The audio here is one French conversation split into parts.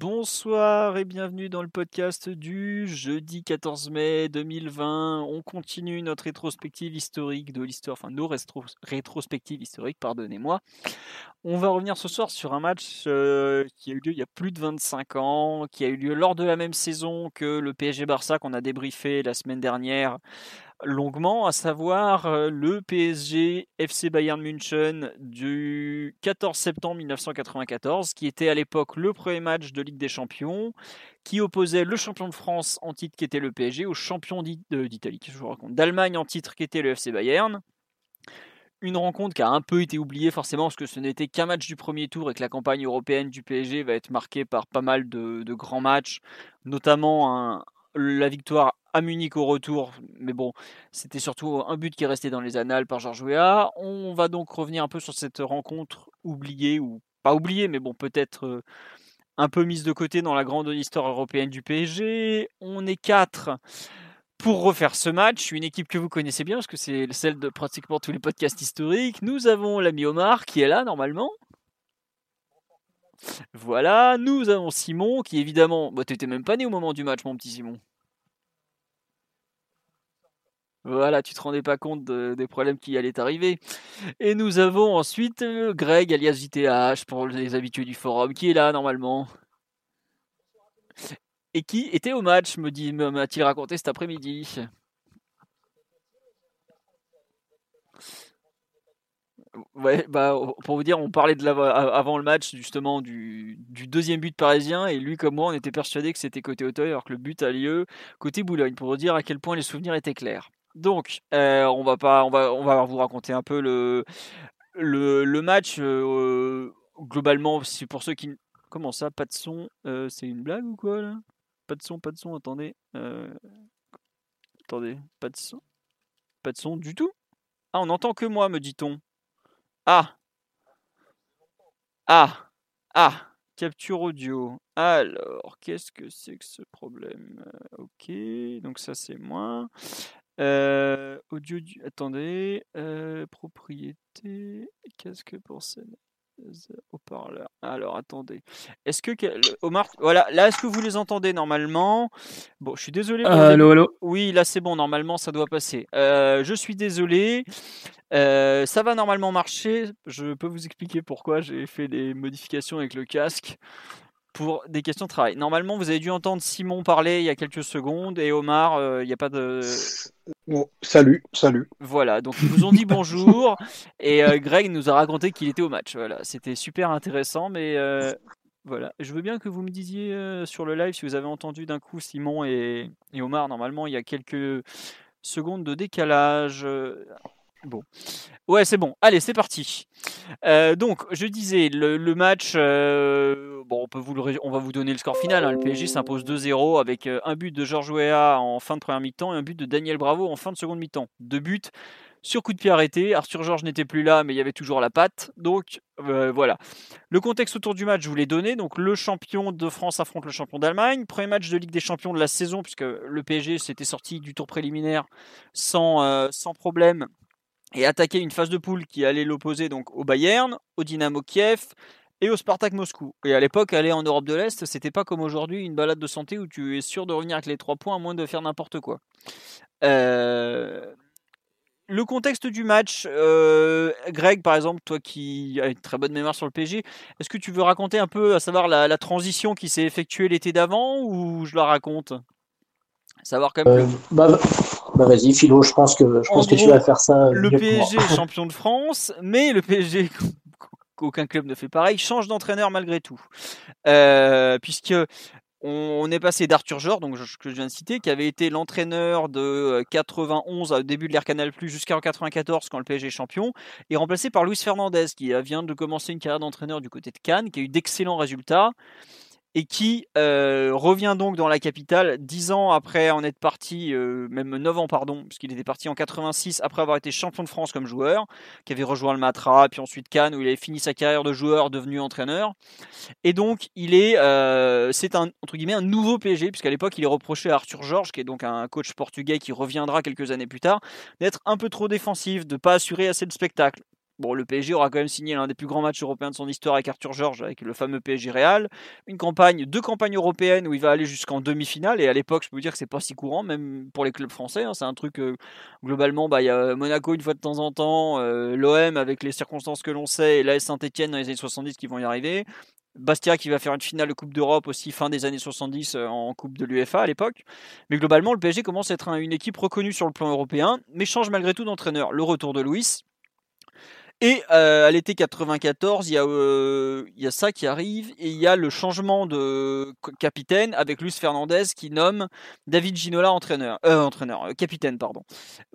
Bonsoir et bienvenue dans le podcast du jeudi 14 mai 2020. On continue notre rétrospective historique de l'histoire, enfin nos rétro rétrospectives historiques, pardonnez-moi. On va revenir ce soir sur un match euh, qui a eu lieu il y a plus de 25 ans, qui a eu lieu lors de la même saison que le PSG Barça qu'on a débriefé la semaine dernière longuement, à savoir euh, le PSG FC Bayern München du 14 septembre 1994, qui était à l'époque le premier match de Ligue des Champions, qui opposait le champion de France en titre qui était le PSG au champion d'Italie, je vous raconte, d'Allemagne en titre qui était le FC Bayern. Une rencontre qui a un peu été oubliée forcément parce que ce n'était qu'un match du premier tour et que la campagne européenne du PSG va être marquée par pas mal de, grands matchs, notamment la victoire Munich au retour, mais bon, c'était surtout un but qui est resté dans les annales par Georges Weah. On va donc revenir un peu sur cette rencontre oubliée, ou pas oubliée, mais bon, peut-être euh, un peu mise de côté dans la grande histoire européenne du PSG. On est quatre pour refaire ce match, une équipe que vous connaissez bien, parce que c'est celle de pratiquement tous les podcasts historiques. Nous avons l'ami Omar qui est là normalement. Voilà, nous avons Simon qui évidemment, bah, t'étais même pas né au moment du match mon petit Simon. Voilà, tu te rendais pas compte des problèmes qui allaient arriver. Et nous avons ensuite euh, Greg alias JTH pour les habitués du forum qui est là normalement. Et qui était au match, me dit m'a-t-il raconté cet après-midi. Ouais, bah, pour vous dire, on parlait de avant le match justement du, deuxième but parisien et lui comme moi, on était persuadé que c'était côté Auteuil alors que le but a lieu côté Boulogne pour vous dire à quel point les souvenirs étaient clairs. Donc, euh, on va pas, on va, vous raconter un peu le match euh, globalement. C'est pour ceux qui, comment ça, pas de son, euh, c'est une blague ou quoi là? Pas de son, pas de son. Attendez, attendez, pas de son, pas de son du tout? Ah, on entend que moi, me dit-on. Ah. Ah. Ah. Capture audio. Alors, qu'est-ce que c'est que ce problème? Ok, donc ça c'est moi. Euh, audio du... Attendez. Euh, propriété. Casque pour scène. Haut-parleur? Alors attendez. Est-ce que Omar, voilà, là est-ce que vous les entendez normalement? Bon, je suis désolé. allô, allô? Oui, là c'est bon. Normalement, ça doit passer. Euh, je suis désolé. Euh, ça va normalement marcher. Je peux vous expliquer pourquoi j'ai fait des modifications avec le casque pour des questions de travail. Normalement, vous avez dû entendre Simon parler il y a quelques secondes et Omar, euh, il n'y a pas de. salut, salut. Voilà, donc ils vous ont dit bonjour et euh, Greg nous a raconté qu'il était au match. Voilà, c'était super intéressant, mais euh, voilà. Je veux bien que vous me disiez sur le live si vous avez entendu d'un coup Simon et, et, Omar. Normalement, il y a quelques secondes de décalage. Bon. Ouais, c'est bon. Allez, c'est parti. Euh, donc, je disais, le, match, euh, on, peut vous on va vous donner le score final. Hein. Le PSG s'impose 2-0 avec euh, un but de Georges Weah en fin de première mi-temps et un but de Daniel Bravo en fin de seconde mi-temps. Deux buts sur coup de pied arrêté. Arthur Georges n'était plus là, mais il y avait toujours la patte. Donc, voilà. Le contexte autour du match, je vous l'ai donné. Donc, le champion de France affronte le champion d'Allemagne. Premier match de Ligue des Champions de la saison, puisque le PSG s'était sorti du tour préliminaire sans problème et attaquer une phase de poule qui allait l'opposer donc au Bayern, au Dynamo Kiev et au Spartak Moscou. Et à l'époque, aller en Europe de l'Est, c'était pas comme aujourd'hui une balade de santé où tu es sûr de revenir avec les trois points à moins de faire n'importe quoi. Euh, le contexte du match, euh, Greg, par exemple, toi qui as une très bonne mémoire sur le PSG, est-ce que tu veux raconter un peu, à savoir la, transition qui s'est effectuée l'été d'avant ou je la raconte? Savoir quand même. Euh, bah, bah, vas-y, Philo, je pense que, je pense que tu vas faire ça. Le PSG est champion de France, mais le PSG, qu'aucun club ne fait pareil, change d'entraîneur malgré tout. Euh, puisque on, est passé d'Arthur Georges, donc que je viens de citer, qui avait été l'entraîneur de 91 au début de l'ère Canal Plus jusqu'en 94 quand le PSG est champion, et remplacé par Luis Fernandez qui vient de commencer une carrière d'entraîneur du côté de Cannes, qui a eu d'excellents résultats et qui euh, revient donc dans la capitale dix ans après en être parti, euh, même neuf ans pardon, puisqu'il était parti en 86 après avoir été champion de France comme joueur, qui avait rejoint le Matra, puis ensuite Cannes où il avait fini sa carrière de joueur devenu entraîneur. Et donc il est, euh, c'est un entre guillemets un nouveau PSG, puisqu'à l'époque il est reproché à Arthur Georges, qui est donc un coach portugais qui reviendra quelques années plus tard, d'être un peu trop défensif, de pas assurer assez de spectacle. Bon, le PSG aura quand même signé l'un des plus grands matchs européens de son histoire avec Arthur Georges, avec le fameux PSG Real. Une campagne, deux campagnes européennes où il va aller jusqu'en demi-finale. Et à l'époque, je peux vous dire que c'est pas si courant, même pour les clubs français. Hein. C'est un truc, euh, globalement, bah, il y a Monaco une fois de temps en temps, euh, l'OM avec les circonstances que l'on sait, et l'AS Saint-Etienne dans les années 70 qui vont y arriver. Bastia qui va faire une finale de Coupe d'Europe aussi fin des années 70 euh, en Coupe de l'UEFA à l'époque. Mais globalement, le PSG commence à être une équipe reconnue sur le plan européen, mais change malgré tout d'entraîneur. Le retour de Louis, et euh, à l'été 94, il y, a, euh, y a ça qui arrive et il y a le changement de capitaine avec Luis Fernandez qui nomme David Ginola entraîneur, euh, entraîneur, euh, capitaine pardon.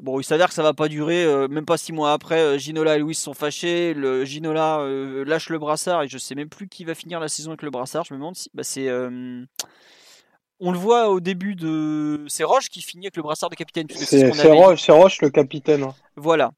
Bon, il s'avère que ça va pas durer, euh, même pas six mois après, Ginola et Luis sont fâchés, le Ginola lâche le brassard et je sais même plus qui va finir la saison avec le brassard. Je me demande si, bah c'est on le voit au début de. C'est Roche qui finit avec le brassard de capitaine. C'est Roche, Roche, le capitaine. Hein. Voilà.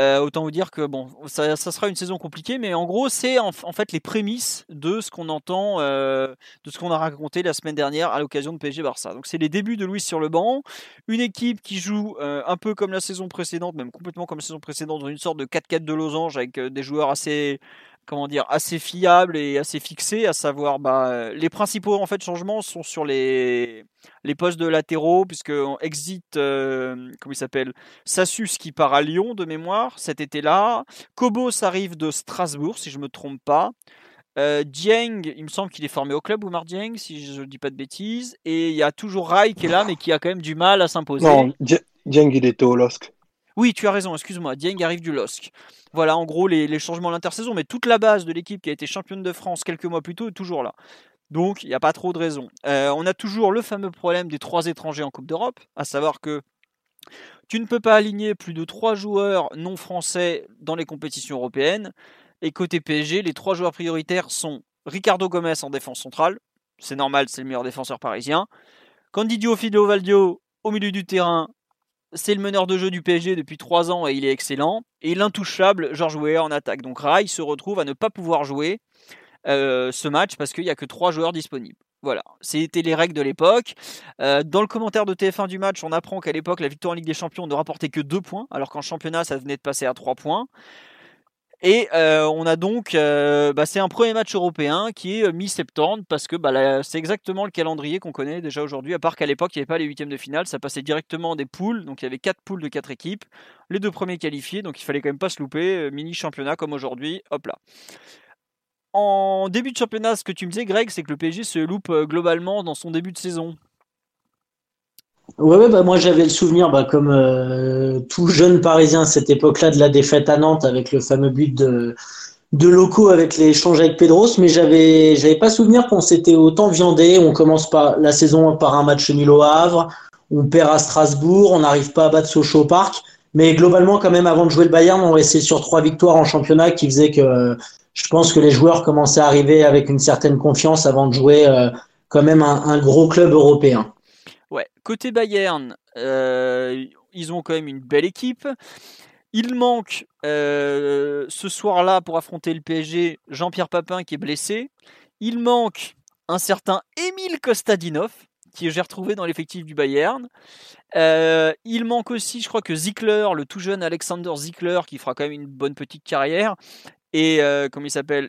Euh, autant vous dire que bon, ça, sera une saison compliquée, mais en gros, c'est en, fait les prémices de ce qu'on entend, euh, de ce qu'on a raconté la semaine dernière à l'occasion de PSG Barça. Donc c'est les débuts de Louis sur le banc, une équipe qui joue euh, un peu comme la saison précédente, même complètement comme la saison précédente, dans une sorte de 4-4 de losange avec des joueurs assez comment dire assez fiable et assez fixé, à savoir bah, les principaux en fait changements sont sur les les postes de latéraux puisque on exit euh, comment il s'appelle Sassus qui part à Lyon de mémoire cet été-là, Kobos arrive de Strasbourg si je me trompe pas. Euh, Dieng, il me semble qu'il est formé au club, Oumar Dieng, si je ne dis pas de bêtises. Et il y a toujours Rai qui est là, mais qui a quand même du mal à s'imposer. Non, Dieng, il était au LOSC. Oui, tu as raison, excuse-moi. Dieng arrive du LOSC. Voilà, en gros, les, changements à l'intersaison, mais toute la base de l'équipe qui a été championne de France quelques mois plus tôt est toujours là. Donc, il n'y a pas trop de raisons. Euh, on a toujours le fameux problème des trois étrangers en Coupe d'Europe, à savoir que tu ne peux pas aligner plus de trois joueurs non français dans les compétitions européennes. Et côté PSG, les trois joueurs prioritaires sont Ricardo Gomez en défense centrale. C'est normal, c'est le meilleur défenseur parisien. Candidio Fido Valdio au milieu du terrain c'est le meneur de jeu du PSG depuis 3 ans et il est excellent. Et l'intouchable Georges Weah en attaque. Donc Rai se retrouve à ne pas pouvoir jouer euh, ce match parce qu'il n'y a que 3 joueurs disponibles. Voilà, c'était les règles de l'époque. Euh, dans le commentaire de TF1 du match, on apprend qu'à l'époque, la victoire en Ligue des Champions ne rapportait que 2 points, alors qu'en championnat, ça venait de passer à 3 points. Et euh, on a donc, euh, bah, c'est un premier match européen qui est euh, mi-septembre parce que bah, c'est exactement le calendrier qu'on connaît déjà aujourd'hui. À part qu'à l'époque il n'y avait pas les huitièmes de finale, ça passait directement des poules, donc il y avait quatre poules de quatre équipes, les deux premiers qualifiés, donc il fallait quand même pas se louper, mini championnat comme aujourd'hui, hop là. En début de championnat, ce que tu me disais, Greg, c'est que le PSG se loupe globalement dans son début de saison. Ouais, bah moi j'avais le souvenir, bah, comme euh, tout jeune parisien à cette époque-là, de la défaite à Nantes avec le fameux but de, de locaux avec l'échange avec Pedros, mais j'avais j'avais pas souvenir qu'on s'était autant viandé. On commence par la saison par un match nul au Havre, on perd à Strasbourg, on n'arrive pas à battre Sochaux Park, mais globalement quand même avant de jouer le Bayern, on restait sur trois victoires en championnat qui faisait que je pense que les joueurs commençaient à arriver avec une certaine confiance avant de jouer euh, quand même un gros club européen. Côté Bayern, euh, ils ont quand même une belle équipe. Il manque euh, ce soir-là pour affronter le PSG Jean-Pierre Papin qui est blessé. Il manque un certain Emile Kostadinov qui j'ai retrouvé dans l'effectif du Bayern. Euh, il manque aussi, je crois que Zickler, le tout jeune Alexander Zickler, qui fera quand même une bonne petite carrière et euh, comment il s'appelle?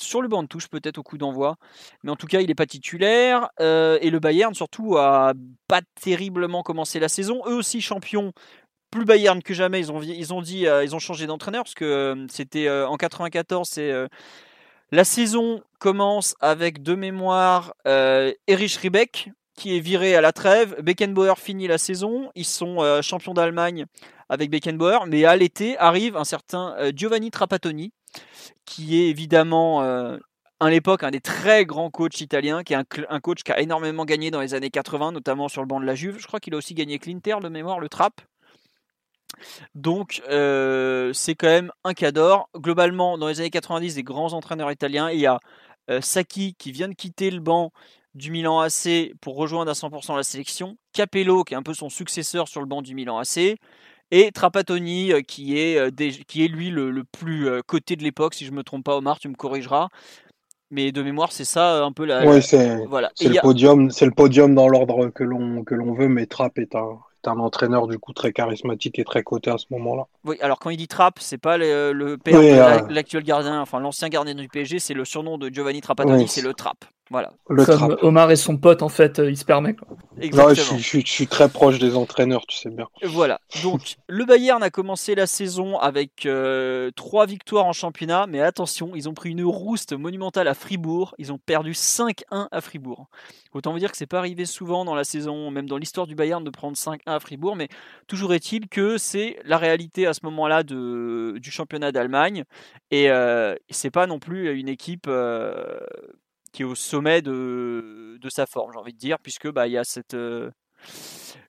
Sur le banc de touche peut-être au coup d'envoi. Mais en tout cas il n'est pas titulaire. Euh, et le Bayern surtout a pas terriblement commencé la saison. Eux aussi champions plus Bayern que jamais. Ils ont ils ont dit euh, ils ont changé d'entraîneur parce que c'était en 94 c'est la saison commence avec de mémoire Erich Riebeck qui est viré à la trêve. Beckenbauer finit la saison. Ils sont champions d'Allemagne avec Beckenbauer. Mais à l'été arrive un certain Giovanni Trapattoni qui est évidemment euh, à l'époque un des très grands coachs italiens, qui est un, coach qui a énormément gagné dans les années 80, notamment sur le banc de la Juve. Je crois qu'il a aussi gagné Clinter de mémoire, le Trap. Donc euh, c'est quand même un cador. Globalement, dans les années 90, des grands entraîneurs italiens. Il y a euh, Saki qui vient de quitter le banc du Milan AC pour rejoindre à 100% la sélection. Capello qui est un peu son successeur sur le banc du Milan AC. Et Trapattoni euh, qui est, qui est lui le, plus coté de l'époque, si je ne me trompe pas Omar, tu me corrigeras. Mais de mémoire, c'est ça un peu la. Oui, c'est voilà. le, podium, c'est le podium dans l'ordre que l'on que l'on veut, mais Trapp est un, un entraîneur du coup très charismatique et très coté à ce moment-là. Oui, alors quand il dit Trapp, c'est pas le, père de euh, l'actuel gardien, enfin l'ancien gardien du PSG, c'est le surnom de Giovanni Trapattoni, c'est le Trapp. Voilà. Comme Omar et son pote, en fait, euh, il se permet. je, suis très proche des entraîneurs, tu sais bien. Voilà. Donc, le Bayern a commencé la saison avec euh, trois victoires en championnat, mais attention, ils ont pris une rouste monumentale à Fribourg. Ils ont perdu 5-1 à Fribourg. Autant vous dire que c'est pas arrivé souvent dans la saison, même dans l'histoire du Bayern, de prendre 5-1 à Fribourg, mais toujours est-il que c'est la réalité à ce moment-là du championnat d'Allemagne. Et euh, c'est pas non plus une équipe. Euh, qui est au sommet de, sa forme, j'ai envie de dire, puisque bah il y a cette, euh,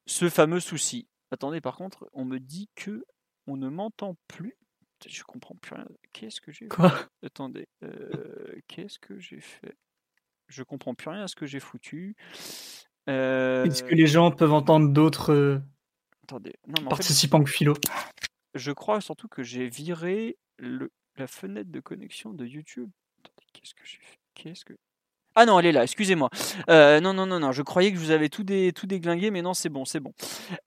ce fameux souci. Attendez, par contre, on me dit que on ne m'entend plus. Je comprends plus rien. Qu'est-ce que j'ai Quoi? Attendez, euh, qu'est-ce que j'ai fait? Je comprends plus rien à ce que j'ai foutu. Est-ce que les gens peuvent entendre d'autres euh, participants que philo? Je crois surtout que j'ai viré le, la fenêtre de connexion de YouTube. Qu'est-ce que j'ai fait? Qu'est-ce que ah non, elle est là, excusez-moi. Euh, non, non, non, non, je croyais que je vous avais tout, tout déglingué, mais non, c'est bon, c'est bon.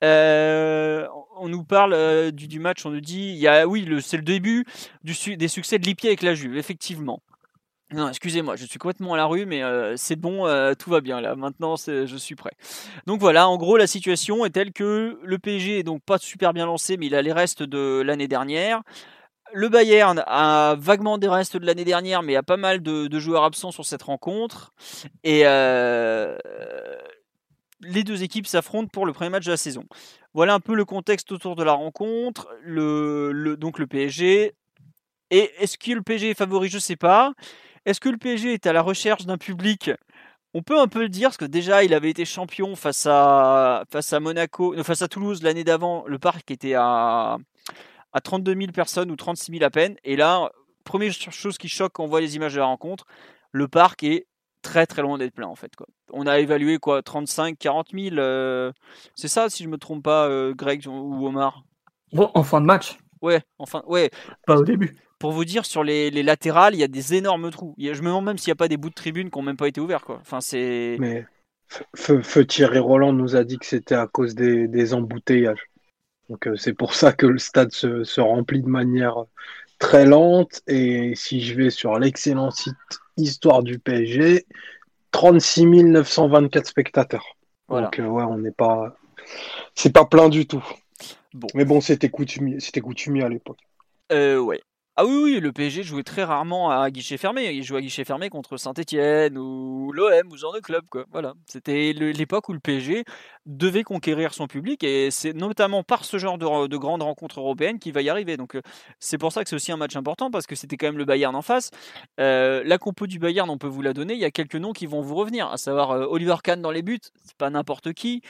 Euh, on nous parle euh, du, match, on nous dit, oui, c'est le début des succès de Lippier avec la Juve, effectivement. Non, excusez-moi, je suis complètement à la rue, mais c'est bon, tout va bien là. Maintenant, je suis prêt. Donc voilà, en gros, la situation est telle que le PSG est donc pas super bien lancé, mais il a les restes de l'année dernière le Bayern a vaguement des restes de l'année dernière, mais il y a pas mal de, joueurs absents sur cette rencontre. Et euh, les deux équipes s'affrontent pour le premier match de la saison. Voilà un peu le contexte autour de la rencontre. Donc le PSG. Et est-ce que le PSG est favori? Je ne sais pas. Est-ce que le PSG est à la recherche d'un public? On peut un peu le dire parce que déjà il avait été champion face à face à Monaco, face à Toulouse l'année d'avant. Le parc était à à 32 000 personnes ou 36 000 à peine. Et là, première chose qui choque quand on voit les images de la rencontre, le parc est très très loin d'être plein en fait. Quoi. On a évalué quoi 35, 40 000. c'est ça si je me trompe pas, euh, Greg ou Omar? Bon, en fin de match Ouais, enfin, ouais. Pas au début. Pour vous dire, sur les, latérales, il y a des énormes trous. je me demande même s'il n'y a pas des bouts de tribune qui n'ont même pas été ouverts. Quoi. Enfin, c'est... Mais Feu, Thierry Roland nous a dit que c'était à cause des embouteillages. Donc euh, c'est pour ça que le stade se, remplit de manière très lente. Et si je vais sur l'excellent site Histoire du PSG, 36 924 spectateurs. Donc euh, ouais, on n'est pas, c'est pas plein du tout. Bon. Mais bon, c'était coutumier, c'était coutumier à l'époque. Euh, ouais. Ah oui, oui, le PSG jouait très rarement à guichet fermé. Il jouait à guichet fermé contre Saint-Etienne ou l'OM ou ce genre de club. Quoi. Voilà. C'était l'époque où le PSG devait conquérir son public et c'est notamment par ce genre de, grandes rencontres européennes qu'il va y arriver. Donc euh, c'est pour ça que c'est aussi un match important parce que c'était quand même le Bayern en face. Euh, la compo du Bayern, on peut vous la donner. Il y a quelques noms qui vont vous revenir, à savoir euh, Oliver Kahn dans les buts, c'est pas n'importe qui.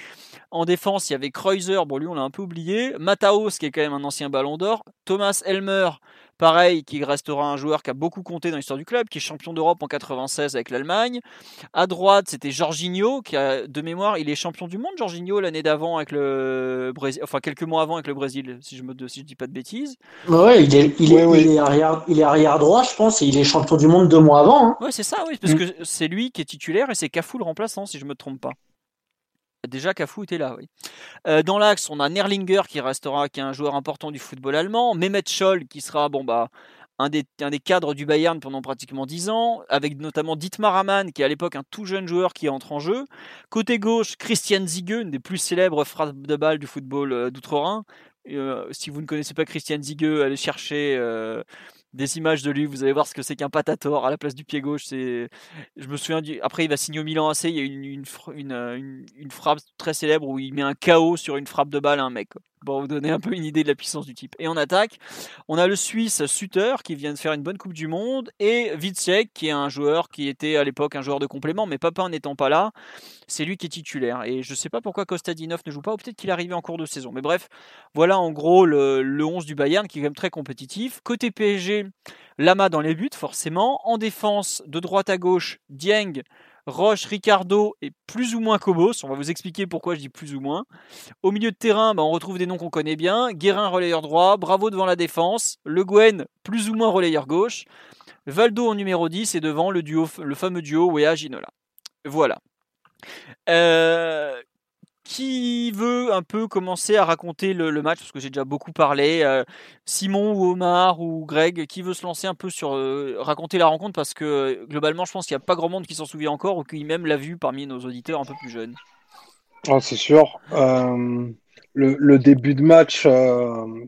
En défense, il y avait Kreuzer, bon lui on l'a un peu oublié. Mataos qui est quand même un ancien ballon d'or. Thomas Elmer Pareil, qui restera un joueur qui a beaucoup compté dans l'histoire du club, qui est champion d'Europe en 96 avec l'Allemagne. À droite, c'était Jorginho, qui a de mémoire, il est champion du monde, Jorginho, l'année d'avant avec le Brésil, enfin quelques mois avant avec le Brésil, si je me si je dis pas de bêtises. Ouais, il est, il est, arrière, il est arrière droit, je pense, et il est champion du monde deux mois avant. Hein. Ouais, c'est ça, oui, parce mm. que c'est lui qui est titulaire et c'est Cafou le remplaçant, si je me trompe pas. Déjà, Cafou était là, oui. Euh, dans l'axe, on a Nerlinger qui restera, un joueur important du football allemand. Mehmet Scholl qui sera, bon bah, un des, un des cadres du Bayern pendant pratiquement 10 ans, avec notamment Dietmar Hamann, qui est à l'époque un tout jeune joueur qui entre en jeu. Côté gauche, Christian Ziege, une des plus célèbres frappes de balle du football euh, d'outre-Rhin. Euh, si vous ne connaissez pas Christian Ziege, allez chercher des images de lui, vous allez voir ce que c'est qu'un patator à la place du pied gauche. C'est, je me souviens du... après il va signer au Milan AC, il y a une, une, une, une, frappe très célèbre où il met un KO sur une frappe de balle à un mec. Pour vous donner un peu une idée de la puissance du type. Et en attaque, on a le Suisse Sutter qui vient de faire une bonne Coupe du Monde et Witsek qui est un joueur qui était à l'époque un joueur de complément, mais Papa n'étant pas là, c'est lui qui est titulaire. Et je ne sais pas pourquoi Kostadinov ne joue pas, ou peut-être qu'il est arrivé en cours de saison. Mais bref, voilà en gros le, le 11 du Bayern qui est quand même très compétitif. Côté PSG, Lama dans les buts, forcément. En défense, de droite à gauche, Dieng, Roche, Ricardo et plus ou moins Cobos. On va vous expliquer pourquoi je dis plus ou moins. Au milieu de terrain, bah, on retrouve des noms qu'on connaît bien. Guérin, relayeur droit. Bravo devant la défense. Le Gwen, plus ou moins relayeur gauche. Valdo en numéro 10 et devant le, le fameux duo Wea-Ginola. Voilà. Euh, qui veut un peu commencer à raconter le, match Parce que j'ai déjà beaucoup parlé. Euh, Simon ou Omar ou Greg, qui veut se lancer un peu sur euh, raconter la rencontre Parce que globalement, je pense qu'il n'y a pas grand monde qui s'en souvient encore ou qui même l'a vu parmi nos auditeurs un peu plus jeunes. Ah, c'est sûr. Euh, le, début de match,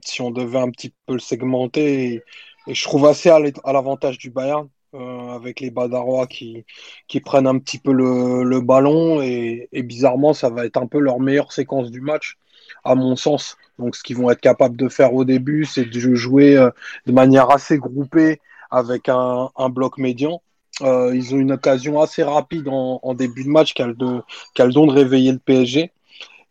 si on devait un petit peu le segmenter, et, je trouve assez à l'avantage du Bayern. Euh, avec les Badarois qui, qui prennent un petit peu le, le ballon et, bizarrement ça va être un peu leur meilleure séquence du match à mon sens. Donc ce qu'ils vont être capables de faire au début c'est de jouer euh, de manière assez groupée avec un, un bloc médian. Euh, ils ont une occasion assez rapide en, début de match qu'elle qu'elle de réveiller le PSG.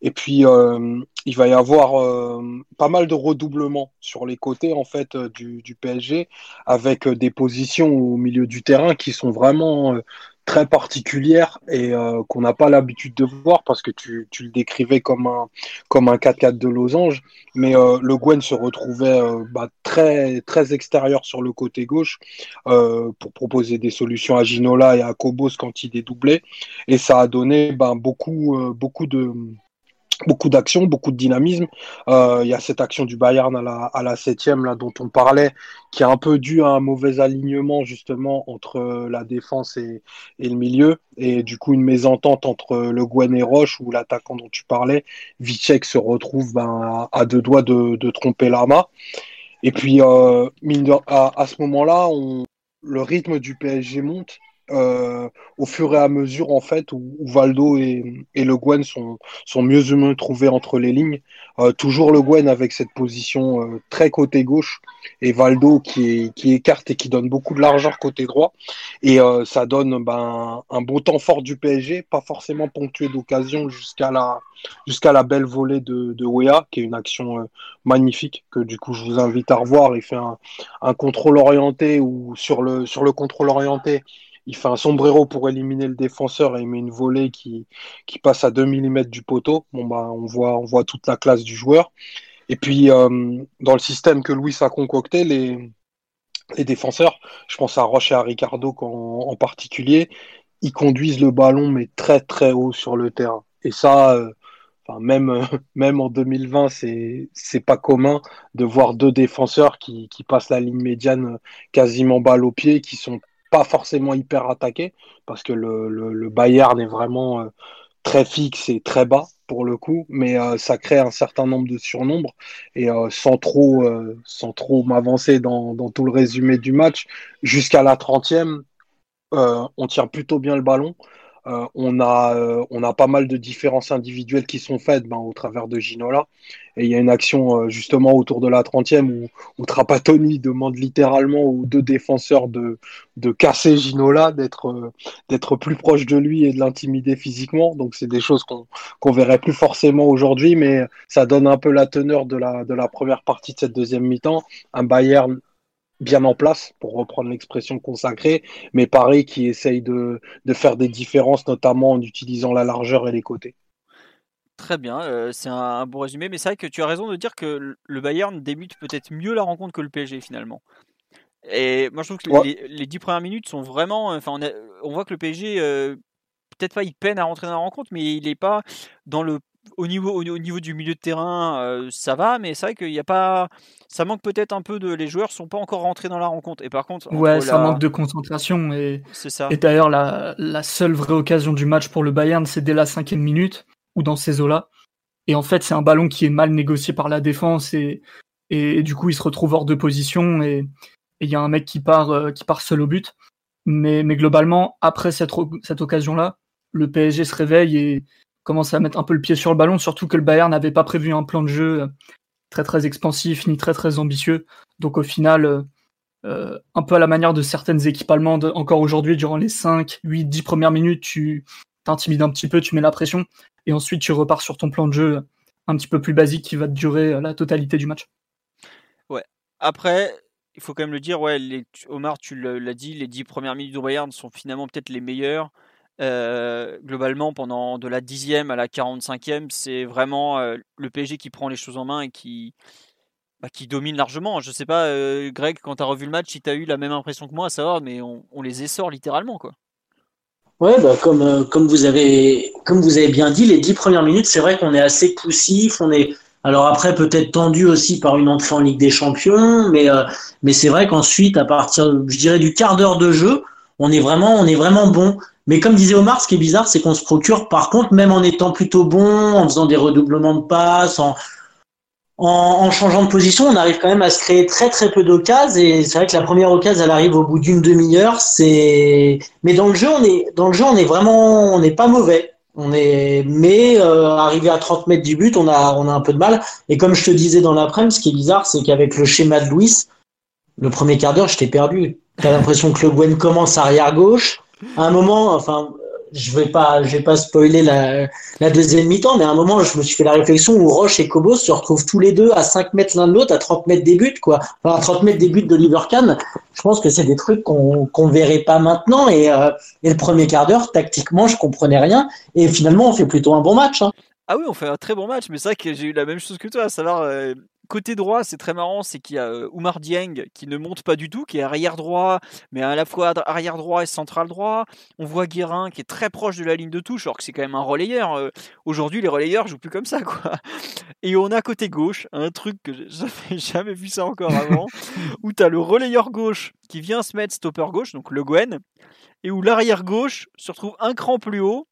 Et puis, euh, il va y avoir euh, pas mal de redoublements sur les côtés en fait euh, du, du PSG, avec des positions au milieu du terrain qui sont vraiment très particulières et qu'on n'a pas l'habitude de voir parce que tu, tu, le décrivais comme un comme un 4-4 de losange, mais le Gwen se retrouvait bah, très très extérieur sur le côté gauche pour proposer des solutions à Ginola et à Kobos quand il dédoublait et ça a donné bah, beaucoup beaucoup de beaucoup d'action, beaucoup de dynamisme. Euh, il y a cette action du Bayern à la, à la septième là, dont on parlait, qui est un peu dû à un mauvais alignement justement entre la défense et, le milieu. Et du coup, une mésentente entre le Gwen et Roche, ou l'attaquant dont tu parlais, Vicek se retrouve ben, à, deux doigts de, tromper Lama. Et puis, euh, à, ce moment-là, le rythme du PSG monte euh, au fur et à mesure en fait où, Valdo et, Le Guen sont, sont mieux mieux trouvés entre les lignes. Euh, toujours Le Guen avec cette position euh, très côté gauche et Valdo qui, qui écarte et qui donne beaucoup de largeur côté droit. Et ça donne ben, un bon temps fort du PSG, pas forcément ponctué d'occasion jusqu'à la, la belle volée de, de Wea, qui est une action magnifique que du coup je vous invite à revoir. Il fait un, un contrôle orienté ou sur le, sur le contrôle orienté il fait un sombrero pour éliminer le défenseur et il met une volée qui, qui passe à 2 mm du poteau. Bon, bah, on, voit, on voit toute la classe du joueur. Et puis, euh, dans le système que Louis a concocté, les, les défenseurs, je pense à Roche et à Ricardo en, particulier, ils conduisent le ballon, mais très très haut sur le terrain. Et ça, euh, même, même en 2020, c'est, c'est pas commun de voir deux défenseurs qui, qui passent la ligne médiane quasiment balle au pied, qui sont pas forcément hyper attaqué, parce que le, le, Bayern est vraiment euh, très fixe et très bas pour le coup, mais euh, ça crée un certain nombre de surnombres. Et euh, sans trop, trop m'avancer dans, dans, tout le résumé du match, jusqu'à la 30e, on tient plutôt bien le ballon. Euh, on, a, euh, on a pas mal de différences individuelles qui sont faites ben, au travers de Ginola. Et il y a une action euh, justement autour de la 30e où, où, Trapattoni demande littéralement aux deux défenseurs de, de casser Ginola, d'être plus proche de lui et de l'intimider physiquement. Donc c'est des choses qu'on qu'on verrait plus forcément aujourd'hui, mais ça donne un peu la teneur de la, de la première partie de cette deuxième mi-temps. Un Bayern bien en place, pour reprendre l'expression consacrée, mais Paris qui essaye de, de, faire des différences, notamment en utilisant la largeur et les côtés. Très bien, euh, c'est un, bon résumé, mais c'est vrai que tu as raison de dire que le Bayern débute peut-être mieux la rencontre que le PSG finalement. Et moi je trouve que les, dix premières minutes sont vraiment. Enfin, on, on voit que le PSG, euh, peut-être pas, il peine à rentrer dans la rencontre, mais il n'est pas dans le au niveau, au, niveau du milieu de terrain, euh, ça va, mais c'est vrai qu'il n'y a pas. Ça manque peut-être un peu de. Les joueurs sont pas encore rentrés dans la rencontre. Et par contre. Ouais, ça manque de concentration. Et, ça. Et d'ailleurs, la, la, seule vraie occasion du match pour le Bayern, c'est dès la cinquième minute, ou dans ces eaux-là. Et en fait, c'est un ballon qui est mal négocié par la défense, et, et, du coup, il se retrouve hors de position, et il y a un mec qui part, euh, qui part seul au but. Mais, mais globalement, après cette, cette occasion-là, le PSG se réveille et commence à mettre un peu le pied sur le ballon, surtout que le Bayern n'avait pas prévu un plan de jeu très très expansif ni très très ambitieux. Donc au final, un peu à la manière de certaines équipes allemandes, encore aujourd'hui, durant les 5, 8, 10 premières minutes, tu t'intimides un petit peu, tu mets la pression, et ensuite tu repars sur ton plan de jeu un petit peu plus basique qui va durer la totalité du match. Ouais. Après, il faut quand même le dire, ouais, Omar, tu l'as dit, les 10 premières minutes du Bayern sont finalement peut-être les meilleures. Euh, globalement, pendant de la 10e à la 45e, c'est vraiment euh, le PSG qui prend les choses en main et qui, bah, qui domine largement. Je sais pas, euh, Greg, quand tu as revu le match, si tu as eu la même impression que moi, à savoir, mais on, les essore littéralement. quoi. Ouais, bah, comme, comme, vous avez, comme vous avez bien dit, les 10 premières minutes, c'est vrai qu'on est assez poussif, on est alors après, peut-être tendu aussi par une entrée en Ligue des Champions, mais, mais c'est vrai qu'ensuite, à partir, je dirais, du quart d'heure de jeu, on est vraiment, on est vraiment bon. Mais comme disait Omar, ce qui est bizarre, c'est qu'on se procure, par contre, même en étant plutôt bon, en faisant des redoublements de passes, en, en, changeant de position, on arrive quand même à se créer très très peu d'occasions. Et c'est vrai que la première occasion, elle arrive au bout d'une demi-heure. C'est, mais dans le jeu, on est, dans le jeu, on est vraiment, on n'est pas mauvais. On est, mais euh, arrivé à 30 mètres du but, on a, on a un peu de mal. Et comme je te disais dans l'après-midi, ce qui est bizarre, c'est qu'avec le schéma de Louis, le premier quart d'heure, je t'ai perdu. T'as l'impression que le Gwen commence arrière gauche. À un moment, enfin, je vais pas, je vais pas spoiler la, la deuxième mi-temps, mais à un moment, je me suis fait la réflexion où Roche et Cobos se retrouvent tous les deux à 5 mètres l'un de l'autre, à 30 mètres des buts, quoi. Enfin, à 30 mètres des buts d'Oliver Kahn. Je pense que c'est des trucs qu'on qu'on verrait pas maintenant. Et, euh, et le premier quart d'heure, tactiquement, je comprenais rien. Et finalement, on fait plutôt un bon match. Hein. Ah oui, on fait un très bon match, mais c'est vrai que j'ai eu la même chose que toi, à savoir, euh, côté droit, c'est très marrant, c'est qu'il y a Oumar Dieng qui ne monte pas du tout, qui est arrière droit, mais à la fois arrière droit et central droit. On voit Guérin qui est très proche de la ligne de touche, alors que c'est quand même un relayeur. Aujourd'hui, les relayeurs jouent plus comme ça, quoi. Et on a côté gauche un truc que j'avais jamais vu ça encore avant, où tu as le relayeur gauche qui vient se mettre stopper gauche, donc le Gwen, et où l'arrière gauche se retrouve un cran plus haut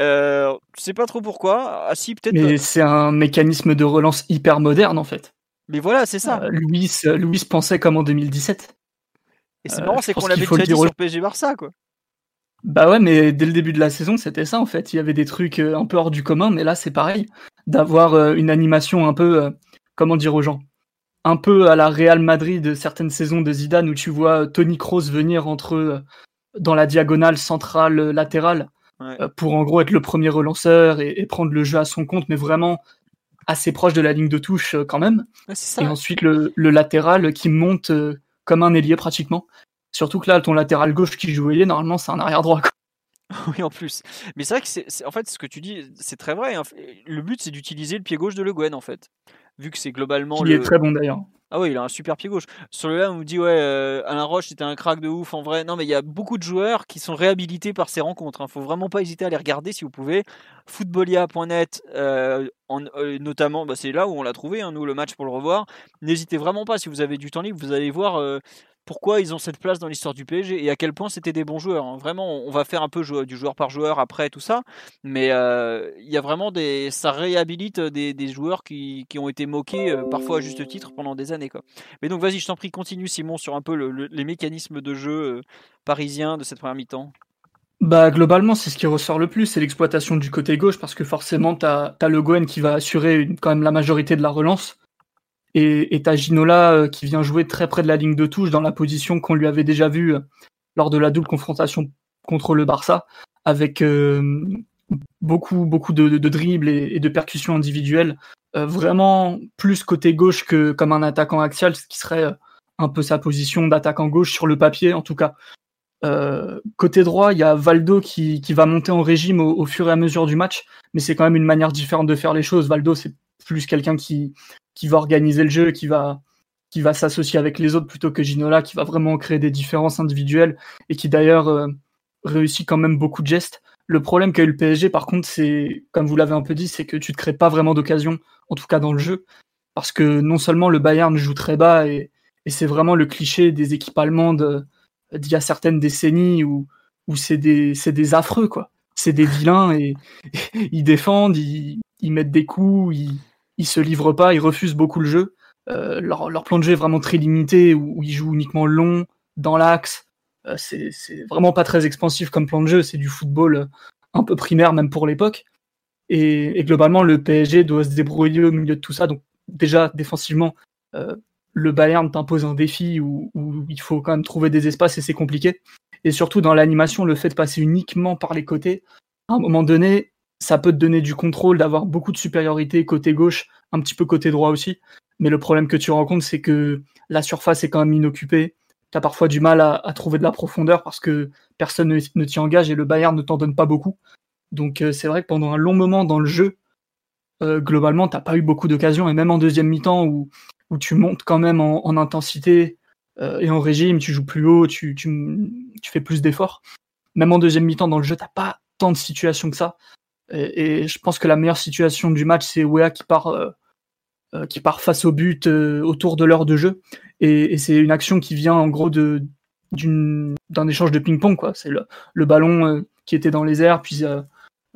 euh, je sais pas trop pourquoi. Ah si, peut-être. Mais c'est un mécanisme de relance hyper moderne en fait. Mais voilà, c'est ça. Euh, Louis, euh, Louis pensait comme en 2017. Et c'est marrant, c'est qu'on l'avait déjà dit sur PSG Barça, quoi. Bah ouais, mais dès le début de la saison, c'était ça en fait. Il y avait des trucs un peu hors du commun, mais là c'est pareil. D'avoir une animation un peu, comment dire aux gens, un peu à la Real Madrid de certaines saisons de Zidane où tu vois Tony Kroos venir entre dans la diagonale centrale latérale euh, pour en gros être le premier relanceur et, prendre le jeu à son compte, mais vraiment assez proche de la ligne de touche euh, quand même. et ensuite le, latéral qui monte euh, comme un ailier pratiquement. Surtout que là, ton latéral gauche qui joue ailier, normalement, c'est un arrière droit. Oui, en plus. Mais c'est vrai que c'est, en fait, ce que tu dis, c'est très vrai. Hein. Le but, c'est d'utiliser le pied gauche de Le Guen, en fait. Vu que c'est globalement. Il est très bon d'ailleurs. Ah oui, il a un super pied gauche. Sur le là, on me dit, ouais, euh, Alain Roche, c'était un crack de ouf en vrai. Non, mais il y a beaucoup de joueurs qui sont réhabilités par ces rencontres. Il hein. faut vraiment pas hésiter à les regarder si vous pouvez. Footballia.net, euh, euh, notamment, bah, c'est là où on l'a trouvé, hein, nous, le match pour le revoir. N'hésitez vraiment pas, si vous avez du temps libre, vous allez voir pourquoi ils ont cette place dans l'histoire du PSG et à quel point c'était des bons joueurs. Hein. Vraiment, on va faire un peu du joueur par joueur après tout ça, mais euh, il y a vraiment des, ça réhabilite des, joueurs qui, ont été moqués euh, parfois à juste titre pendant des années. Mais donc vas-y, je t'en prie, continue Simon sur un peu les mécanismes de jeu euh, parisiens de cette première mi-temps. Bah globalement, c'est ce qui ressort le plus, c'est l'exploitation du côté gauche parce que forcément, tu as, Le Goen qui va assurer quand même la majorité de la relance. Et t'as Ginola euh, qui vient jouer très près de la ligne de touche dans la position qu'on lui avait déjà vue euh, lors de la double confrontation contre le Barça, avec euh, beaucoup beaucoup de, dribbles et, de percussions individuelles, vraiment plus côté gauche que comme un attaquant axial, ce qui serait un peu sa position d'attaquant gauche sur le papier en tout cas. côté droit, il y a Valdo qui, qui va monter en régime au, fur et à mesure du match, mais c'est quand même une manière différente de faire les choses. Valdo, c'est plus quelqu'un qui, qui va organiser le jeu, qui va, qui va s'associer avec les autres plutôt que Ginola, qui va vraiment créer des différences individuelles et qui d'ailleurs euh, réussit quand même beaucoup de gestes. Le problème qu'a eu le PSG, par contre, c'est, comme vous l'avez un peu dit, c'est que tu ne crées pas vraiment d'occasion, en tout cas dans le jeu, parce que non seulement le Bayern joue très bas et, c'est vraiment le cliché des équipes allemandes euh, d'il y a certaines décennies où, où c'est des, des affreux, quoi. C'est des vilains et, ils défendent, ils, ils mettent des coups, ils, ils se livrent pas, ils refusent beaucoup le jeu. Euh, leur, plan de jeu est vraiment très limité, où, ils jouent uniquement long, dans l'axe. Euh, c'est vraiment pas très expansif comme plan de jeu, c'est du football euh, un peu primaire même pour l'époque. Et, globalement, le PSG doit se débrouiller au milieu de tout ça. Donc déjà, défensivement, le Bayern t'impose un défi où, il faut quand même trouver des espaces et c'est compliqué. Et surtout dans l'animation, le fait de passer uniquement par les côtés, à un moment donné, ça peut te donner du contrôle, d'avoir beaucoup de supériorité côté gauche, un petit peu côté droit aussi. Mais le problème que tu rencontres, c'est que la surface est quand même inoccupée. Tu as parfois du mal à, trouver de la profondeur parce que personne ne, t'y engage et le Bayern ne t'en donne pas beaucoup. Donc euh, c'est vrai que pendant un long moment dans le jeu, euh, globalement, t'as pas eu beaucoup d'occasions, et même en deuxième mi-temps où, tu montes quand même en, intensité euh, et en régime, tu joues plus haut, tu, tu fais plus d'efforts. Même en deuxième mi-temps dans le jeu, t'as pas tant de situations que ça. Et, je pense que la meilleure situation du match, c'est Wea qui part, qui part face au but autour de l'heure de jeu. Et, c'est une action qui vient en gros de d'un échange de ping-pong. quoi. C'est le, ballon qui était dans les airs, puis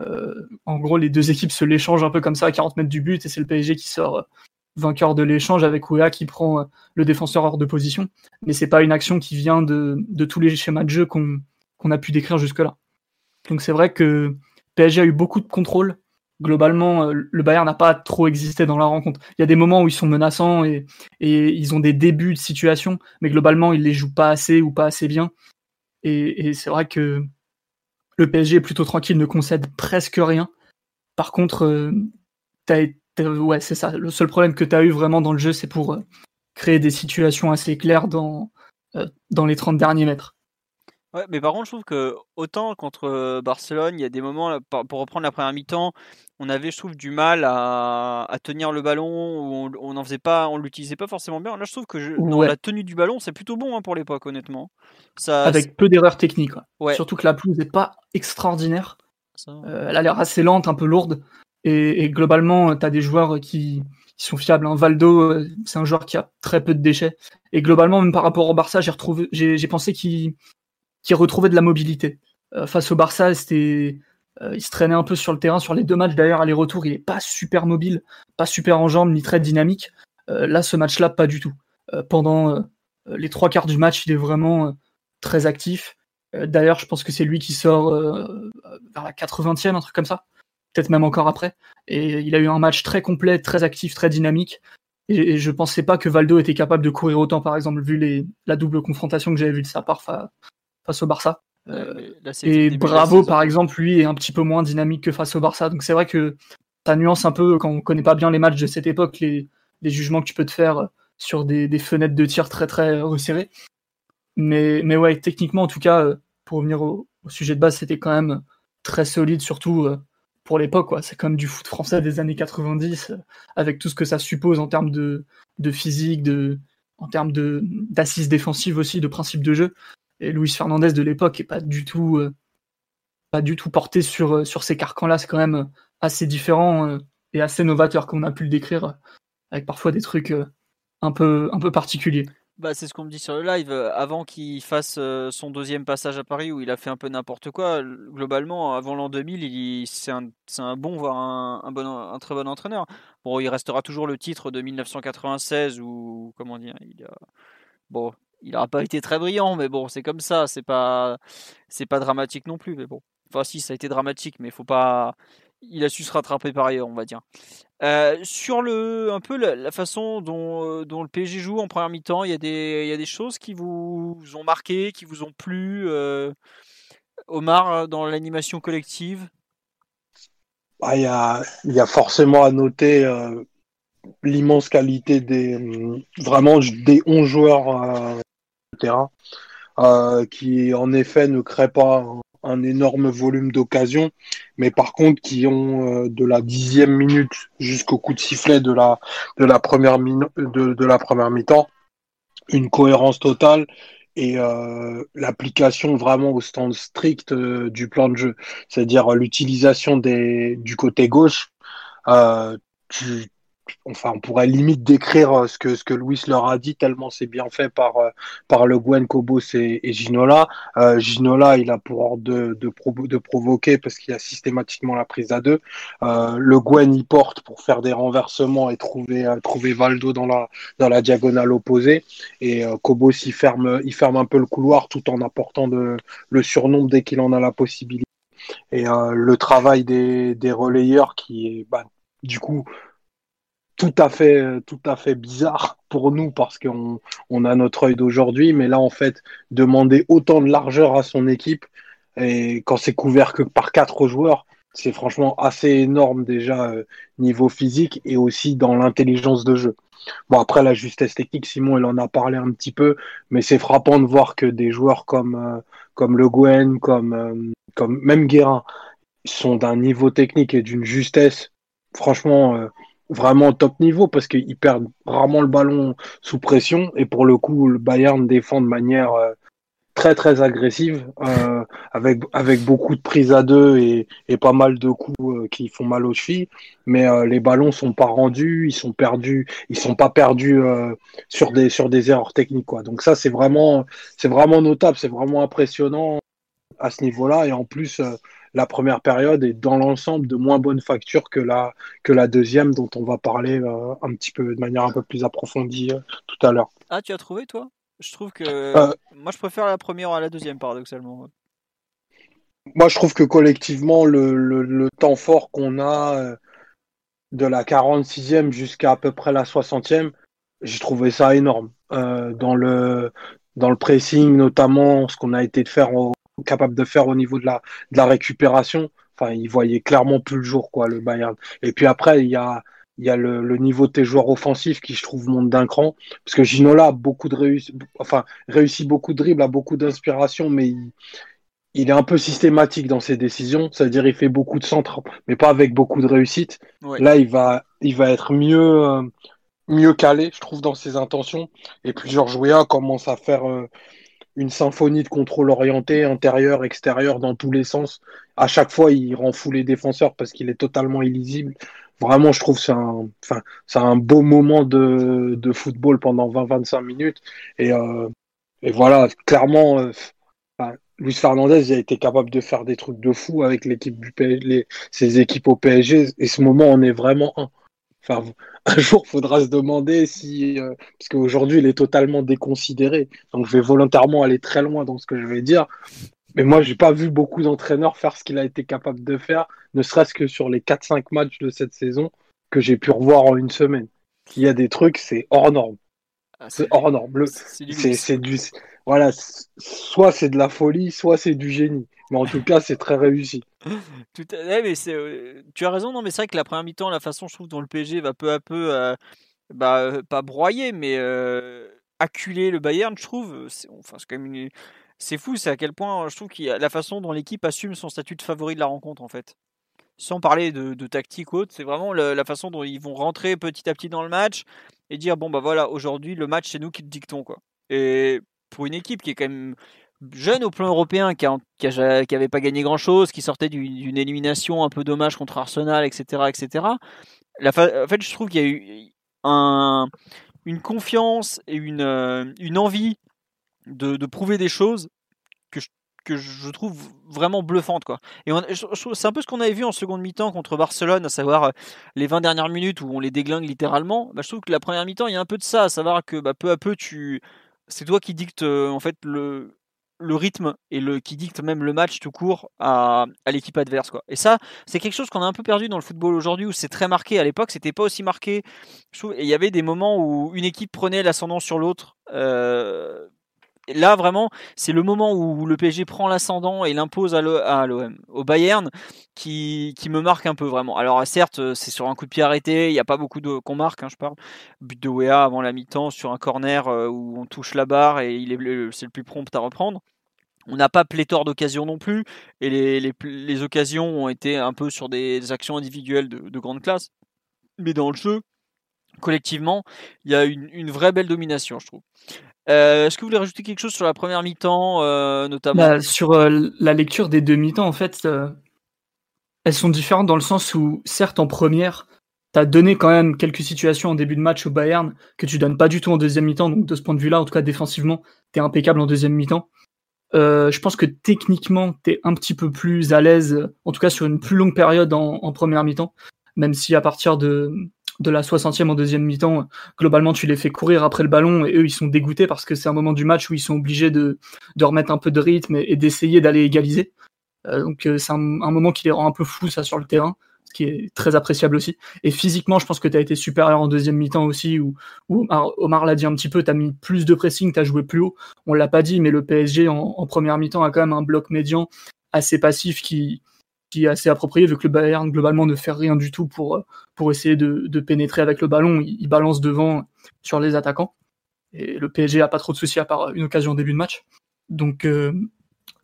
euh, en gros, les deux équipes se l'échangent un peu comme ça à 40 mètres du but et c'est le PSG qui sort euh, vainqueur de l'échange avec Ouya qui prend euh, le défenseur hors de position. Mais c'est pas une action qui vient de, tous les schémas de jeu qu'on a pu décrire jusque-là. Donc c'est vrai que PSG a eu beaucoup de contrôle. Globalement, le Bayern n'a pas trop existé dans la rencontre. Il y a des moments où ils sont menaçants et, ils ont des débuts de situation, mais globalement, ils les jouent pas assez ou pas assez bien. et c'est vrai que le PSG est plutôt tranquille, ne concède presque rien. Par contre, euh, c'est ça. Le seul problème que tu as eu vraiment dans le jeu, c'est pour euh, créer des situations assez claires dans, euh, dans les 30 derniers mètres. Ouais, mais par contre, je trouve que autant contre Barcelone, il y a des moments, pour reprendre la première mi-temps, on avait, je trouve, du mal à, tenir le ballon, ou on n'en faisait pas, on l'utilisait pas forcément bien. Là, je trouve que dans la tenue du ballon, c'est plutôt bon hein, pour l'époque, honnêtement. Ça, Avec peu d'erreurs techniques. Surtout que la pelouse n'est pas extraordinaire. Euh, elle a l'air assez lente, un peu lourde. Et, globalement, tu as des joueurs qui, sont fiables. Hein. Valdo, euh, c'est un joueur qui a très peu de déchets. Et globalement, même par rapport au Barça, j'ai retrouvé, j'ai pensé qu'il qui retrouvait de la mobilité. Euh, face au Barça, c'était, euh, il se traînait un peu sur le terrain sur les deux matchs. D'ailleurs, aller-retour, il est pas super mobile, pas super en jambes, ni très dynamique. Euh, là, ce match-là, pas du tout. pendant les trois quarts du match, il est vraiment très actif. D'ailleurs, je pense que c'est lui qui sort vers la 80e, un truc comme ça. Peut-être même encore après. Et il a eu un match très complet, très actif, très dynamique. Et, je pensais pas que Valdo était capable de courir autant, par exemple, vu les, la double confrontation que j'avais vue de sa part face au Barça. Euh, et Bravo, par exemple, lui est un petit peu moins dynamique que face au Barça. Donc c'est vrai que ça nuance un peu quand on connaît pas bien les matchs de cette époque, les, jugements que tu peux te faire sur des, fenêtres de tir très très resserrées. Mais, mais ouais, techniquement, en tout cas, euh, pour revenir au, sujet de base, c'était quand même très solide, surtout euh, pour l'époque. C'est comme du foot français des années 90, avec tout ce que ça suppose en termes de, de physique, de, en termes d'assises défensives aussi, de principe de jeu et Luis Fernandez de l'époque est pas du tout euh, pas du tout porté sur euh, sur ces carcans-là. C'est quand même euh, assez différent et assez novateur, comme on a pu le décrire, avec parfois des trucs un peu un peu particuliers. Bah, c'est ce qu'on me dit sur le live. Avant qu'il fasse son deuxième passage à Paris où il a fait un peu n'importe quoi, globalement, avant l'an 2000, c'est un, un, bon, voire un, bon, un très bon entraîneur. Bon, il restera toujours le titre de 1996 ou comment dire, il a, bon, il n'aura pas été très brillant, mais bon, c'est comme ça, c'est pas, c'est pas dramatique non plus, mais bon. Enfin, si, ça a été dramatique, mais faut pas. Il a su se rattraper par ailleurs, on va dire. Euh, sur le, un peu la, façon dont, euh, dont, le PSG joue en première mi-temps, il y, a des, il y a des choses qui vous ont marqué, qui vous ont plu. Euh, Omar, dans l'animation collective? Bah, il, y a, y a forcément à noter l'immense qualité des vraiment des 11 joueurs euh, qui en effet ne crée pas un, énorme volume d'occasions, mais par contre qui ont euh, de la dixième minute jusqu'au coup de sifflet de la de la première de, de la première mi-temps une cohérence totale et euh, l'application vraiment au stand strict du plan de jeu, c'est-à-dire l'utilisation des du côté gauche. Enfin, on pourrait limite décrire euh, ce que, ce que Louis leur a dit, tellement c'est bien fait par, euh, par le Gwen, Kobos et, Ginola. Euh, Ginola, il a pour ordre de, de, de provoquer parce qu'il a systématiquement la prise à deux. le Gwen, il porte pour faire des renversements et trouver, trouver Valdo dans la, dans la diagonale opposée. Et Kobos, il ferme, il ferme un peu le couloir tout en apportant de, le surnombre dès qu'il en a la possibilité. et le travail des, des relayeurs qui est bah, du coup tout à fait tout à fait bizarre pour nous parce qu'on on a notre œil d'aujourd'hui mais là en fait demander autant de largeur à son équipe et quand c'est couvert que par quatre joueurs c'est franchement assez énorme déjà euh, niveau physique et aussi dans l'intelligence de jeu. Bon après la justesse technique, Simon il en a parlé un petit peu, mais c'est frappant de voir que des joueurs comme euh, comme Le Guen, comme euh, comme même Guérin sont d'un niveau technique et d'une justesse franchement vraiment top niveau parce qu'ils perdent rarement le ballon sous pression et pour le coup le Bayern défend de manière très très agressive euh, avec avec beaucoup de prises à deux et, et pas mal de coups euh, qui font mal aux chevilles. Mais euh, les ballons sont pas rendus ils sont perdus ils sont pas perdus euh, sur des sur des erreurs techniques quoi. Donc ça c'est vraiment c'est vraiment notable c'est vraiment impressionnant à ce niveau-là. Et en plus la première période est dans l'ensemble de moins bonne facture que la que la deuxième dont on va parler un petit peu de manière un peu plus approfondie tout à l'heure. Ah, tu as trouvé toi? Je trouve que. Euh, moi, je préfère la première à la deuxième, paradoxalement. Moi, je trouve que collectivement, le, temps fort qu'on a euh, de la 46e jusqu'à à peu près la 60e, j'ai trouvé ça énorme. Euh, dans, le, dans le pressing, notamment, ce qu'on a été de faire capable de faire au niveau de la, de la récupération. Enfin, il voyait clairement plus le jour, quoi, le Bayern. Et puis après, il y a il y a le, niveau de tes joueurs offensifs qui, je trouve, monte d'un cran. Parce que Ginola a beaucoup de réussi, enfin, réussit beaucoup de dribbles, a beaucoup d'inspiration, mais il, est un peu systématique dans ses décisions. C'est-à-dire, il fait beaucoup de centres, mais pas avec beaucoup de réussite. Là, il va, il va être mieux, euh, mieux calé, je trouve, dans ses intentions. Et puis, Georges Weah commence à faire euh, une symphonie de contrôle orienté, intérieur, extérieur, dans tous les sens. À chaque fois, il rend fou les défenseurs parce qu'il est totalement illisible vraiment, je trouve c'est un, enfin, c'est un beau moment de, de football pendant 20-25 minutes. Et, euh, et voilà, clairement, euh, Luis Fernandez a été capable de faire des trucs de fou avec l'équipe du PSG, ses équipes au PSG. Et ce moment, on est vraiment un. Un jour, faudra se demander si, euh, parce il est totalement déconsidéré. Donc, je vais volontairement aller très loin dans ce que je vais dire. Mais moi, j'ai pas vu beaucoup d'entraîneurs faire ce qu'il a été capable de faire, ne serait-ce que sur les 4-5 matchs de cette saison que j'ai pu revoir en une semaine. Il y a des trucs, c'est hors norme. Ah, c'est hors norme. C'est du, voilà, soit c'est de la folie, soit c'est du génie. Mais en tout cas, c'est très réussi. Tout mais euh, tu as raison, non, mais c'est vrai que la première mi-temps, la façon, je trouve, dont le PSG va peu à peu, euh, bah, euh, pas broyer, mais acculer le Bayern, je trouve. Enfin, c'est quand même une c'est fou, c'est à quel point je trouve qu'il la façon dont l'équipe assume son statut de favori de la rencontre en fait. Sans parler de, tactique haute, c'est vraiment la, façon dont ils vont rentrer petit à petit dans le match et dire bon bah voilà aujourd'hui le match c'est nous qui le dictons quoi. Et pour une équipe qui est quand même jeune au plan européen, qui, n'avait pas gagné grand chose, qui sortait d'une élimination un peu dommage contre Arsenal, etc., etc. En fait, je trouve qu'il y a eu un, une confiance et une, euh, une envie de, prouver des choses que je, trouve vraiment bluffantes. Quoi. Et c'est un peu ce qu'on avait vu en seconde mi-temps contre Barcelone, à savoir euh, les 20 dernières minutes où on les déglingue littéralement. Bah, je trouve que la première mi-temps, il y a un peu de ça, à savoir que bah, peu à peu, tu... c'est toi qui dictes euh, en fait le, le rythme et qui dicte même le match tout court à, à l'équipe adverse quoi. Et ça, c'est quelque chose qu'on a un peu perdu dans le football aujourd'hui où c'est très marqué. À l'époque, c'était pas aussi marqué. et il y avait des moments où une équipe prenait l'ascendant sur l'autre. Euh, là vraiment, c'est le moment où le PSG prend l'ascendant et l'impose à l'OM, au Bayern, qui, qui, me marque un peu vraiment. Alors certes, c'est sur un coup de pied arrêté, il n'y a pas beaucoup de qu'on marque, hein, je parle. But de Wea avant la mi-temps sur un corner euh, où on touche la barre et il est c'est le plus prompt à reprendre. On n'a pas pléthore d'occasions non plus, et les, les, les, occasions ont été un peu sur des, actions individuelles de, de, grande classe. Mais dans le jeu, collectivement, il y a une, une vraie belle domination, je trouve. Euh, est-ce que vous voulez rajouter quelque chose sur la première mi-temps, euh, notamment? Bah, Sur euh, la lecture des deux mi-temps, en fait, elles sont différentes dans le sens où, certes, en première, tu as donné quand même quelques situations en début de match au Bayern que tu donnes pas du tout en deuxième mi-temps. Donc, de ce point de vue-là, en tout cas, défensivement, tu es impeccable en deuxième mi-temps. je pense que techniquement, tu es un petit peu plus à l'aise, en tout cas sur une plus longue période en première mi-temps, même si à partir de, de la 60e en deuxième mi-temps, globalement, tu les fais courir après le ballon et eux, ils sont dégoûtés parce que c'est un moment du match où ils sont obligés de, de remettre un peu de rythme et, d'essayer d'aller égaliser. donc c'est un, moment qui les rend un peu fous ça sur le terrain ce qui est très appréciable aussi. Et physiquement, je pense que tu as été supérieur en deuxième mi-temps aussi, où, Omar, l'a dit un petit peu, tu mis plus de pressing, tu as joué plus haut. On l'a pas dit, mais le PSG en, première mi-temps a quand même un bloc médian assez passif qui, qui est assez approprié, vu que le Bayern globalement ne fait rien du tout pour, pour essayer de, pénétrer avec le ballon. Il, balance devant sur les attaquants. Et le PSG a pas trop de soucis à part une occasion au début de match. Donc, euh,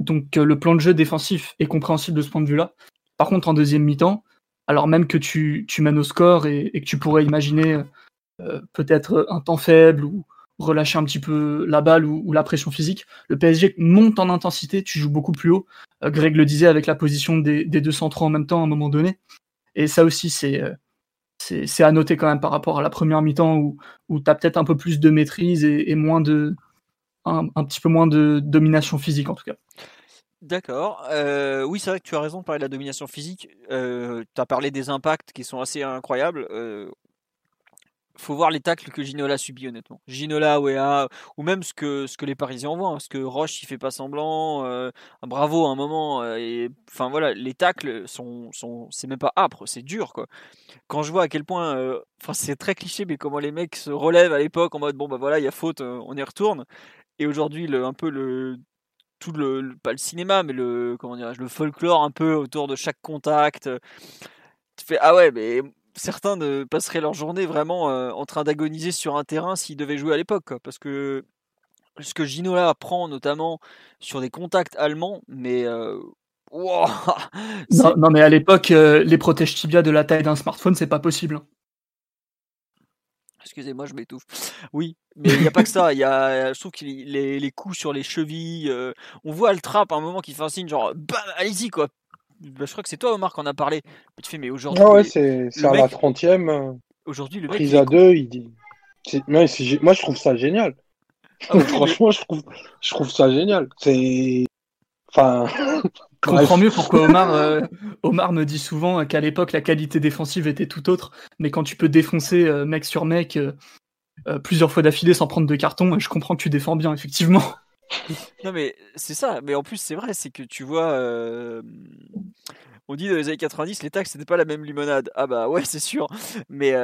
donc le plan de jeu défensif est compréhensible de ce point de vue-là. Par contre, en deuxième mi-temps, alors même que tu, tu mènes au score et, que tu pourrais imaginer euh, peut-être un temps faible ou relâcher un petit peu la balle ou, la pression physique, le PSG monte en intensité, tu joues beaucoup plus haut. Euh, Greg le disait avec la position des, deux centraux en même temps à un moment donné. Et ça aussi, c'est euh, à noter quand même par rapport à la première mi-temps où, où tu as peut-être un peu plus de maîtrise et, moins de un, petit peu moins de domination physique en tout cas. D'accord. Euh, oui, c'est vrai que tu as raison de parler de la domination physique. Euh, tu as parlé des impacts qui sont assez incroyables. Faut voir les tacles que Ginola subit honnêtement. Ginola, Wea, ou même ce que, ce que les Parisiens voient. Hein, ce que Roche il fait pas semblant. Euh, bravo à un moment. enfin voilà, les tacles sont, sont c'est même pas âpre, c'est dur quoi. Quand je vois à quel point, enfin c'est très cliché, mais comment les mecs se relèvent à l'époque en mode bon bah voilà il y a faute, on y retourne. Et aujourd'hui le un peu le tout le, pas le cinéma, mais le comment le folklore un peu autour de chaque contact. Tu fais ah ouais, mais certains ne passeraient leur journée vraiment euh, en train d'agoniser sur un terrain s'ils devaient jouer à l'époque, parce que ce que Ginola apprend notamment sur des contacts allemands, mais euh, non, mais à l'époque, euh, les protèges tibia de la taille d'un smartphone, c'est pas possible. Hein. Excusez-moi, je m'étouffe. Oui, mais il n'y a pas que ça. Il y a, je trouve que les, les coups sur les chevilles. Euh, on voit le trap à un moment qui fait un signe genre, bah, allez-y quoi. Bah, je crois que c'est toi, Omar, qui en a parlé. tu fais, mais aujourd'hui. Ah ouais, c'est à la 30ème. Euh, aujourd'hui, le Prise à deux, il dit. moi, je trouve ça génial. Ah Franchement, je, trouve, je trouve ça génial. C'est. Enfin. Je comprends mieux pourquoi Omar, euh, Omar me dit souvent qu'à l'époque la qualité défensive était tout autre, mais quand tu peux défoncer euh, mec sur mec euh, plusieurs fois d'affilée sans prendre de carton, je comprends que tu défends bien, effectivement. non mais c'est ça, mais en plus c'est vrai, c'est que tu vois, on dit dans les années 90 les taxes c'était pas la même limonade. Ah bah ouais c'est sûr, mais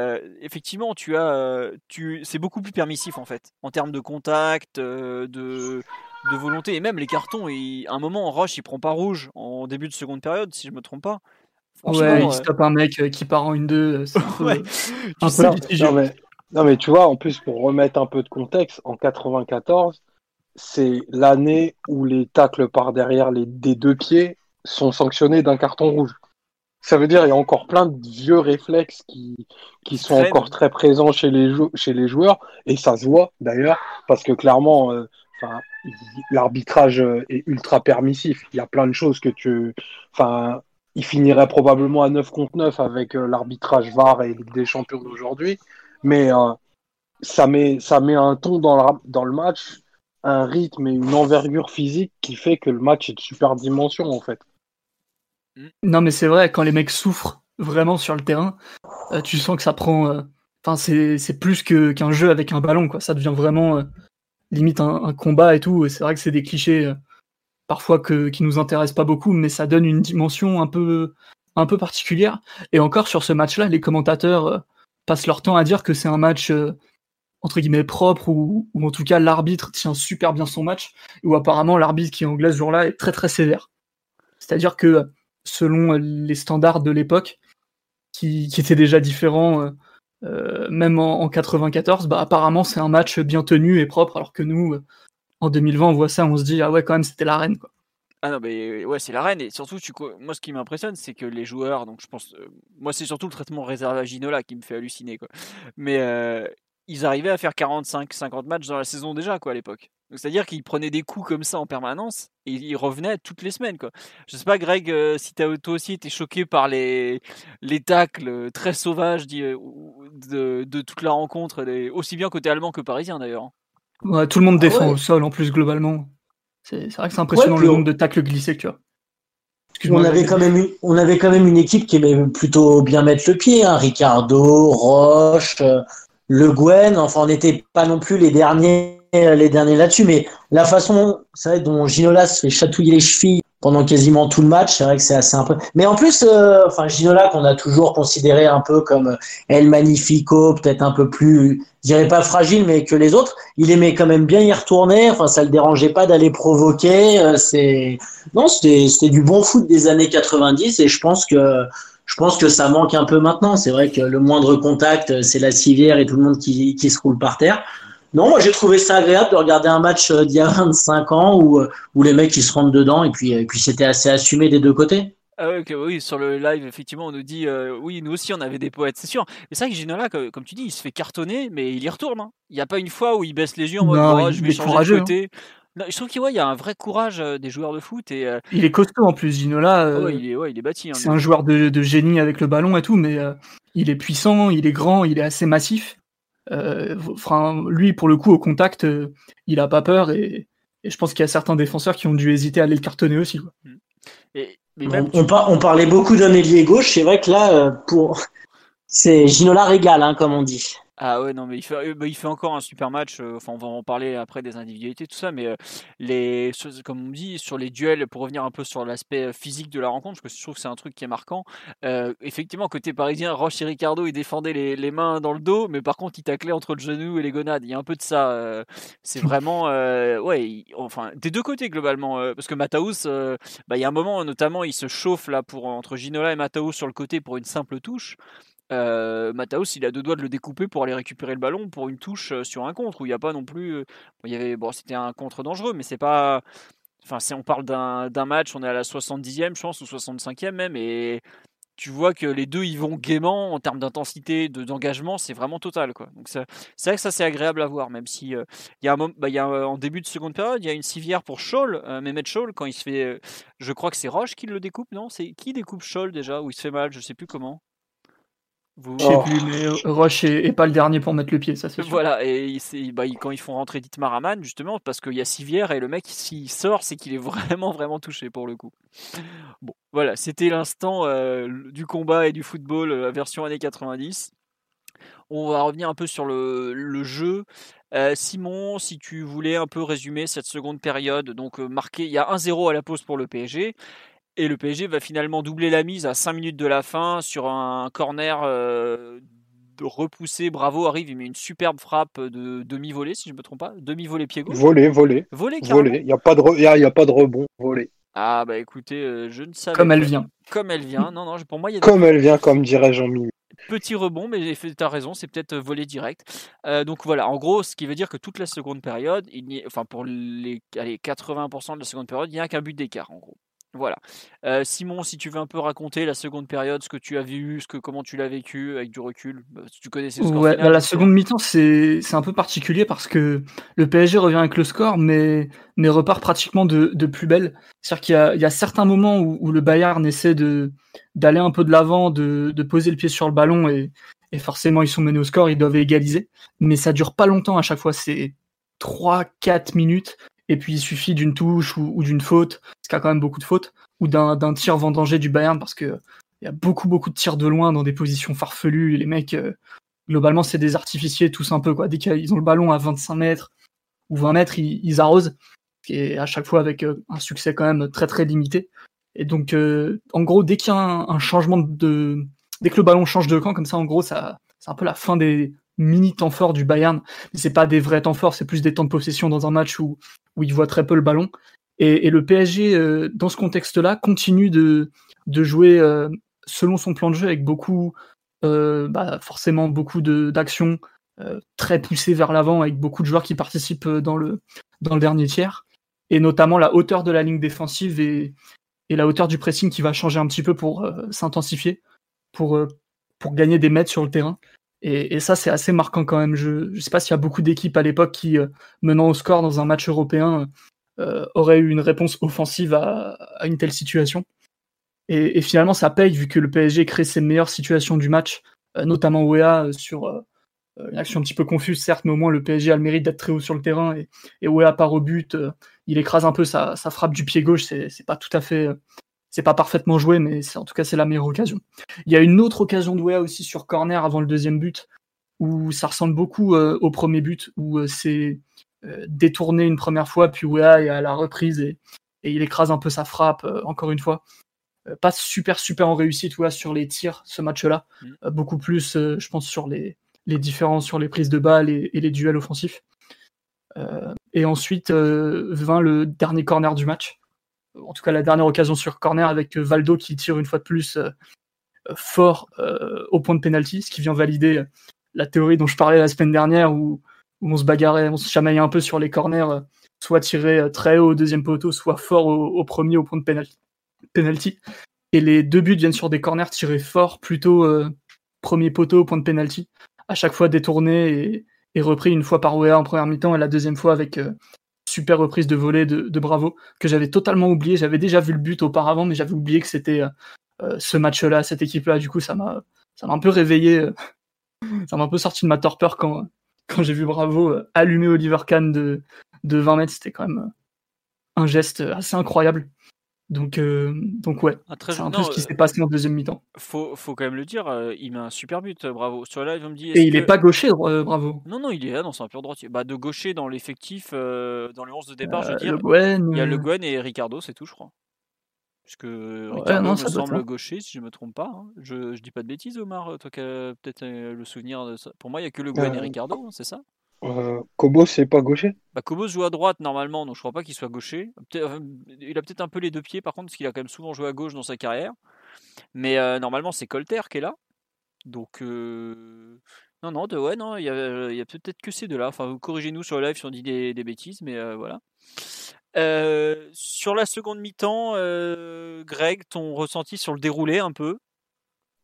effectivement tu as, tu, c'est beaucoup plus permissif en fait, en termes de contact, de de volonté. Et même les cartons, il, à un moment, en Roche, il prend pas rouge en début de seconde période, si je me trompe pas. Ouais, il euh, stoppe un mec euh, qui part en une 2 ouais. non, mais, non, mais tu vois, en plus, pour remettre un peu de contexte, en 94, c'est l'année où les tacles par derrière les, des deux pieds sont sanctionnés d'un carton rouge. Ça veut dire qu'il y a encore plein de vieux réflexes qui, qui sont encore très présents chez les, chez les joueurs, et ça se voit d'ailleurs, parce que clairement, euh, l'arbitrage euh, est ultra permissif. Il y a plein de choses que tu. Enfin, il finirait probablement à 9 contre 9 avec euh, l'arbitrage VAR et Ligue des Champions d'aujourd'hui. Mais euh, ça, met, ça met un ton dans le, dans le match, un rythme et une envergure physique qui fait que le match est de super dimension en fait. Non, mais c'est vrai, quand les mecs souffrent vraiment sur le terrain, tu sens que ça prend. Enfin, c'est plus qu'un jeu avec un ballon, quoi. Ça devient vraiment limite un, combat et tout. C'est vrai que c'est des clichés euh, parfois que, qui nous intéressent pas beaucoup, mais ça donne une dimension un peu, un peu particulière. Et encore sur ce match-là, les commentateurs euh, passent leur temps à dire que c'est un match euh, entre guillemets propre ou, en tout cas l'arbitre tient super bien son match ou apparemment l'arbitre qui est anglais ce jour-là est très très sévère. C'est-à-dire que selon les standards de l'époque, qui, qui étaient déjà différents euh, même en, en, 94, bah, apparemment c'est un match bien tenu et propre, alors que nous, euh, en 2020, on voit ça, on se dit ah ouais quand même c'était la reine quoi. Ah non mais ouais c'est la reine et surtout tu moi ce qui m'impressionne c'est que les joueurs donc je pense euh, moi c'est surtout le traitement réservé à Ginola qui me fait halluciner quoi. Mais ils arrivaient à faire 45 50 matchs dans la saison déjà quoi à l'époque. C'est-à-dire qu'ils prenaient des coups comme ça en permanence et ils revenaient toutes les semaines. Quoi. Je sais pas, Greg, euh, si toi aussi été choqué par les, les tacles euh, très sauvages de, de toute la rencontre, aussi bien côté allemand que parisien d'ailleurs. Ouais, tout le monde ah défend au sol en plus globalement. C'est vrai que c'est impressionnant le nombre de tacles glissés tu vois. On avait, quand même une, on avait quand même une équipe qui aimait plutôt bien mettre le pied. Hein. Ricardo, Roche, euh, Le Guen. Enfin, on n'était pas non plus les derniers les derniers là-dessus, mais la façon dont Ginolas fait chatouiller les chevilles pendant quasiment tout le match. C'est vrai que c'est assez peu. Mais en plus, euh, enfin Ginola qu'on a toujours considéré un peu comme El Magnifico, peut-être un peu plus, je dirais pas fragile, mais que les autres, il aimait quand même bien y retourner. Enfin, ça le dérangeait pas d'aller provoquer. Euh, c'est non, c'était du bon foot des années 90 et je pense que je pense que ça manque un peu maintenant. C'est vrai que le moindre contact, c'est la civière et tout le monde qui, qui se roule par terre. Non, moi j'ai trouvé ça agréable de regarder un match euh, d'il y a 25 ans où, euh, où les mecs ils se rentrent dedans et puis, et puis c'était assez assumé des deux côtés. Ah oui, sur le live, effectivement, on nous dit euh, oui, nous aussi on avait des poètes, c'est sûr. Mais c'est vrai que Ginola, comme tu dis, il se fait cartonner, mais il y retourne. Hein. Il n'y a pas une fois où il baisse les yeux en mode oh, je vais changer de côté. Hein. Je trouve qu'il y a un vrai courage des joueurs de foot. Et, Il est costaud en plus, Ginola. il, est, il est bâti. Hein, c'est un joueur de, de, génie avec le ballon et tout, mais il est puissant, il est grand, il est assez massif. Euh, lui, pour le coup, au contact, euh, il a pas peur et, je pense qu'il y a certains défenseurs qui ont dû hésiter à aller le cartonner aussi. Mm. on, parlait beaucoup d'un ailier gauche, c'est vrai que là, euh, pour c'est Ginola régale, hein, comme on dit. Ah ouais, non, mais il fait, euh, bah, il fait encore un super match. Euh, enfin, on va en parler après des individualités, tout ça. Mais euh, les, comme on dit, sur les duels, pour revenir un peu sur l'aspect physique de la rencontre, parce que je trouve que c'est un truc qui est marquant. effectivement, côté parisien, Roche et Ricardo, ils défendaient les, les, mains dans le dos, mais par contre, ils taclaient entre le genou et les gonades. Il y a un peu de ça. c'est vraiment, ouais, enfin, des deux côtés globalement. parce que Mataus, bah, il y a un moment, notamment, il se chauffe là pour entre Ginola et Mataus sur le côté pour une simple touche. Euh, Mataos, il a deux doigts de le découper pour aller récupérer le ballon pour une touche euh, sur un contre où il a pas non plus. Euh, y avait, bon, c'était un contre dangereux, mais c'est pas. Enfin, on parle d'un match, on est à la 70e, je pense, ou 65e même, et tu vois que les deux ils vont gaiement en termes d'intensité, d'engagement, c'est vraiment total quoi. Donc c'est vrai que ça c'est agréable à voir, même si il y a un bah, y a, en début de seconde période, il y a une civière pour Scholl, Mehmet Scholl quand il se fait, je crois que c'est Roche qui le découpe, non? C'est qui découpe Scholl déjà où il se fait mal, je sais plus comment? Vous... Je sais plus, mais Roche est, pas le dernier pour mettre le pied, ça c'est sûr. Voilà, et bah, quand ils font rentrer Dietmar Hamann, justement, parce qu'il y a Sivière et le mec, s'il sort, c'est qu'il est vraiment, vraiment touché pour le coup. Bon, voilà, c'était l'instant euh, du combat et du football, euh, version années 90. On va revenir un peu sur le, jeu. Euh, Simon, si tu voulais un peu résumer cette seconde période, donc marqué, il y a 1-0 à la pause pour le PSG. Et le PSG va finalement doubler la mise à 5 minutes de la fin sur un corner euh, repoussé. Bravo arrive, il met une superbe frappe de demi-volée, si je ne me trompe pas. Demi-volée pied gauche. Volée, volée. Volée, Il n'y a, pas de a, pas de rebond, volée. Ah bah écoutez, euh, je ne savais Comme elle vient. Comme elle vient. Non, non, pour moi, il y a Comme elle vient, comme dirait Jean-Mi. Petit rebond, mais tu as raison, c'est peut-être volé direct. Euh, donc voilà, en gros, ce qui veut dire que toute la seconde période, il enfin pour les allez, 80% de la seconde période, il n'y a qu'un but d'écart en gros. Voilà. Euh, Simon, si tu veux un peu raconter la seconde période, ce que tu as vu, ce que, comment tu l'as vécu avec du recul, bah, si tu connaissais le score ouais, bah, la seconde mi-temps, c'est un peu particulier parce que le PSG revient avec le score, mais, mais repart pratiquement de, de plus belle. C'est-à-dire qu'il y, y, a certains moments où, où le Bayern essaie d'aller un peu de l'avant, de, de, poser le pied sur le ballon et, et forcément ils sont menés au score, ils doivent égaliser. Mais ça dure pas longtemps à chaque fois, c'est 3-4 minutes et puis il suffit d'une touche ou, d'une faute, parce qu'il y a quand même beaucoup de fautes, ou d'un tir vendangé du Bayern, parce que il y a beaucoup beaucoup de tirs de loin dans des positions farfelues. Les mecs, euh, globalement, c'est des artificiers tous un peu quoi. Dès qu'ils ont le ballon à 25 mètres ou 20 mètres, ils, arrosent, et à chaque fois avec euh, un succès quand même très très limité. Et donc, euh, en gros, dès qu'il y a un, changement de, dès que le ballon change de camp, comme ça, en gros, ça, c'est un peu la fin des, mini temps forts du Bayern, mais c'est pas des vrais temps forts, c'est plus des temps de possession dans un match où, où il voit très peu le ballon. Et, le PSG, euh, dans ce contexte-là, continue de, de jouer euh, selon son plan de jeu avec beaucoup, euh, bah, forcément beaucoup d'actions très poussées vers l'avant, avec beaucoup de joueurs qui participent dans le, dans dernier tiers, et notamment la hauteur de la ligne défensive et, et la hauteur du pressing qui va changer un petit peu pour s'intensifier, pour, pour gagner des mètres sur le terrain. Et, ça, c'est assez marquant quand même. Je ne sais pas s'il y a beaucoup d'équipes à l'époque qui, euh, menant au score dans un match européen, euh, auraient eu une réponse offensive à, une telle situation. Et, finalement, ça paye vu que le PSG crée ses meilleures situations du match, euh, notamment Ouéa sur une action un petit peu confuse, certes, mais au moins le PSG a le mérite d'être très haut sur le terrain et, et Ouéa part au but. il écrase un peu sa, sa, frappe du pied gauche, c'est pas tout à fait c'est pas parfaitement joué, mais en tout cas, c'est la meilleure occasion. Il y a une autre occasion de Wea aussi sur corner avant le deuxième but, où ça ressemble beaucoup euh, au premier but, où euh, c'est euh, détourné une première fois, puis Wea est à la reprise et, et il écrase un peu sa frappe, encore une fois. pas super, super en réussite ouais, sur les tirs, ce match-là. Mm. beaucoup plus, je pense, sur les, les différences, sur les prises de balles et, les duels offensifs. et ensuite vint le dernier corner du match. En tout cas, la dernière occasion sur corner avec Valdo qui tire une fois de plus fort au point de pénalty, ce qui vient valider la théorie dont je parlais la semaine dernière où, on se bagarrait, on se chamaillait un peu sur les corners, euh, soit tiré euh, très haut au deuxième poteau, soit fort au, premier au point de penalty. Et les deux buts viennent sur des corners tirés fort, plutôt euh, premier poteau au point de penalty. À chaque fois détourné et, repris une fois par OEA en première mi-temps et la deuxième fois avec super reprise de volée de, Bravo que j'avais totalement oublié. J'avais déjà vu le but auparavant, mais j'avais oublié que c'était ce match-là, cette équipe-là. Du coup, ça m'a ça m'a un peu réveillé ça m'a un peu sorti de ma torpeur quand, quand j'ai vu Bravo euh, allumer Oliver Kahn de, de 20 mètres. C'était quand même euh, un geste assez incroyable. Donc, euh, donc ouais, ah, c'est un peu ce qui s'est passé en deuxième mi-temps. Faut, faut quand même le dire, il met un super but, bravo. Sur là, me Et il est pas gaucher, bravo. Non, non, il est là, dans un pur droitier. Bah, de gaucher dans l'effectif, dans le 11 de départ, je veux dire. il y a Le Guen et Ricardo, c'est tout, je crois. Puisque Ricardo me semble gaucher, si je ne me trompe pas. Hein. Je, je dis pas de bêtises, Omar, toi qui as peut-être euh, le souvenir de ça. Pour moi, il n'y a que le Gwen et euh, Ricardo, hein, c'est ça? Euh, Kobo, c'est pas gaucher? Bah, Kobo joue à droite normalement, donc je crois pas qu'il soit gaucher. il a peut-être un peu les deux pieds par contre, parce qu'il a quand même souvent joué à gauche dans sa carrière. Mais normalement, c'est Colter qui est là. Donc, non, non, de, ouais, non, il y a, a peut-être que ces deux-là. Enfin, corrigez-nous sur le live si on dit des, des bêtises, mais voilà. Euh, sur la seconde mi-temps, euh, Greg, ton ressenti sur le déroulé un peu?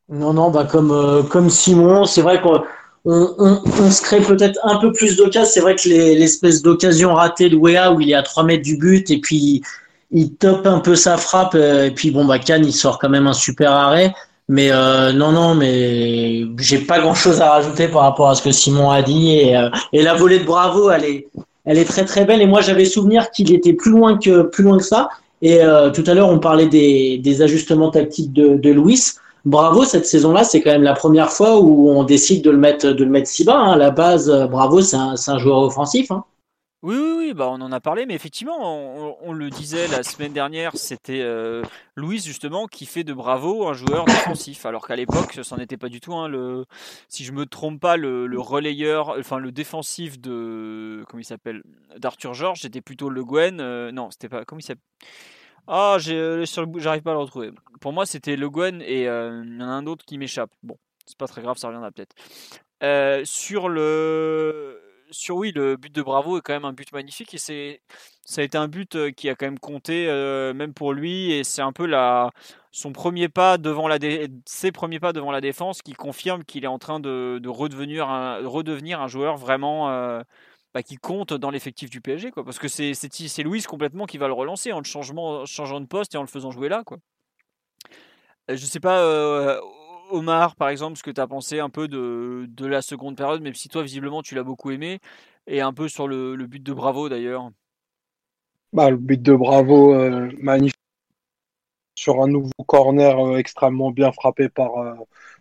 Non, non, bah comme, euh, comme Simon, c'est vrai qu'on on, se crée peut-être un peu plus d'occasions. C'est vrai que l'espèce d'occasion ratée de Wea où il est à 3 mètres du but et puis il top un peu sa frappe et puis bon bah Cannes il sort quand même un super arrêt. Mais non, non, mais j'ai pas grand chose à rajouter par rapport à ce que Simon a dit. Et, et la volée de Bravo, elle est, elle est très très belle. Et moi, j'avais souvenir qu'il était plus loin que plus loin que ça. Et euh, tout à l'heure, on parlait des, des ajustements tactiques de, de Louis. Bravo, cette saison-là, c'est quand même la première fois où on décide de le mettre de le mettre si bas. Hein. La base, Bravo, c'est un, joueur offensif. Hein. Oui, oui, oui, bah on en a parlé, mais effectivement, on, le disait la semaine dernière, c'était euh, Louis justement qui fait de Bravo un joueur défensif, alors qu'à l'époque, ce n'en était pas du tout. Hein, le, si je me trompe pas, le, relayeur, enfin le défensif de, comment il s'appelle, d'Arthur Georges, c'était plutôt Le Guen. Euh, non, c'était pas, comment il s'appelle? Ah, euh, j'arrive pas à le retrouver. Pour moi, c'était Le Guen et il y en a un autre qui m'échappe. Bon, c'est pas très grave, ça reviendra peut-être. sur le sur oui, le but de Bravo est quand même un but magnifique et c'est ça a été un but euh, qui a quand même compté euh, même pour lui et c'est un peu la son premier pas devant la ses premiers pas devant la défense qui confirme qu'il est en train de, redevenir un redevenir un joueur vraiment euh, bah, qui compte dans l'effectif du PSG quoi parce que c'est c'est Louis complètement qui va le relancer en le changeant de poste et en le faisant jouer là quoi. Je sais pas Omar, par exemple, ce que tu as pensé un peu de, la seconde période, même si toi, visiblement, tu l'as beaucoup aimé, et un peu sur le, but de Bravo d'ailleurs. Bah, le but de Bravo, euh, magnifique. Sur un nouveau corner euh, extrêmement bien frappé par, euh,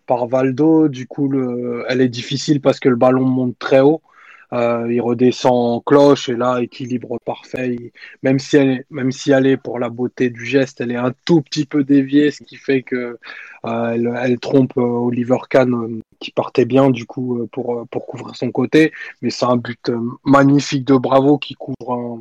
par Valdo. Du coup, le, elle est difficile parce que le ballon monte très haut. Euh, il redescend en cloche et là, équilibre parfait. même, si elle, même si elle est pour la beauté du geste, elle est un tout petit peu déviée, ce qui fait que euh, elle, trompe euh, Oliver Kahn qui partait bien du coup pour, pour couvrir son côté. Mais c'est un but magnifique de Bravo qui couvre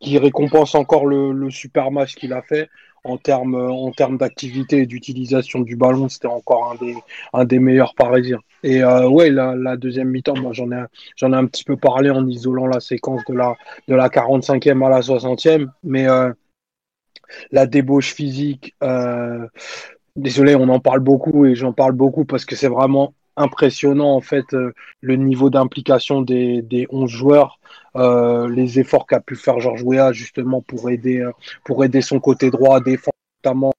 qui récompense encore le, le super match qu'il a fait en termes en termes d'activité et d'utilisation du ballon, c'était encore un des, un des meilleurs parisiens. Et euh, ouais, la, la deuxième mi-temps, moi j'en ai, j'en ai un petit peu parlé en isolant la séquence de la, de la 45e à la 60e, mais euh, la débauche physique, euh, désolé, on en parle beaucoup et j'en parle beaucoup parce que c'est vraiment impressionnant en fait euh, le niveau d'implication des, des 11 joueurs, euh, les efforts qu'a pu faire Georges Weah justement pour aider, euh, pour aider son côté droit à défendre notamment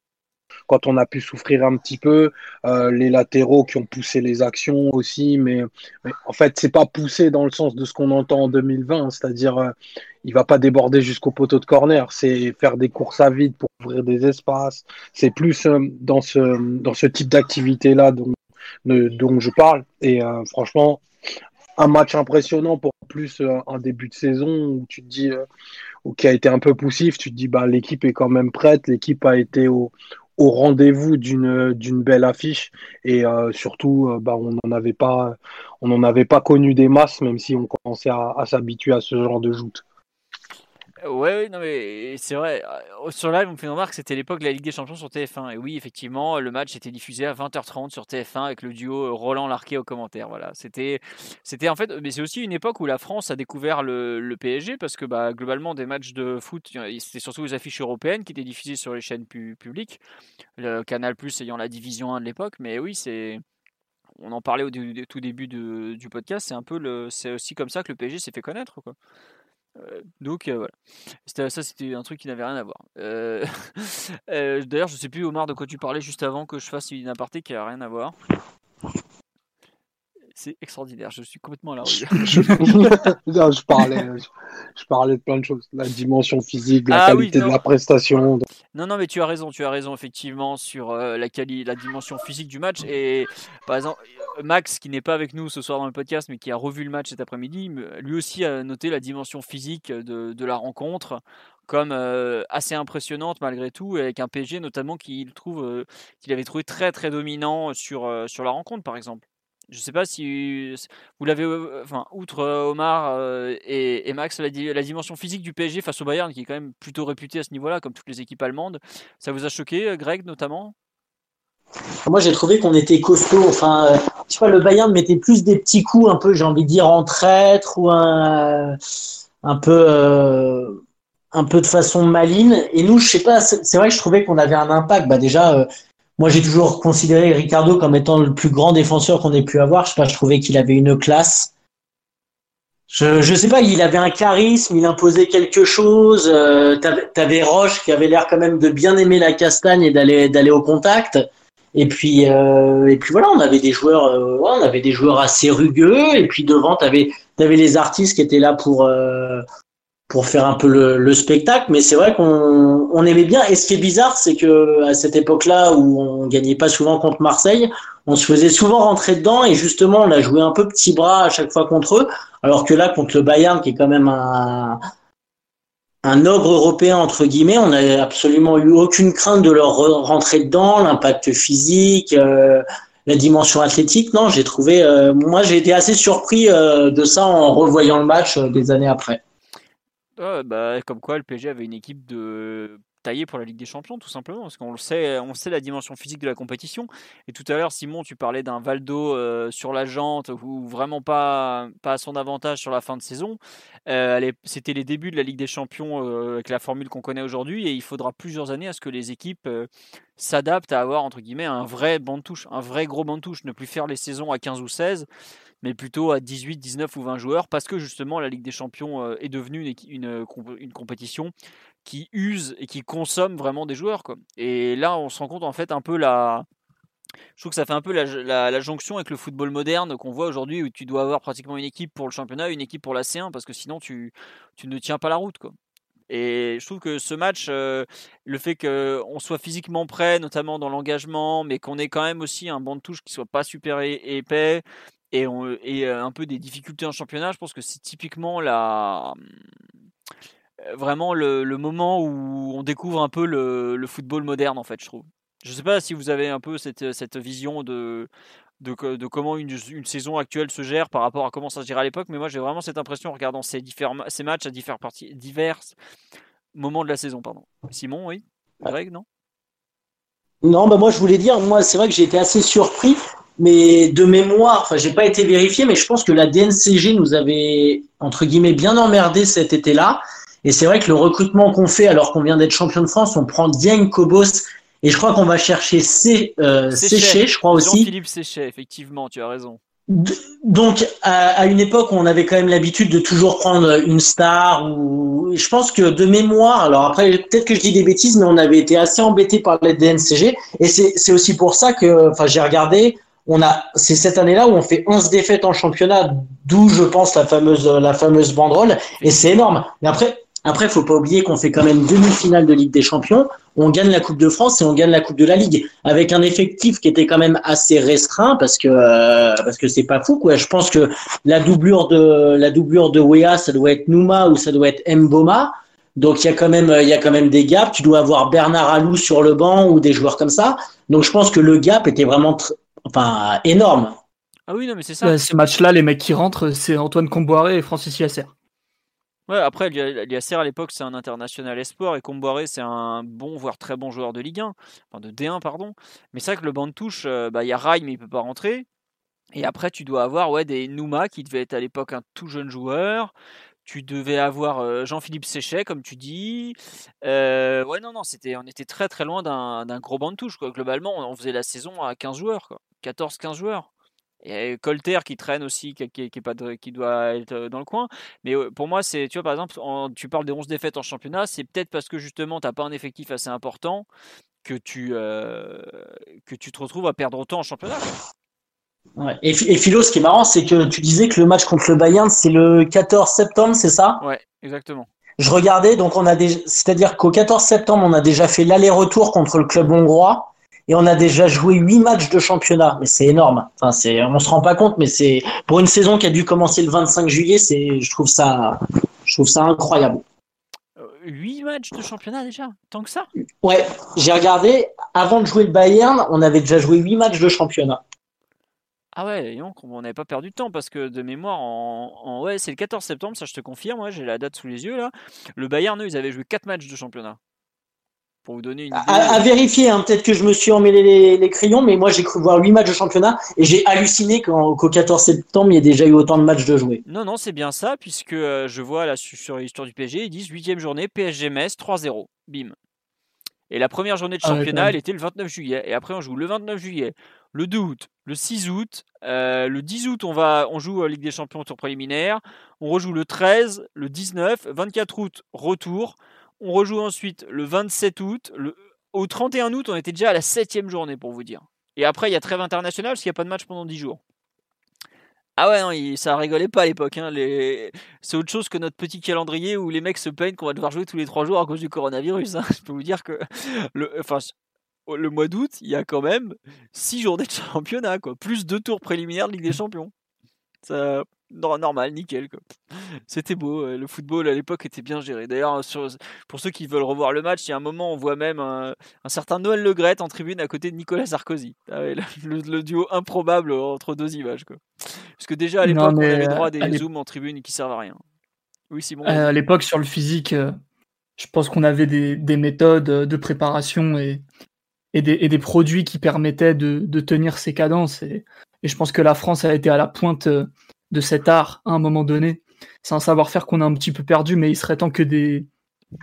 quand on a pu souffrir un petit peu, les latéraux qui ont poussé les actions aussi, mais, en fait c'est pas poussé dans le sens de ce qu'on entend en 2020, c'est-à-dire euh, il va pas déborder jusqu'au poteau de corner, c'est faire des courses à vide pour ouvrir des espaces, c'est plus dans ce dans ce type d'activité là dont je parle. Et franchement un match impressionnant pour plus un début de saison où tu te dis, ou qui a été un peu poussif, tu te dis, bah, l'équipe est quand même prête, l'équipe a été au, rendez-vous d'une belle affiche. Et surtout bah, on n'en avait pas avait pas connu des masses même si on commençait à, à s'habituer à ce genre de joute. Ouais, non mais c'est vrai. Euh, sur live, on me fait remarque que c'était l'époque de la Ligue des Champions sur TF1. Et oui, effectivement, le match était diffusé à 20h30 sur TF1 avec le duo euh, Roland Larquet au commentaire. Voilà, c'était, c'était en fait, mais c'est aussi une époque où la France a découvert le, PSG parce que bah, globalement, des matchs de foot, c'était surtout les affiches européennes qui étaient diffusées sur les chaînes publiques. Le Canal Plus ayant la division 1 de l'époque. Mais oui, c'est on en parlait au, tout début du podcast, c'est un peu le, c'est aussi comme ça que le PSG s'est fait connaître. Euh, donc euh, voilà, ça c'était un truc qui n'avait rien à voir. Euh, d'ailleurs, je sais plus Omar de quoi tu parlais juste avant que je fasse une aparté qui a rien à voir. C'est extraordinaire, je suis complètement à la rue. je, parlais, je, parlais de plein de choses. La dimension physique, la ah qualité de la prestation. Non, non, mais tu as raison, tu as raison effectivement sur la, la dimension physique du match. Et par exemple, Max, qui n'est pas avec nous ce soir dans le podcast, mais qui a revu le match cet après-midi, lui aussi a noté la dimension physique de, la rencontre comme euh, assez impressionnante malgré tout, avec un PSG notamment qu'il trouve euh, qu'il avait trouvé très très dominant sur, euh, sur la rencontre par exemple. Je sais pas si vous l'avez, enfin, outre Omar et, Max, la, dimension physique du PSG face au Bayern, qui est quand même plutôt réputé à ce niveau-là, comme toutes les équipes allemandes, ça vous a choqué, Greg notamment? Moi, j'ai trouvé qu'on était costaud. Enfin, euh, tu vois, le Bayern mettait plus des petits coups, un peu, j'ai envie de dire, en traître ou un, un peu, euh, un peu de façon maligne. Et nous, je sais pas, c'est vrai que je trouvais qu'on avait un impact. Bah, déjà, moi, j'ai toujours considéré Ricardo comme étant le plus grand défenseur qu'on ait pu avoir. Je sais pas, je trouvais qu'il avait une classe. Je, je sais pas, il avait un charisme, il imposait quelque chose. Euh, T'avais Roche qui avait l'air quand même de bien aimer la castagne et d'aller d'aller au contact. Et puis, euh, et puis voilà, on avait des joueurs, euh, on avait des joueurs assez rugueux. Et puis devant, tu avais, les artistes qui étaient là pour euh, pour faire un peu le, le spectacle. Mais c'est vrai qu'on on aimait bien. Et ce qui est bizarre, c'est que à cette époque-là où on gagnait pas souvent contre Marseille, on se faisait souvent rentrer dedans. Et justement, on a joué un peu petit bras à chaque fois contre eux. Alors que là, contre le Bayern, qui est quand même un un ogre européen entre guillemets, on n'a absolument eu aucune crainte de leur rentrer dedans, l'impact physique, euh, la dimension athlétique. Non, j'ai trouvé, euh, moi j'ai été assez surpris euh, de ça en revoyant le match des années après. Bah, comme quoi le PSG avait une équipe de taillé pour la Ligue des Champions, tout simplement, parce qu'on le sait, on sait la dimension physique de la compétition. Et tout à l'heure, Simon, tu parlais d'un Valdo euh, sur la jante ou vraiment pas, à son avantage sur la fin de saison. Euh, C'était les débuts de la Ligue des Champions euh, avec la formule qu'on connaît aujourd'hui, et il faudra plusieurs années à ce que les équipes s'adaptent à avoir entre guillemets un vrai banc de touche, un vrai gros banc de touche, ne plus faire les saisons à 15 ou 16 mais plutôt à 18, 19 ou 20 joueurs, parce que justement la Ligue des Champions est devenue une, une, une compétition qui use et qui consomme vraiment des joueurs. Quoi. Et là, on se rend compte en fait un peu la. Je trouve que ça fait un peu la, jonction avec le football moderne qu'on voit aujourd'hui où tu dois avoir pratiquement une équipe pour le championnat, une équipe pour la C1 parce que sinon tu, tu ne tiens pas la route. Quoi. Et je trouve que ce match, euh, le fait qu'on soit physiquement prêt, notamment dans l'engagement, mais qu'on ait quand même aussi un banc de touche qui soit pas super épais et, on, et euh, un peu des difficultés en championnat, je pense que c'est typiquement la, euh, vraiment le, moment où on découvre un peu le, football moderne, en fait, je trouve. Je ne sais pas si vous avez un peu cette, cette vision de, de, de comment une, une, saison actuelle se gère par rapport à comment ça se gérait à l'époque, mais moi j'ai vraiment cette impression en regardant ces, différents, ces matchs à divers, parties, divers moments de la saison. Pardon. Simon, oui? Greg, non? Non, bah moi je voulais dire, moi c'est vrai que j'ai été assez surpris, mais de mémoire, enfin j'ai pas été vérifié, mais je pense que la DNCG nous avait, entre guillemets, bien emmerdé cet été-là. Et c'est vrai que le recrutement qu'on fait alors qu'on vient d'être champion de France, on prend Dieng Cobos et je crois qu'on va chercher C, euh, Séché, je crois aussi. Philippe Séché, effectivement, tu as raison. Donc, à, une époque où on avait quand même l'habitude de toujours prendre une star, ou je pense que de mémoire, alors après, peut-être que je dis des bêtises, mais on avait été assez embêté par la DNCG, et c'est aussi pour ça que, enfin, j'ai regardé, on a, c'est cette année-là où on fait 11 défaites en championnat, d'où je pense la fameuse, la fameuse banderole, et c'est énorme. Mais après, Après, faut pas oublier qu'on fait quand même demi-finale de Ligue des Champions. On gagne la Coupe de France et on gagne la Coupe de la Ligue avec un effectif qui était quand même assez restreint parce que euh, parce que c'est pas fou quoi. Je pense que la doublure de la doublure de Wea, ça doit être Nouma ou ça doit être Mboma. Donc il y a quand même il y a quand même des gaps. Tu dois avoir Bernard Alou sur le banc ou des joueurs comme ça. Donc je pense que le gap était vraiment enfin énorme. Ah oui non mais c'est ça. ces matchs-là, les mecs qui rentrent, c'est Antoine Comboiré et Francis Yasser. Ouais, après, Liasser à l'époque, c'est un international espoir et Comboiré, c'est un bon, voire très bon joueur de Ligue 1, enfin de D1, pardon. Mais c'est vrai que le banc de touche, euh, bah, il y a Rai, mais il peut pas rentrer. Et après, tu dois avoir ouais, des Nouma qui devait être à l'époque un tout jeune joueur. Tu devais avoir euh, Jean-Philippe Séchet, comme tu dis. Euh, ouais, non, non, c'était, on était très très loin d'un, gros banc de touche. Quoi. Globalement, on faisait la saison à 15 joueurs, 14-15 joueurs. Et Colter qui traîne aussi, qui, qui, pas qui doit être euh, dans le coin. Mais euh, pour moi, c'est, tu vois, par exemple, tu parles des 11 défaites en championnat, c'est peut-être parce que justement, tu n'as pas un effectif assez important que tu, euh, que tu te retrouves à perdre autant en championnat. Ouais. Et, et, Philo, ce qui est marrant, c'est que tu disais que le match contre le Bayern, c'est le 14 septembre, c'est ça? Ouais, exactement. Je regardais, donc on a déjà, c'est-à-dire qu'au 14 septembre, on a déjà fait l'aller-retour contre le club hongrois et on a déjà joué huit matchs de championnat. Mais c'est énorme. Enfin, c'est, on se rend pas compte, mais c'est pour une saison qui a dû commencer le 25 juillet, c'est, je trouve ça, je trouve ça incroyable. 8 matchs de championnat déjà? Tant que ça? Ouais, j'ai regardé, avant de jouer le Bayern, on avait déjà joué 8 matchs de championnat. Ah ouais, donc on n'avait pas perdu de temps parce que de mémoire, en, ouais, c'est le 14 septembre, ça je te confirme, j'ai la date sous les yeux là. Le Bayern, eux, ils avaient joué 4 matchs de championnat. Pour vous donner une idée. À, vérifier, hein, peut-être que je me suis emmêlé les, crayons, mais moi j'ai cru voir 8 matchs de championnat et j'ai halluciné qu'au 14 septembre il y ait déjà eu autant de matchs de jouer. Non, non, c'est bien ça, puisque euh, je vois là sur l'histoire du PSG, ils disent 8 journée, PSG Metz 3-0. Bim. Et la première journée de ah championnat, elle était le 29 juillet. Et après, on joue le 29 juillet, le 2 août, le 6 août, euh, le 10 août, on, va, on joue à Ligue des Champions tour préliminaire. On rejoue le 13, le 19, 24 août, retour. On rejoue ensuite le 27 août. Au 31 août, on était déjà à la 7 journée, pour vous dire. Et après, il y a trêve internationale parce qu'il n'y a pas de match pendant 10 jours. Ah ouais, non, ça rigolait pas à l'époque. Hein. C'est autre chose que notre petit calendrier où les mecs se plaignent qu'on va devoir jouer tous les 3 jours à cause du coronavirus. Hein. Je peux vous dire que le, mois d'août, il y a quand même 6 journées de championnat, plus 2 tours préliminaires de Ligue des Champions. Ça, normal, nickel. C'était beau. Le football à l'époque était bien géré. D'ailleurs, pour ceux qui veulent revoir le match, il y a un moment, on voit même un, certain Noël Legrette en tribune à côté de Nicolas Sarkozy. Ah le, duo improbable entre deux images. Quoi. Parce que déjà à l'époque, on avait droit à des zooms en tribune qui servent à rien. Oui, Simon. Euh, à l'époque, sur le physique, euh, je pense qu'on avait des, méthodes de préparation et, et, des, produits qui permettaient de, tenir ces cadences. Et, et, je pense que la France a été à la pointe euh, de cet art à un moment donné. C'est un savoir-faire qu'on a un petit peu perdu, mais il serait temps que des,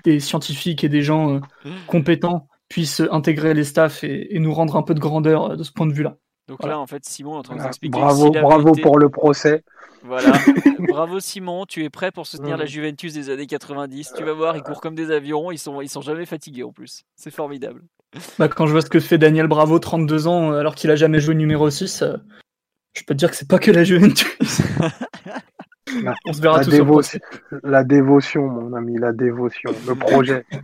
des scientifiques et des gens euh, compétents puissent intégrer les staffs et, nous rendre un peu de grandeur euh, de ce point de vue-là. Donc là, en fait, Simon est en train de expliquer. Bravo, bravo pour le procès. Voilà. bravo Simon, tu es prêt pour soutenir la Juventus des années 90. Tu vas voir, ils courent comme des avions, ils sont, ils sont jamais fatigués en plus. C'est formidable. Bah, quand je vois ce que fait Daniel Bravo, 32 ans, alors qu'il a jamais joué numéro 6, je peux te dire que c'est pas que la Juventus. On se verra la, tous la dévotion, mon ami, la dévotion, le projet.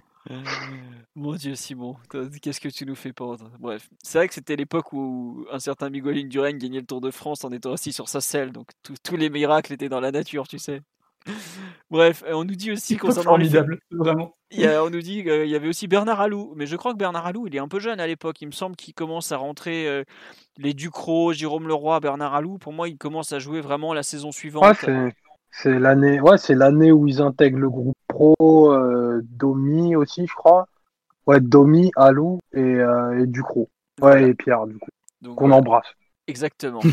Mon Dieu, Simon, qu'est-ce que tu nous fais pendre? Bref, c'est vrai que c'était l'époque où un certain Miguelin Duren gagnait le Tour de France en étant assis sur sa selle, donc tous les miracles étaient dans la nature, tu sais. Bref, euh, on nous dit aussi concernant formidable, vraiment. Il on nous dit qu'il y avait aussi Bernard Alou, mais je crois que Bernard Alou, il est un peu jeune à l'époque. Il me semble qu'il commence à rentrer euh, les Ducrot, Jérôme Leroy, Bernard Alou. Pour moi, il commence à jouer vraiment la saison suivante. c'est l'année, ouais, c'est l'année où ils intègrent le groupe pro, euh, Domi aussi, je crois. Ouais, Domi, Alou et, Ducrot. Ouais, et Pierre, du coup. Qu'on embrasse. Exactement.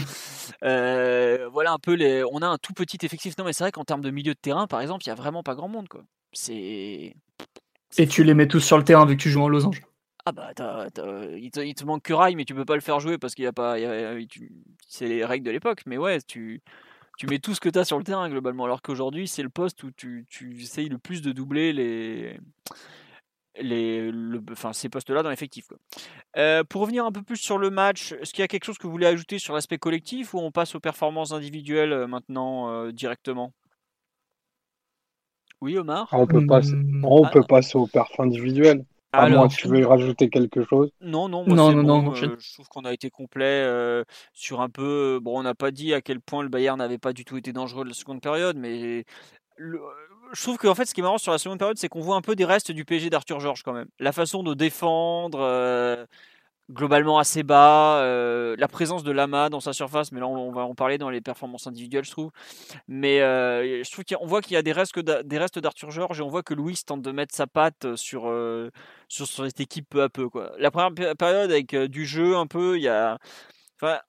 Euh, voilà un peu les. On a un tout petit effectif. Non, mais c'est vrai qu'en termes de milieu de terrain, par exemple, il y a vraiment pas grand monde, quoi. C'est. Et tu les mets tous sur le terrain vu que tu joues en losange? Ah bah, il, te, manque que Rai, mais tu peux pas le faire jouer parce qu'il y a pas. C'est les règles de l'époque. Mais ouais, tu, tu mets tout ce que tu as sur le terrain globalement. Alors qu'aujourd'hui, c'est le poste où tu, tu essayes le plus de doubler les les, enfin, ces postes-là dans l'effectif. Euh, pour revenir un peu plus sur le match, est-ce qu'il y a quelque chose que vous voulez ajouter sur l'aspect collectif ou on passe aux performances individuelles euh, maintenant euh, directement? Oui, Omar? Ah, on peut, passer, hmm. on peut passer au perf individuel. À Alors, moins que tu veuilles rajouter quelque chose. Non, non, moi, non, non, non, je... trouve qu'on a été complet sur un peu. Bon, on n'a pas dit à quel point le Bayern n'avait pas du tout été dangereux de la seconde période, mais je trouve qu'en fait, ce qui est marrant sur la seconde période, c'est qu'on voit un peu des restes du PSG d'Arthur Georges quand même. La façon de défendre, euh, globalement assez bas, euh, la présence de Lama dans sa surface, mais là on va en parler dans les performances individuelles, je trouve. Mais euh, je trouve qu'on voit qu'il y a des restes, d'Arthur Georges et on voit que Louis tente de mettre sa patte sur, sur, cette équipe peu à peu. La première période avec du jeu un peu, il y a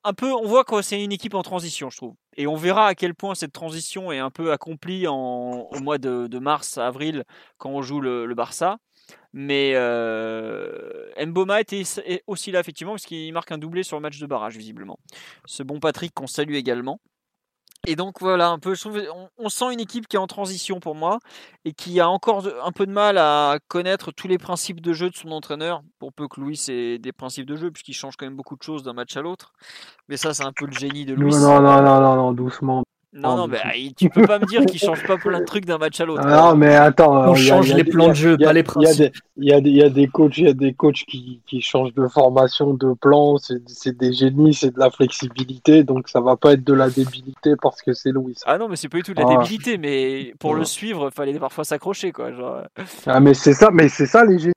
un peu, on voit que c'est une équipe en transition, je trouve. Et on verra à quel point cette transition est un peu accomplie en, au mois de, mars, avril, quand on joue le, Barça. Mais euh, Mboma était aussi là, effectivement, parce qu'il marque un doublé sur le match de barrage, visiblement. Ce bon Patrick qu'on salue également. Et donc voilà, un peu, on, sent une équipe qui est en transition pour moi et qui a encore un peu de mal à connaître tous les principes de jeu de son entraîneur, pour peu que Louis ait des principes de jeu, puisqu'il change quand même beaucoup de choses d'un match à l'autre. Mais ça, c'est un peu le génie de Louis. Non, non, non, non, non, doucement. Non, non, mais tu peux pas me dire qu'il change pas plein de trucs d'un match à l'autre. Non, mais attends. On change les plans de jeu, pas les principes. Il y, a des, y a des coachs, il y a des coachs qui, qui changent de formation, de plan. C'est des génies, c'est de la flexibilité. Donc ça va pas être de la débilité parce que c'est Louis. Ah non, mais c'est pas du tout de la ah. débilité. Mais pour le suivre, il fallait parfois s'accrocher, quoi. Genre... Ah, mais c'est ça, mais c'est ça les génies.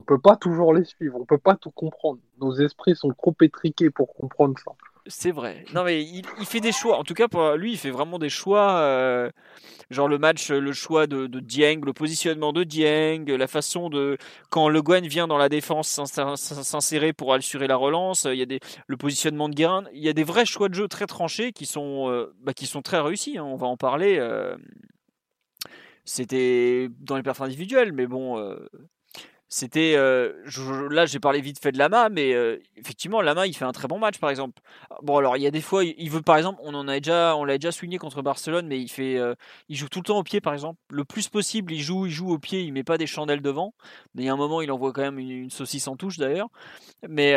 On peut pas toujours les suivre. On peut pas tout comprendre. Nos esprits sont trop étriqués pour comprendre ça. C'est vrai. Non mais il, fait des choix. En tout cas lui, il fait vraiment des choix. Euh, genre le match, le choix de, Dieng, le positionnement de Dieng, la façon de quand Le Guen vient dans la défense s'insérer pour assurer la relance. Il y a des le positionnement de Guérin. Il y a des vrais choix de jeu très tranchés qui sont euh, bah, très réussis. Hein. On va en parler. Euh. C'était dans les perfs individuels, mais bon, c'était euh, là j'ai parlé vite fait de Lama mais euh, effectivement Lama il fait un très bon match par exemple. Bon alors il y a des fois il veut par exemple on en a déjà on l'a déjà souligné contre Barcelone mais il fait euh, il joue tout le temps au pied par exemple. Le plus possible il joue il joue au pied il met pas des chandelles devant. Mais il y a un moment il envoie quand même une, saucisse en touche d'ailleurs. Mais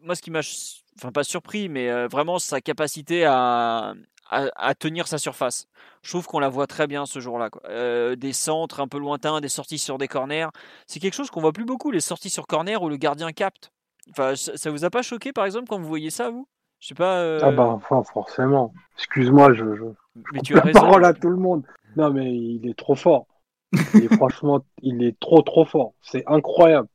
moi ce qui m'a enfin pas surpris mais vraiment sa capacité à, à, tenir sa surface. Je trouve qu'on la voit très bien ce jour-là. Euh, des centres un peu lointains, des sorties sur des corners. C'est quelque chose qu'on voit plus beaucoup, les sorties sur corner où le gardien capte. Enfin, ça vous a pas choqué par exemple quand vous voyez ça, vous? Je sais pas. Euh ah bah enfin forcément. Excuse-moi, je, je, mais tu as raison. parole à tout le monde. Non mais il est trop fort. franchement, il est trop trop fort. C'est incroyable.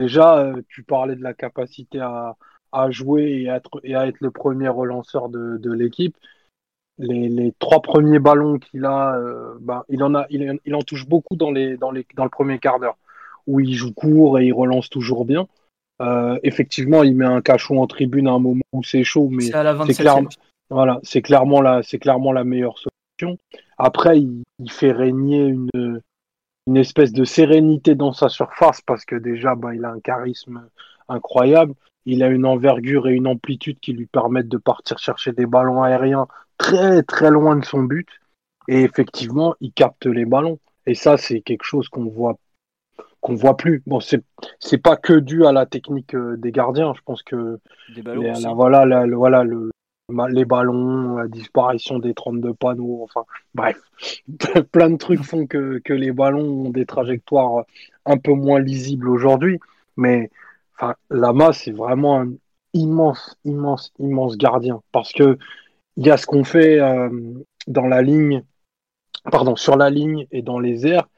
Déjà, euh, tu parlais de la capacité à, à jouer et à, être, et à être le premier relanceur de, de l'équipe les, les, trois premiers ballons qu'il a, euh, ben, il en a, il, il, en touche beaucoup dans les, dans les, dans le premier quart d'heure, où il joue court et il relance toujours bien. Euh, effectivement, il met un cachot en tribune à un moment où c'est chaud, mais c'est clairement, voilà, c'est clairement la, c'est clairement la meilleure solution. Après, il, il, fait régner une, une espèce de sérénité dans sa surface parce que déjà, ben, il a un charisme incroyable. Il a une envergure et une amplitude qui lui permettent de partir chercher des ballons aériens très très loin de son but. Et effectivement, il capte les ballons. Et ça, c'est quelque chose qu'on voit qu'on voit plus. Bon, c'est c'est pas que dû à la technique euh, des gardiens. Je pense que voilà, le, voilà le, les ballons, la disparition des 32 panneaux, enfin bref, plein de trucs font que, que les ballons ont des trajectoires un peu moins lisibles aujourd'hui. Mais enfin, Lama, c'est vraiment un immense, immense, immense gardien parce que il y a ce qu'on fait euh, dans la ligne, pardon, sur la ligne et dans les airs.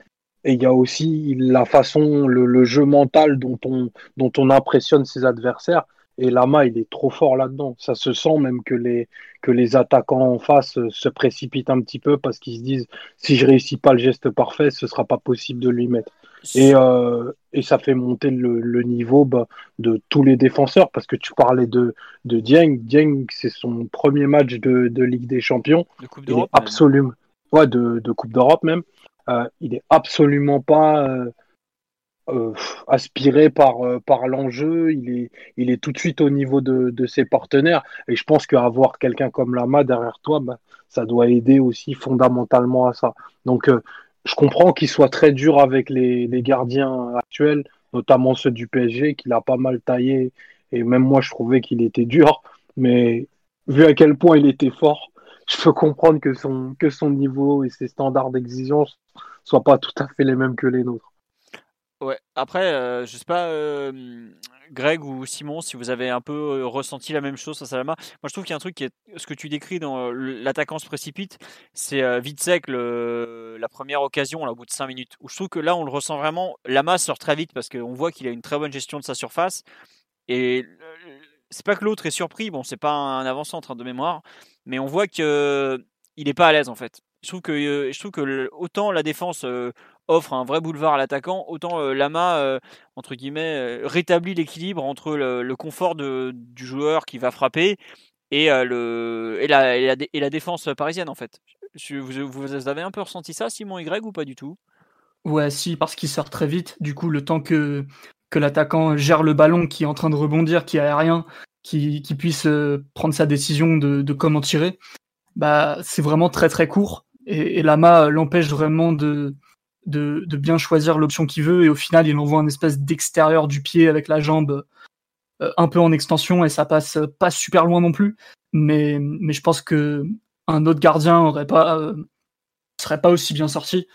Et il y a aussi la façon, le, jeu mental dont on, dont on impressionne ses adversaires. Et Lama, il est trop fort là-dedans. Ça se sent même que les, que les attaquants en face se précipitent un petit peu parce qu'ils se disent si je réussis pas le geste parfait, ce sera pas possible de lui mettre. Et, euh, et ça fait monter le, le niveau bah, de tous les défenseurs parce que tu parlais de, de Dieng. Dieng, c'est son premier match de, de Ligue des Champions. De Coupe d'Europe Absolument. Ouais, de, de Coupe d'Europe même. Euh, il est absolument pas euh, aspiré par, par l'enjeu. Il est, il est tout de suite au niveau de, de ses partenaires. Et je pense qu'avoir quelqu'un comme Lama derrière toi, bah, ça doit aider aussi fondamentalement à ça. Donc, je comprends qu'il soit très dur avec les, gardiens actuels, notamment ceux du PSG, qu'il a pas mal taillé. Et même moi, je trouvais qu'il était dur. Mais vu à quel point il était fort, je peux comprendre que son, que son niveau et ses standards d'exigence soient pas tout à fait les mêmes que les nôtres. Ouais, après, euh, je sais pas, euh, Greg ou Simon, si vous avez un peu euh, ressenti la même chose à Salama. Moi, je trouve qu'il y a un truc qui est ce que tu décris dans l'attaquant se précipite, c'est vite sec la première occasion là, au bout de 5 minutes. Où je trouve que là, on le ressent vraiment. Lama sort très vite parce qu'on voit qu'il a une très bonne gestion de sa surface. Et c'est pas que l'autre est surpris, bon, c'est pas un avant-centre hein, de mémoire, mais on voit qu'il n'est pas à l'aise en fait. Je trouve que, je trouve que autant la défense offre un vrai boulevard à l'attaquant, autant euh, Lama, euh, entre guillemets, euh, rétablit l'équilibre entre le, confort de, du joueur qui va frapper et, le, et, la, et, la, défense parisienne, en fait. Vous, vous, avez un peu ressenti ça, Simon Y, ou pas du tout? Ouais, si, parce qu'il sort très vite. Du coup, le temps que, que l'attaquant gère le ballon, qui est en train de rebondir, qui a rien, qui, qui puisse prendre sa décision de, comment tirer, bah, c'est vraiment très très court. Et Lama l'empêche vraiment de, de, bien choisir l'option qu'il veut et au final il envoie un espèce d'extérieur du pied avec la jambe euh, un peu en extension et ça passe pas super loin non plus. Mais, mais je pense que un autre gardien aurait pas euh, serait pas aussi bien sorti.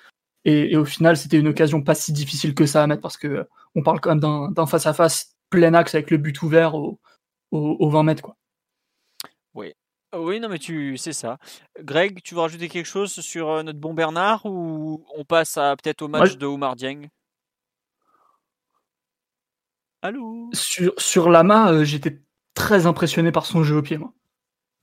Et, au final c'était une occasion pas si difficile que ça à mettre parce que on parle quand même d'un face à face plein axe avec le but ouvert au, au 20 mètres quoi. Oui oui, non, mais tu c'est ça. Greg, tu veux rajouter quelque chose sur euh, notre bon Bernard ou on passe à peut-être au match de Oumar Dieng? Allô? Sur, sur Lama, euh, j'étais très impressionné par son jeu au pied, moi.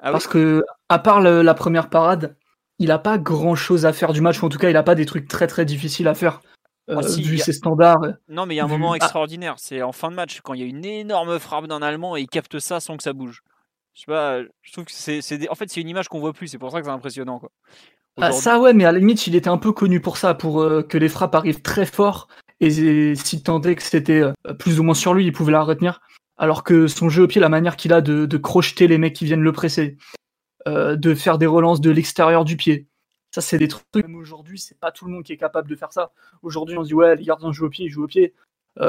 Ah Parce que, à part la première parade, il a pas grand chose à faire du match, ou en tout cas, il a pas des trucs très très difficiles à faire. Euh, ah, vu ses standards. Non, mais il y a un moment ah. extraordinaire. C'est en fin de match, quand il y a une énorme frappe d'un Allemand et il capte ça sans que ça bouge. Je sais pas, je trouve que c'est, en fait, c'est une image qu'on voit plus, c'est pour ça que c'est impressionnant, quoi. Ah, ça, ouais, mais à la limite, il était un peu connu pour ça, pour euh, que les frappes arrivent très fort, et s'il tentait que c'était euh, plus ou moins sur lui, il pouvait la retenir. Alors que son jeu au pied, la manière qu'il a de, crocheter les mecs qui viennent le presser, euh, de faire des relances de l'extérieur du pied, ça, c'est des trucs. Même aujourd'hui, c'est pas tout le monde qui est capable de faire ça. Aujourd'hui, on se dit, ouais, les gardiens jouent au pied, ils jouent au pied.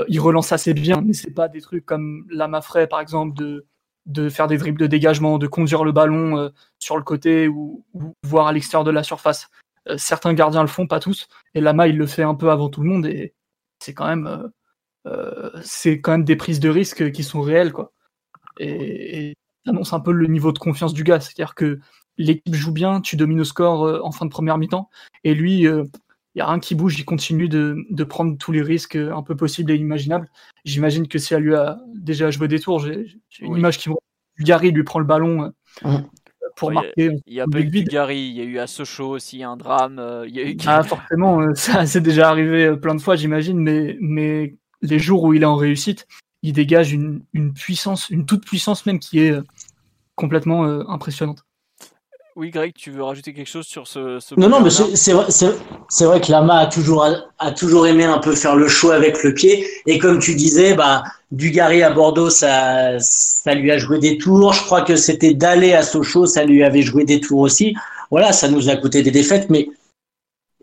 ils relancent assez bien, mais c'est pas des trucs comme Lama Frey, par exemple, de de faire des dribbles de dégagement, de conduire le ballon euh, sur le côté ou, ou voir à l'extérieur de la surface. Euh, certains gardiens le font, pas tous. Et Lama, il le fait un peu avant tout le monde et c'est quand même, euh, c'est quand des prises de risque qui sont réelles, quoi. Et, et ça annonce un peu le niveau de confiance du gars. C'est-à-dire que l'équipe joue bien, tu domines au score en fin de première mi-temps, et lui, il n'y a rien qui bouge, il continue de, de, prendre tous les risques un peu possibles et imaginables. J'imagine que si elle lui a déjà joué des tours, j'ai une image qui me. Gary lui prend le ballon euh, pour marquer. Il y a, pas eu Gary, il y a eu à Sochaux aussi un drame. Euh, il y a eu... Ah, forcément, euh, ça c'est déjà arrivé plein de fois, j'imagine, mais, mais les jours où il est en réussite, il dégage une, une puissance, une toute puissance même qui est complètement impressionnante. Oui, Greg, tu veux rajouter quelque chose sur ce. non, non, mais c'est vrai, que Lama a toujours, a, toujours aimé un peu faire le show avec le pied. Et comme tu disais, bah, Dugarry à Bordeaux, ça, ça lui a joué des tours. Je crois que c'était d'aller à Sochaux, ça lui avait joué des tours aussi. Voilà, ça nous a coûté des défaites, mais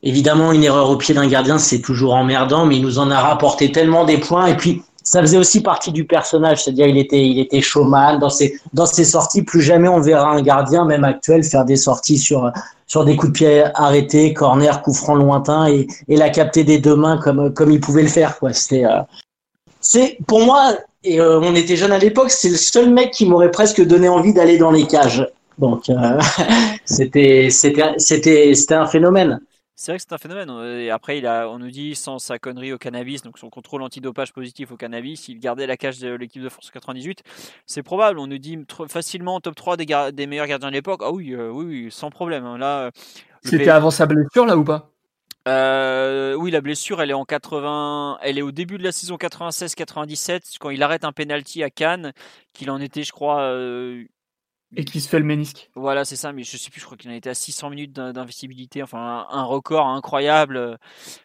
évidemment, une erreur au pied d'un gardien, c'est toujours emmerdant, mais il nous en a rapporté tellement des points. Et puis, ça faisait aussi partie du personnage, c'est-à-dire il était, il était showman dans ses, dans ses sorties. Plus jamais on verra un gardien, même actuel, faire des sorties sur, sur des coups de pied arrêtés, corner, coup franc lointain et, et la capter des deux mains comme, comme il pouvait le faire. Quoi. C'était, euh, c'est pour moi, et euh, on était jeune à l'époque, c'est le seul mec qui m'aurait presque donné envie d'aller dans les cages. Donc euh, c'était, c'était, c'était, c'était un phénomène. C'est vrai que c'est un phénomène. Euh, et après, il a, on nous dit sans sa connerie au cannabis, donc son contrôle antidopage positif au cannabis, il gardait la cage de l'équipe de France 98. C'est probable. On nous dit facilement top 3 des, des meilleurs gardiens de l'époque. Ah oui, euh, oui, oui, sans problème. Hein. Là, euh, C'était avant sa blessure, là, ou pas? Oui, la blessure, elle est en 80, elle est au début de la saison 96-97 quand il arrête un penalty à Cannes, qu'il en était, je crois, et qui se fait le ménisque. Voilà, c'est ça, mais je sais plus, je crois qu'il en était à 600 minutes d'invisibilité, enfin un, record incroyable.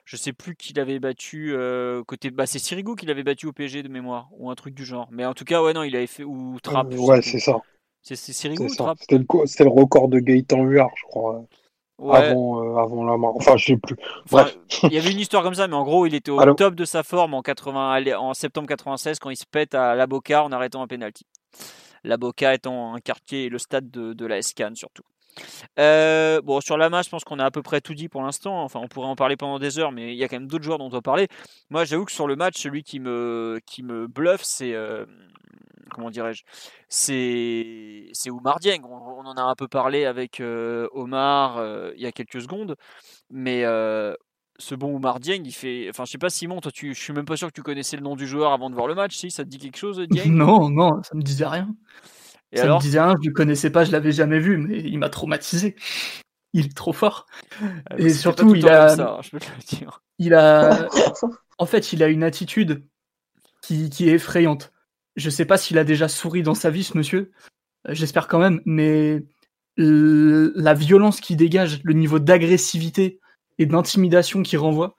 Je sais plus qui l'avait battu euh, côté. Bah, c'est Sirigu qui l'avait battu au PSG de mémoire, ou un truc du genre. Mais en tout cas, ouais, non, il avait fait. Ou Trapp. Euh, ouais, c'est ça. C'est Sirigu ou Trapp? C'était le, record de Gaëtan Huard, je crois. Avant, euh, avant la mort. Enfin, je sais plus. Bref. Il y avait une histoire comme ça, mais en gros, il était au top de sa forme en, 80, en septembre 96 quand il se pète à la Boca en arrêtant un penalty. La Boca étant un quartier et le stade de, la Escane surtout. Euh, bon, sur Lama, je pense qu'on a à peu près tout dit pour l'instant. Enfin, on pourrait en parler pendant des heures, mais il y a quand même d'autres joueurs dont on doit parler. Moi, j'avoue que sur le match, celui qui me, qui me bluffe, c'est. Euh, comment dirais-je C'est c'est Oumar Dieng. On, en a un peu parlé avec euh, Omar il y a quelques secondes. Mais ce bon Oumar Dieng, il fait. Enfin, je sais pas, Simon, toi, tu... je suis même pas sûr que tu connaissais le nom du joueur avant de voir le match. Si, ça te dit quelque chose, Dieng? Non, non, ça me disait rien. Et ça me disait rien, je le connaissais pas, je l'avais jamais vu, mais il m'a traumatisé. Il est trop fort. Ah, et surtout, il a. Ça, je peux te le dire. Il a. en fait, il a une attitude qui, qui est effrayante. Je sais pas s'il a déjà souri dans sa vie, ce monsieur. Euh, j'espère quand même, mais la violence qu'il dégage, le niveau d'agressivité et d'intimidation qu'il renvoie,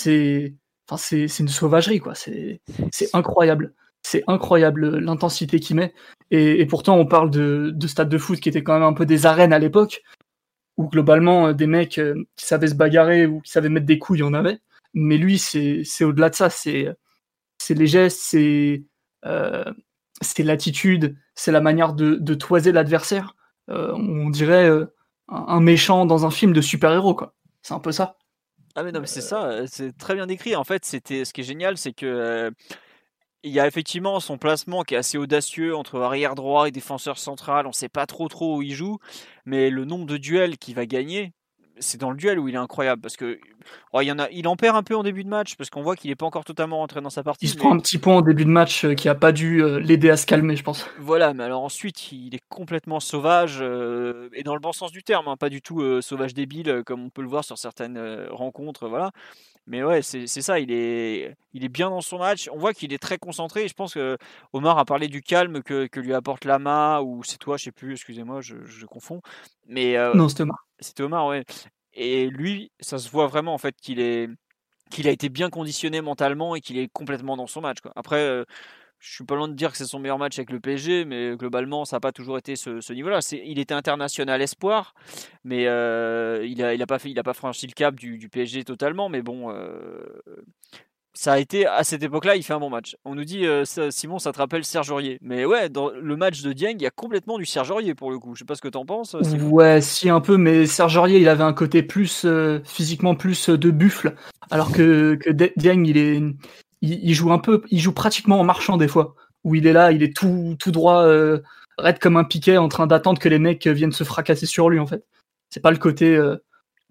c'est enfin, c'est une sauvagerie, quoi. C'est incroyable. C'est incroyable l'intensité qu'il met. Et, pourtant, on parle de, de stade de foot qui était quand même un peu des arènes à l'époque, où globalement, euh, des mecs euh, qui savaient se bagarrer ou qui savaient mettre des coups, il y en avait. Mais lui, c'est au-delà de ça. C'est les gestes, c'est euh, c'est l'attitude, c'est la manière de, de toiser l'adversaire. on dirait un méchant dans un film de super-héros, quoi. C'est un peu ça. Ah mais non mais c'est ça, c'est très bien décrit. En fait, c'était ce qui est génial, c'est que il y a effectivement son placement qui est assez audacieux entre arrière droit et défenseur central. On ne sait pas trop trop où il joue, mais le nombre de duels qu'il va gagner, c'est dans le duel où il est incroyable parce que oh, il y en a, il en perd un peu en début de match parce qu'on voit qu'il n'est pas encore totalement rentré dans sa partie. Il se prend un petit point en début de match euh, qui a pas dû euh, l'aider à se calmer, je pense. Voilà, mais alors ensuite il est complètement sauvage euh, et dans le bon sens du terme, hein, pas du tout sauvage débile comme on peut le voir sur certaines rencontres, voilà. Mais ouais, c'est ça, il est, il est bien dans son match. On voit qu'il est très concentré. je pense que Omar a parlé du calme que, que lui apporte Lama, ou c'est toi, je sais plus, excusez-moi, je, je, confonds. Mais, non, c'était Omar. C'était Omar, ouais. Et lui, ça se voit vraiment en fait qu'il est qu'il a été bien conditionné mentalement et qu'il est complètement dans son match. Après, je suis pas loin de dire que c'est son meilleur match avec le PSG, mais globalement, ça n'a pas toujours été ce, niveau-là. Il était international espoir, mais euh, il n'a il a pas, pas franchi le cap du, du PSG totalement. Mais bon, euh, ça a été à cette époque-là, il fait un bon match. On nous dit, euh, Simon, ça te rappelle Serge Aurier. Mais ouais, dans le match de Dieng, il y a complètement du Serge Aurier pour le coup. Je sais pas ce que tu en penses. Ouais, si un peu, mais Serge Aurier, il avait un côté plus physiquement plus de buffle, alors que, Dieng, il est il, joue un peu, il joue pratiquement en marchant des fois, où il est là, il est tout, tout droit, euh, raide comme un piquet, en train d'attendre que les mecs viennent se fracasser sur lui en fait. C'est pas le côté euh,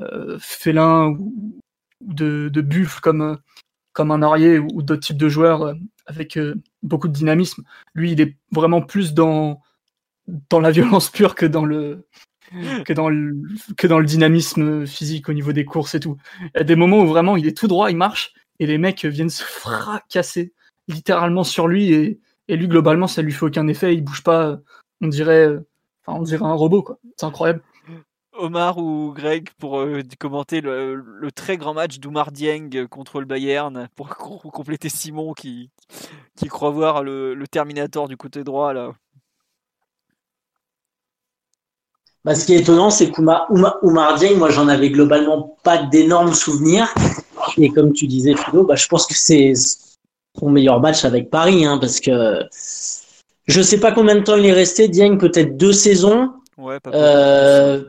euh, félin ou, de buffle comme comme un Aurier ou, d'autres types de joueurs avec beaucoup de dynamisme. Lui, il est vraiment plus dans dans la violence pure que dans le que dans le que dans le dynamisme physique au niveau des courses et tout. Il y a des moments où vraiment il est tout droit, il marche et les mecs viennent se fracasser littéralement sur lui et, et lui globalement ça lui fait aucun effet, il bouge pas, on dirait, enfin on dirait un robot quoi. C'est incroyable. Omar ou Greg pour euh, commenter le, très grand match d'Oumar Dieng contre le Bayern pour compléter Simon qui, qui croit voir le, Terminator du côté droit là. Bah, ce qui est étonnant, c'est qu'Oumar Dieng, moi j'en avais globalement pas d'énormes souvenirs. Et comme tu disais, Philo, bah, je pense que c'est son meilleur match avec Paris, hein, parce que je sais pas combien de temps il est resté. Dieng, peut-être deux saisons. Ouais, pas euh,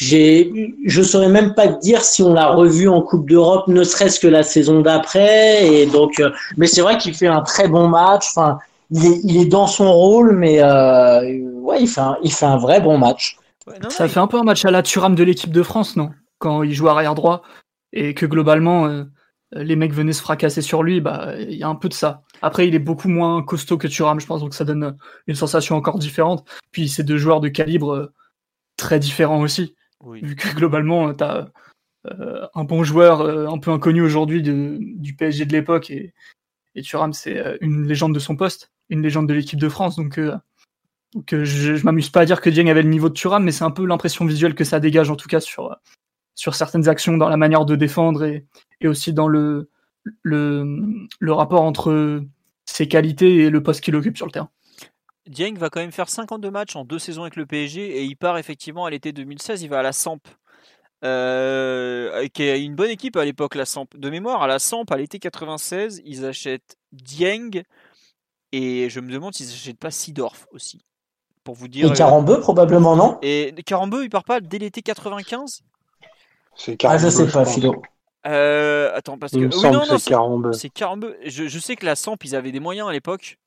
je saurais même pas te dire si on l'a revu en Coupe d'Europe, ne serait-ce que la saison d'après. Et donc, euh, mais c'est vrai qu'il fait un très bon match. Enfin, il est, il est dans son rôle, mais euh, ouais, il fait, un, il fait un vrai bon match. ça fait un peu un match à la Turam de l'équipe de France, non? Quand il joue arrière droit et que globalement euh, les mecs venaient se fracasser sur lui, bah il y a un peu de ça. Après, il est beaucoup moins costaud que Thuram, je pense, donc ça donne une sensation encore différente. Puis c'est deux joueurs de calibre euh, très différents aussi, vu que globalement tu as euh, un bon joueur un peu inconnu aujourd'hui du PSG de l'époque et, et Thuram c'est une légende de son poste, une légende de l'équipe de France, donc donc je, je m'amuse pas à dire que Dieng avait le niveau de Thuram, mais c'est un peu l'impression visuelle que ça dégage en tout cas sur sur certaines actions, dans la manière de défendre et, et aussi dans le, le, le, rapport entre ses qualités et le poste qu'il occupe sur le terrain. Dieng va quand même faire 52 matchs en deux saisons avec le PSG et il part effectivement à l'été 2016, il va à la Samp. Euh, qui est une bonne équipe à l'époque, la Samp. De mémoire, à la Samp, à l'été 96, ils achètent Dieng et je me demande s'ils n'achètent pas Sidorf aussi. pour vous dire. Et Carambeu, probablement, non? Et Carambeu, il part pas dès l'été 95 Ah, je sais pas, Philo. Euh, attends, parce que. Que c'est Carambeu. C'est Carambeu. Je, je, sais que la Samp, ils avaient des moyens à l'époque.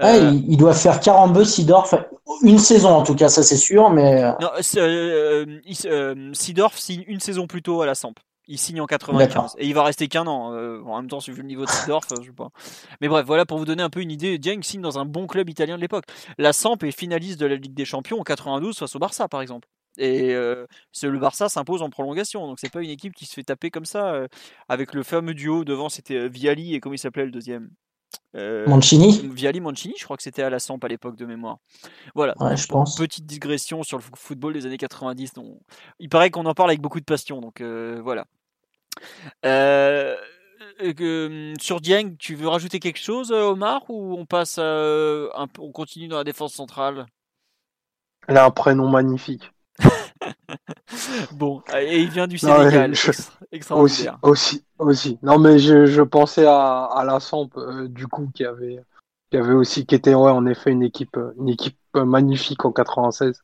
Euh... il, doit faire Carambeu, Sidorf, une saison en tout cas, ça c'est sûr, mais. Non, euh, euh, Sidorf signe une saison plus tôt à la Samp. Il signe en 95 et il va rester qu'un an. En même temps, vu le niveau de Sidorf, je sais pas. Mais bref, voilà pour vous donner un peu une idée. Dieng signe dans un bon club italien de l'époque. La Samp est finaliste de la Ligue des Champions en 92 face au Barça, par exemple. Et euh, le Barça s'impose en prolongation. Donc c'est pas une équipe qui se fait taper comme ça. Euh, avec le fameux duo devant, c'était Viali et comment il s'appelait le deuxième? Euh, Mancini Viali Mancini, je crois que c'était à la Samp à l'époque de mémoire. Voilà. Ouais, je pense. Petite digression sur le football des années 90. Donc, il paraît qu'on en parle avec beaucoup de passion. Donc voilà. Euh, sur Dieng, tu veux rajouter quelque chose, Omar, ou on passe, un, on continue dans la défense centrale? Elle a un prénom magnifique. bon, et il vient du Sénégal. Aussi, aussi, aussi. Non, mais je, je pensais à, à la Samp, euh, du coup, qui avait, qui avait aussi, qui était, ouais, en effet, une équipe, une équipe magnifique en 96.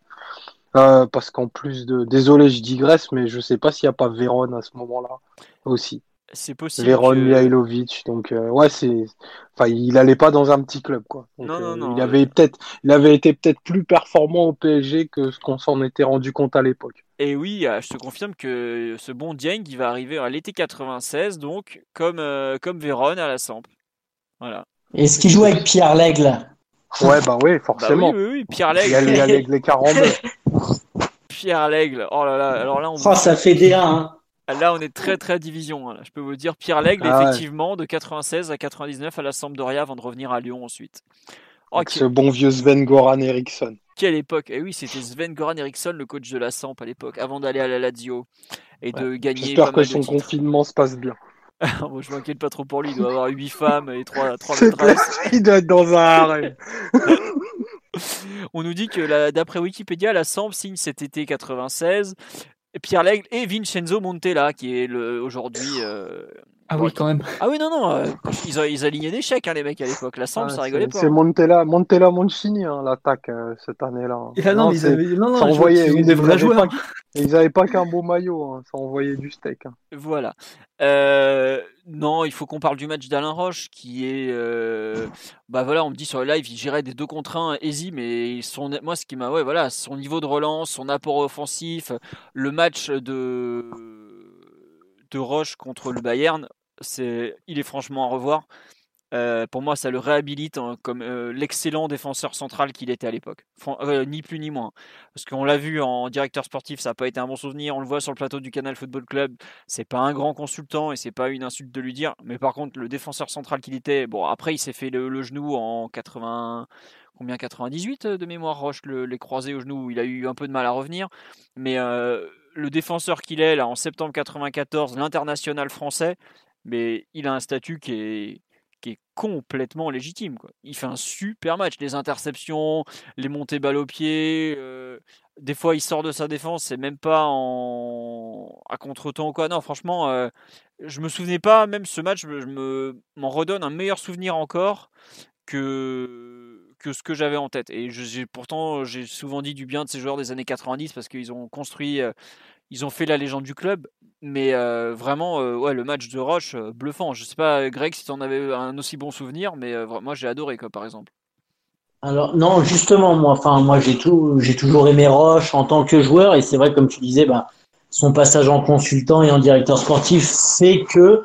Euh, parce qu'en plus de, désolé, je digresse, mais je sais pas s'il n'y a pas Véron à ce moment-là aussi. C'est possible. Véron Mihailovic, donc euh, ouais, c'est, enfin, il allait pas dans un petit club, quoi. non, non, non. Il avait peut-être, il avait été peut-être plus performant au PSG que ce qu'on s'en était rendu compte à l'époque. Et oui, euh, je te confirme que ce bon Dieng, il va arriver à l'été 96, donc comme comme Véron à la Samp. Voilà. Est-ce qu'il joue avec Pierre Lègle Ouais, bah oui, forcément. Bah oui, oui, oui, Pierre Lègle. Il y a, les, les Pierre Lègle. Oh là là, alors là on. Oh, ça fait D1. Hein. Là, on est très très division. Hein. Je peux vous dire, Pierre Lègle, ah effectivement, de 96 à 99 à la Sampdoria avant de revenir à Lyon ensuite. Oh, ce bon vieux Sven Goran Eriksson. Quelle époque Eh oui, c'était Sven Goran Eriksson, le coach de la Samp à l'époque, avant d'aller à la Lazio et de gagner. J'espère que son confinement se passe bien. Moi, je m'inquiète pas trop pour lui. Il doit avoir 8 femmes et 3, 3 maîtresses. Il doit être dans un harem. On nous dit que d'après Wikipédia, la Samp signe cet été 96 Pierre Lègle et Vincenzo Montella, qui est aujourd'hui euh, ah oui, quand même. Ah oui, non, non. Euh, ils, ils, alignaient des chèques, hein, les mecs, à l'époque. La Samp, ah, ça rigolait pas. C'est hein. Montella, Montella Moncini, hein, l'attaque euh, cette année-là. Ah non, ils avaient, non, non, ils, des vrais joueurs. ils n'avaient pas qu'un beau maillot, ça envoyait du steak. Voilà. Euh, non, il faut qu'on parle du match d'Alain Roche, qui est. bah voilà, on me dit sur le live, il gérait des deux contre un easy, mais son, moi, ce qui m'a. Ouais, voilà, son niveau de relance, son apport offensif, le match de de Roche contre le Bayern, c'est, il est franchement à revoir. Euh, pour moi, ça le réhabilite comme euh, l'excellent défenseur central qu'il était à l'époque. Euh, ni plus ni moins. Parce qu'on l'a vu en directeur sportif, ça n'a pas été un bon souvenir. On le voit sur le plateau du Canal Football Club. C'est pas un grand consultant et c'est pas une insulte de lui dire. Mais par contre, le défenseur central qu'il était, bon, après, il s'est fait le, genou en 80. Combien 98 de mémoire Roche les croisés au genou. Il a eu un peu de mal à revenir. Mais le défenseur qu'il est là en septembre 94, l'international français, mais il a un statut qui est, qui est complètement légitime. Il fait un super match. Les interceptions, les montées balles au pied. Euh, des fois, il sort de sa défense, c'est même pas en... à contre-temps ou quoi. Non, franchement, euh, je me souvenais pas, même ce match, je me m'en redonne un meilleur souvenir encore que que ce que j'avais en tête. Et j'ai pourtant, j'ai souvent dit du bien de ces joueurs des années 90 parce qu'ils ont construit, euh, ils ont fait la légende du club. Mais euh, vraiment, euh, ouais, le match de Roche, bluffant. Je sais pas, Greg, si tu en avais un aussi bon souvenir, mais moi j'ai adoré, quoi, par exemple. Alors non, justement, moi, enfin, moi j'ai tout, j'ai toujours aimé Roche en tant que joueur, et c'est vrai, comme tu disais, bah, son passage en consultant et en directeur sportif fait que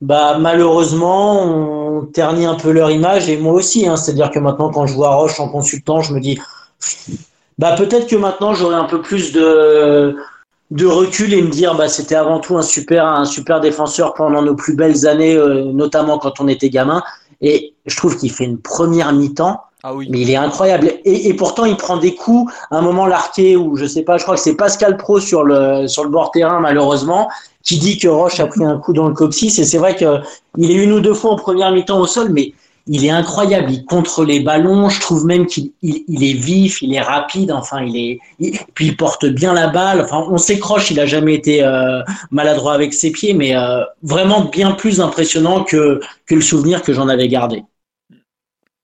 bah malheureusement on ternit un peu leur image et moi aussi hein, c'est à dire que maintenant quand je vois Roche en consultant je me dis bah peut-être que maintenant j'aurai un peu plus de de recul et me dire bah c'était avant tout un super un super défenseur pendant nos plus belles années euh, notamment quand on était gamin et je trouve qu'il fait une première mi-temps ah oui. Mais il est incroyable. Et, et, pourtant, il prend des coups. À un moment, l'arqué, ou je sais pas, je crois que c'est Pascal Pro sur le, sur le bord terrain, malheureusement, qui dit que Roche a pris un coup dans le coccyx. Et c'est vrai qu'il est une ou deux fois en première mi-temps au sol, mais il est incroyable. Il contre les ballons. Je trouve même qu'il il, est vif, il est rapide. Enfin, il est. puis il porte bien la balle. Enfin, on s'écroche. Il a jamais été euh, maladroit avec ses pieds, mais euh, vraiment bien plus impressionnant que que le souvenir que j'en avais gardé.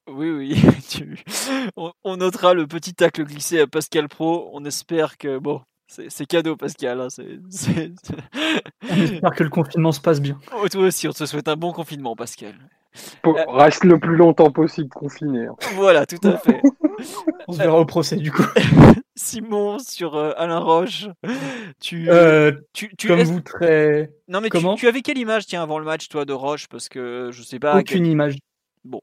Oui, oui. on, notera le petit tacle glissé à Pascal Pro. On espère que bon, c'est cadeau, Pascal. Hein, on espère que le confinement se passe bien. Oh, toi aussi, on te souhaite un bon confinement, Pascal. Euh, reste le plus longtemps possible confiné. Hein. Voilà, tout à fait. on se verra au procès, du coup. Simon, sur euh, Alain Roche, tu, euh, tu, comme vous très. Non, mais Comment tu, avais quelle image, tiens, avant le match, toi, de Roche? Parce que je sais pas. Aucune image. Bon.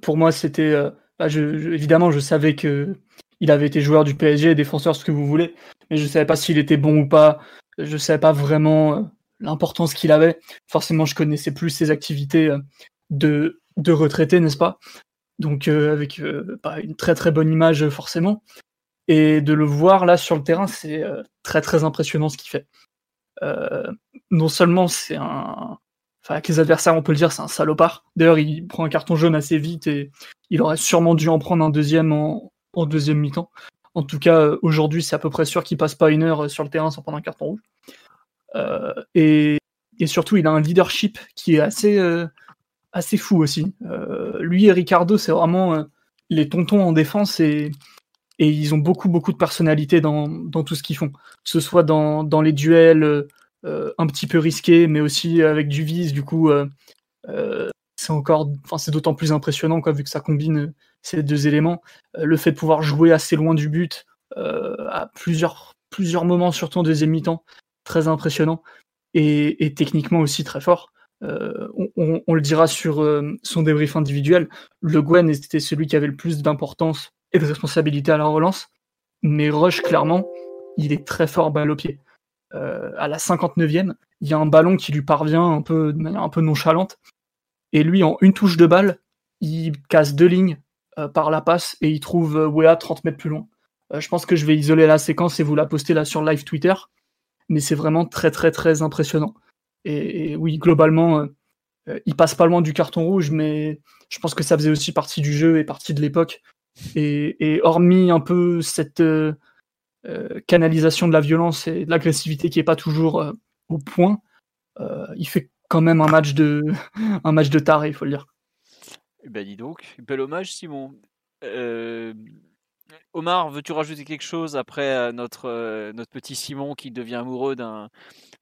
Pour moi, c'était. Bah, évidemment, je savais que il avait été joueur du PSG, défenseur, ce que vous voulez, mais je ne savais pas s'il était bon ou pas. Je ne savais pas vraiment euh, l'importance qu'il avait. Forcément, je connaissais plus ses activités euh, de, de n'est-ce pas? Donc, euh, avec pas une très très bonne image, forcément. Et de le voir là sur le terrain, c'est très très impressionnant ce qu'il fait. non seulement c'est un. Enfin, avec les adversaires, on peut le dire, c'est un salopard. D'ailleurs, il prend un carton jaune assez vite et il aurait sûrement dû en prendre un deuxième en, deuxième mi-temps. En tout cas, euh, aujourd'hui, c'est à peu près sûr qu'il passe pas une heure euh, sur le terrain sans prendre un carton rouge. Euh, et, surtout, il a un leadership qui est assez, assez fou aussi. lui et Ricardo, c'est vraiment les tontons en défense et, ils ont beaucoup, beaucoup de personnalité dans, tout ce qu'ils font. Que ce soit dans, dans les duels un petit peu risqués, mais aussi avec du vice, du coup, c'est encore, enfin, c'est d'autant plus impressionnant, quoi, vu que ça combine ces deux éléments. Euh, le fait de pouvoir jouer assez loin du but euh, à plusieurs, plusieurs moments, surtout en deuxième mi-temps, très impressionnant. Et, techniquement aussi très fort. Euh, on, le dira sur son débrief individuel. Le Gwen était celui qui avait le plus d'importance et de responsabilité à la relance. Mais Rush, clairement, il est très fort balle au pied. à la 59e, il y a un ballon qui lui parvient un peu, de manière un peu nonchalante. Et lui, en une touche de balle, il casse deux lignes euh, par la passe et il trouve euh, Wea 30 mètres plus loin. Euh, je pense que je vais isoler la séquence et vous la poster là sur live Twitter. Mais c'est vraiment très très très impressionnant. Et, oui, globalement, il passe pas loin du carton rouge, mais je pense que ça faisait aussi partie du jeu et partie de l'époque. Et, hormis un peu cette canalisation de la violence et de l'agressivité qui est pas toujours au point, il fait quand même un match de un match de taré, il faut le dire. Eh ben dis donc, bel hommage Simon. Euh, Omar, veux-tu rajouter quelque chose après euh, notre, euh, notre petit Simon qui devient amoureux d'un,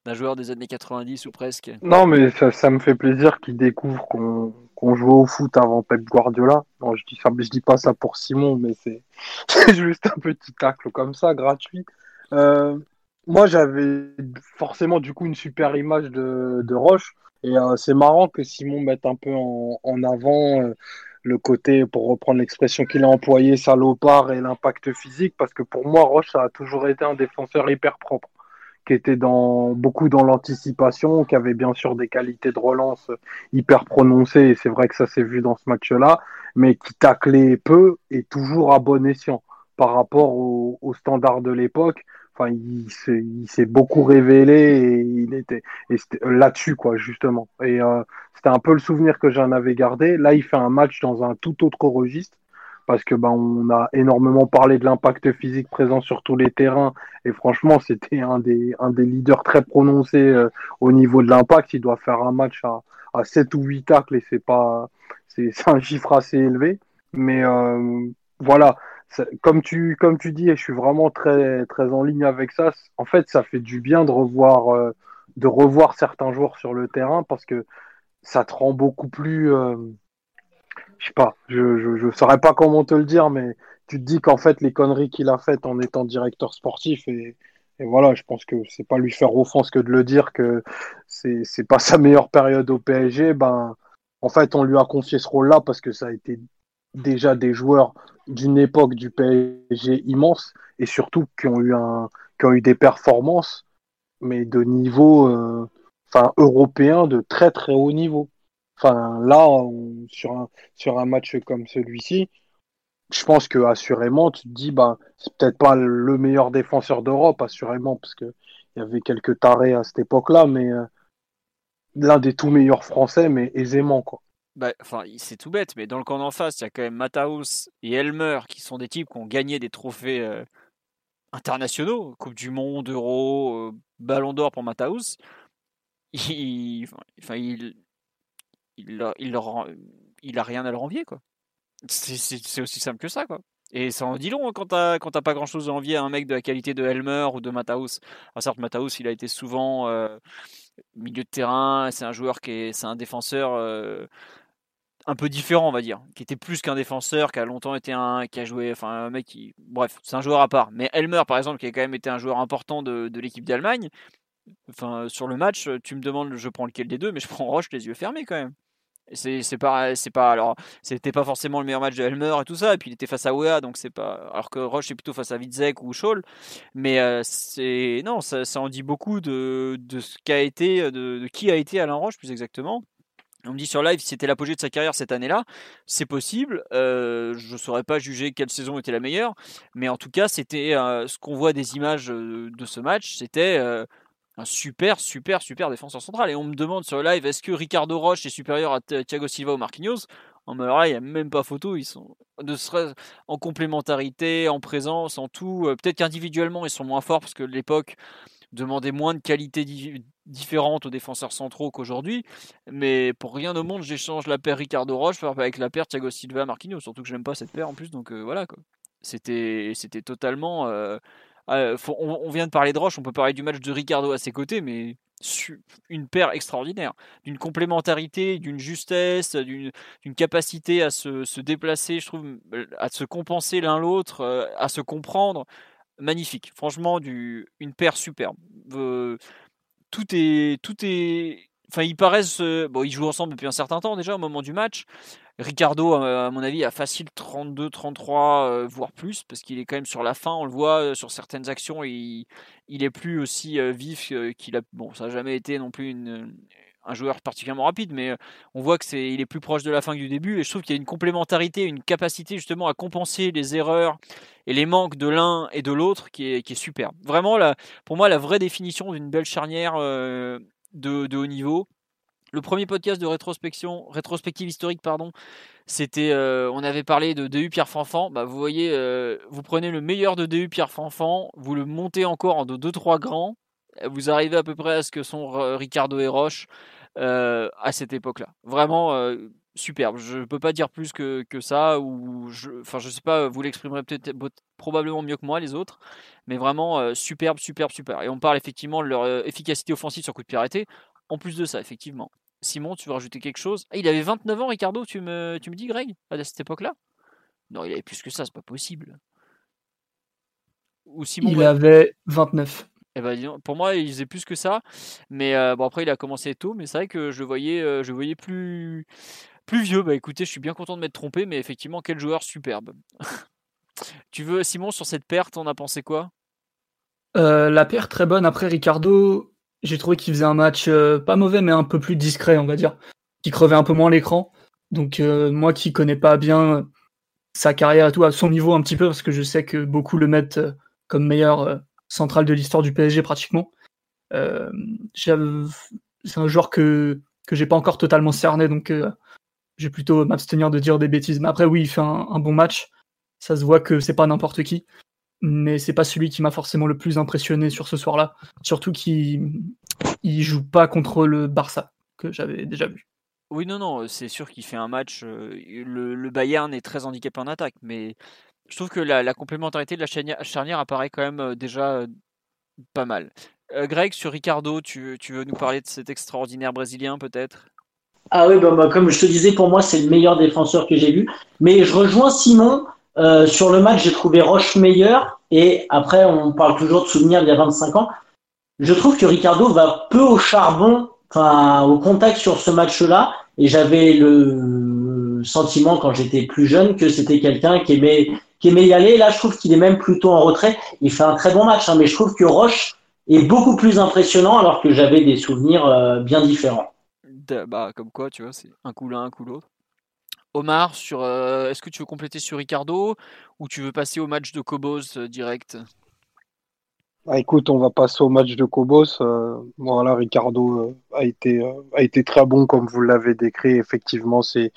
joueur des années 90 ou presque? Non, mais ça, me fait plaisir qu'il découvre qu'on, qu'on jouait au foot avant Pep Guardiola. Non, je dis, ça, je dis pas ça pour Simon, mais c'est, juste un petit tacle comme ça, gratuit. moi, j'avais forcément du coup une super image de, de Roche. Et euh, c'est marrant que Simon mette un peu en, avant euh, le côté, pour reprendre l'expression qu'il a employé, salopard et l'impact physique, parce que pour moi, Roche a toujours été un défenseur hyper propre, qui était dans, beaucoup dans l'anticipation, qui avait bien sûr des qualités de relance hyper prononcées, et c'est vrai que ça s'est vu dans ce match-là, mais qui taclait peu et toujours à bon escient par rapport aux standards de l'époque il s'est beaucoup révélé et il était, là-dessus, quoi, justement. Et euh, c'était un peu le souvenir que j'en avais gardé. Là, il fait un match dans un tout autre registre parce que ben, on a énormément parlé de l'impact physique présent sur tous les terrains. Et franchement, c'était un des, leaders très prononcés euh, au niveau de l'impact. Il doit faire un match à, à 7 ou 8 tacles et c'est pas, c'est un chiffre assez élevé. Mais euh, voilà, comme tu, comme tu dis, et je suis vraiment très, très en ligne avec ça, en fait, ça fait du bien de revoir, euh, de revoir certains joueurs sur le terrain parce que ça te rend beaucoup plus. Euh, je sais pas, je ne saurais pas comment te le dire, mais tu te dis qu'en fait, les conneries qu'il a faites en étant directeur sportif, et, et voilà, je pense que c'est pas lui faire offense que de le dire que c'est pas sa meilleure période au PSG, ben, en fait, on lui a confié ce rôle-là parce que ça a été déjà des joueurs d'une époque du PSG immense et surtout qui ont eu un qui ont eu des performances mais de niveau euh, européen de très très haut niveau. Enfin là sur un sur un match comme celui-ci, je pense que assurément tu te dis bah c'est peut-être pas le meilleur défenseur d'Europe assurément parce que il y avait quelques tarés à cette époque-là mais euh, l'un des tout meilleurs français mais aisément quoi. Bah, enfin, c'est tout bête, mais dans le camp d'en face, il y a quand même Mataus et Elmer qui sont des types qui ont gagné des trophées euh, internationaux, Coupe du Monde, Euro, euh, Ballon d'Or pour Mataus. Il, enfin, il, il, il, leur, il a rien à leur envier, quoi. C'est aussi simple que ça, quoi. Et ça en dit long hein, quand t'as pas grand chose à envier à un mec de la qualité de Helmer ou de Mataus. Alors certes, Mataus, il a été souvent euh, milieu de terrain. C'est un joueur qui est, c'est un défenseur euh, un peu différent, on va dire, qui était plus qu'un défenseur, qui a longtemps été un, qui a joué, enfin un mec qui, bref, c'est un joueur à part. Mais Helmer, par exemple, qui a quand même été un joueur important de, de l'équipe d'Allemagne. Enfin, sur le match, tu me demandes, je prends lequel des deux, mais je prends Roche les yeux fermés quand même. C'est pas c'est pas alors c'était pas forcément le meilleur match de Helmer et tout ça et puis il était face à Wea donc c'est pas alors que Roche est plutôt face à Witzek ou Scholl mais euh, c'est non ça, ça, en dit beaucoup de, de ce qu'a été de, de, qui a été Alain Roche plus exactement on me dit sur live c'était l'apogée de sa carrière cette année-là, c'est possible. Euh, je ne saurais pas juger quelle saison était la meilleure, mais en tout cas, c'était euh, ce qu'on voit des images de ce match, c'était un super, super, super défenseur central. Et on me demande sur live, est-ce que Ricardo Roche est supérieur à Thiago Silva ou Marquinhos? En là, il n'y a même pas photo. Ils sont de en complémentarité, en présence, en tout. Euh, peut-être qu'individuellement, ils sont moins forts parce que l'époque demandait moins de qualité différentes aux défenseurs centraux qu'aujourd'hui. Mais pour rien au monde, j'échange la paire Ricardo Roche avec la paire Thiago Silva Marquinhos. Surtout que j'aime pas cette paire en plus. Donc euh, voilà quoi. C'était, totalement. Euh, ah, on, vient de parler de Roche, on peut parler du match de Ricardo à ses côtés, mais une paire extraordinaire, d'une complémentarité, d'une justesse, d'une capacité à se, déplacer, je trouve, à se compenser l'un l'autre, euh, à se comprendre. Magnifique, franchement, du, une paire superbe. Euh, tout est, tout est, enfin, ils paraissent, euh, bon, ils jouent ensemble depuis un certain temps déjà au moment du match. Ricardo, à mon avis, a facile 32, 33, euh, voire plus, parce qu'il est quand même sur la fin. On le voit euh, sur certaines actions, il, il est plus aussi euh, vif qu'il a. Bon, ça n'a jamais été non plus un joueur particulièrement rapide, mais on voit que c'est, il est plus proche de la fin que du début. Et je trouve qu'il y a une complémentarité, une capacité justement à compenser les erreurs et les manques de l'un et de l'autre qui est, qui est super. Vraiment, pour moi, la vraie définition d'une belle charnière de, de haut niveau le premier podcast de rétrospection, rétrospective historique, pardon, c'était, euh, on avait parlé de DU Pierre Fanfan. Bah, vous voyez, euh, vous prenez le meilleur de DU Pierre Fanfan, vous le montez encore en 2-3 grands, vous arrivez à peu près à ce que sont euh, Ricardo et Roche à cette époque-là. Vraiment superbe. Je ne peux pas dire plus que, que ça, ou je, enfin, je sais pas, vous l'exprimerez peut-être probablement mieux que moi, les autres, mais vraiment superbe, superbe, super. Et on parle effectivement de leur efficacité offensive sur coup de pied arrêté. En plus de ça, effectivement, Simon, tu veux rajouter quelque chose? Ah, Il avait 29 ans, Ricardo, tu me, tu me dis, Greg, à cette époque-là? Non, il avait plus que ça, c'est pas possible. Ou Simon, il avait 29. Eh ben, pour moi, il faisait plus que ça. Mais euh, bon, après, il a commencé tôt, mais c'est vrai que je voyais, euh, je voyais plus, plus vieux. Bah écoutez, je suis bien content de m'être trompé, mais effectivement, quel joueur superbe. tu veux, Simon, sur cette perte, on a pensé quoi? Euh, La perte très bonne. Après, Ricardo, j'ai trouvé qu'il faisait un match pas mauvais, mais un peu plus discret, on va dire. Qui crevait un peu moins l'écran. Donc moi qui connais pas bien sa carrière tout, à son niveau un petit peu, parce que je sais que beaucoup le mettent comme meilleur central de l'histoire du PSG pratiquement. c'est un joueur que, que j'ai pas encore totalement cerné, donc je vais plutôt m'abstenir de dire des bêtises. Mais après oui, il fait un, bon match. Ça se voit que c'est pas n'importe qui mais c'est pas celui qui m'a forcément le plus impressionné sur ce soir-là. Surtout qu'il il joue pas contre le Barça que j'avais déjà vu. Oui, non, non, c'est sûr qu'il fait un match. Euh, le, Bayern est très handicapé en attaque, mais je trouve que la, complémentarité de la charnière, apparaît quand même euh, déjà euh, pas mal. Greg, sur Ricardo, tu, veux nous parler de cet extraordinaire Brésilien peut-être? Ah oui, bah, bah, comme je te disais, pour moi, c'est le meilleur défenseur que j'ai vu. Mais je rejoins Simon euh, sur le match, j'ai trouvé Roche meilleur. Et après, on parle toujours de souvenirs d'il y a 25 ans. Je trouve que Ricardo va peu au charbon, au contact sur ce match-là. Et j'avais le sentiment quand j'étais plus jeune que c'était quelqu'un qui aimait, qui aimait y aller. Là, je trouve qu'il est même plutôt en retrait. Il fait un très bon match, hein, mais je trouve que Roche est beaucoup plus impressionnant alors que j'avais des souvenirs euh, bien différents. Bah, comme quoi, tu vois, c'est un coup l'un, un coup l'autre. Omar, sur, euh, est-ce que tu veux compléter sur Ricardo ou tu veux passer au match de Cobos euh, direct? Ah, Écoute, on va passer au match de Cobos. Euh, voilà, Ricardo a, été, a été très bon comme vous l'avez décrit. Effectivement, c'est,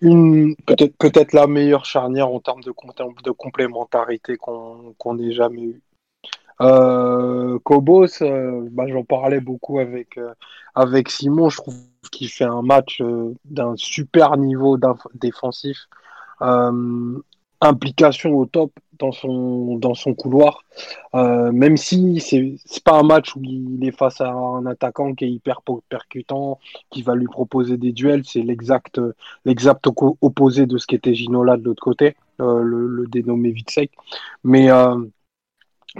une peut-être, peut-être la meilleure charnière en termes de, de complémentarité qu'on, ait jamais eu. Euh, Cobos, bah, j'en parlais beaucoup avec, avec Simon. Je trouve qui fait un match euh, d'un super niveau défensif. Implication au top dans son, dans son couloir. Euh, même si c'est pas un match où il est face à un attaquant qui est hyper percutant, qui va lui proposer des duels, c'est l'exact opposé de ce qu'était Ginola de l'autre côté, euh, le, dénommé Vitsek. Mais euh,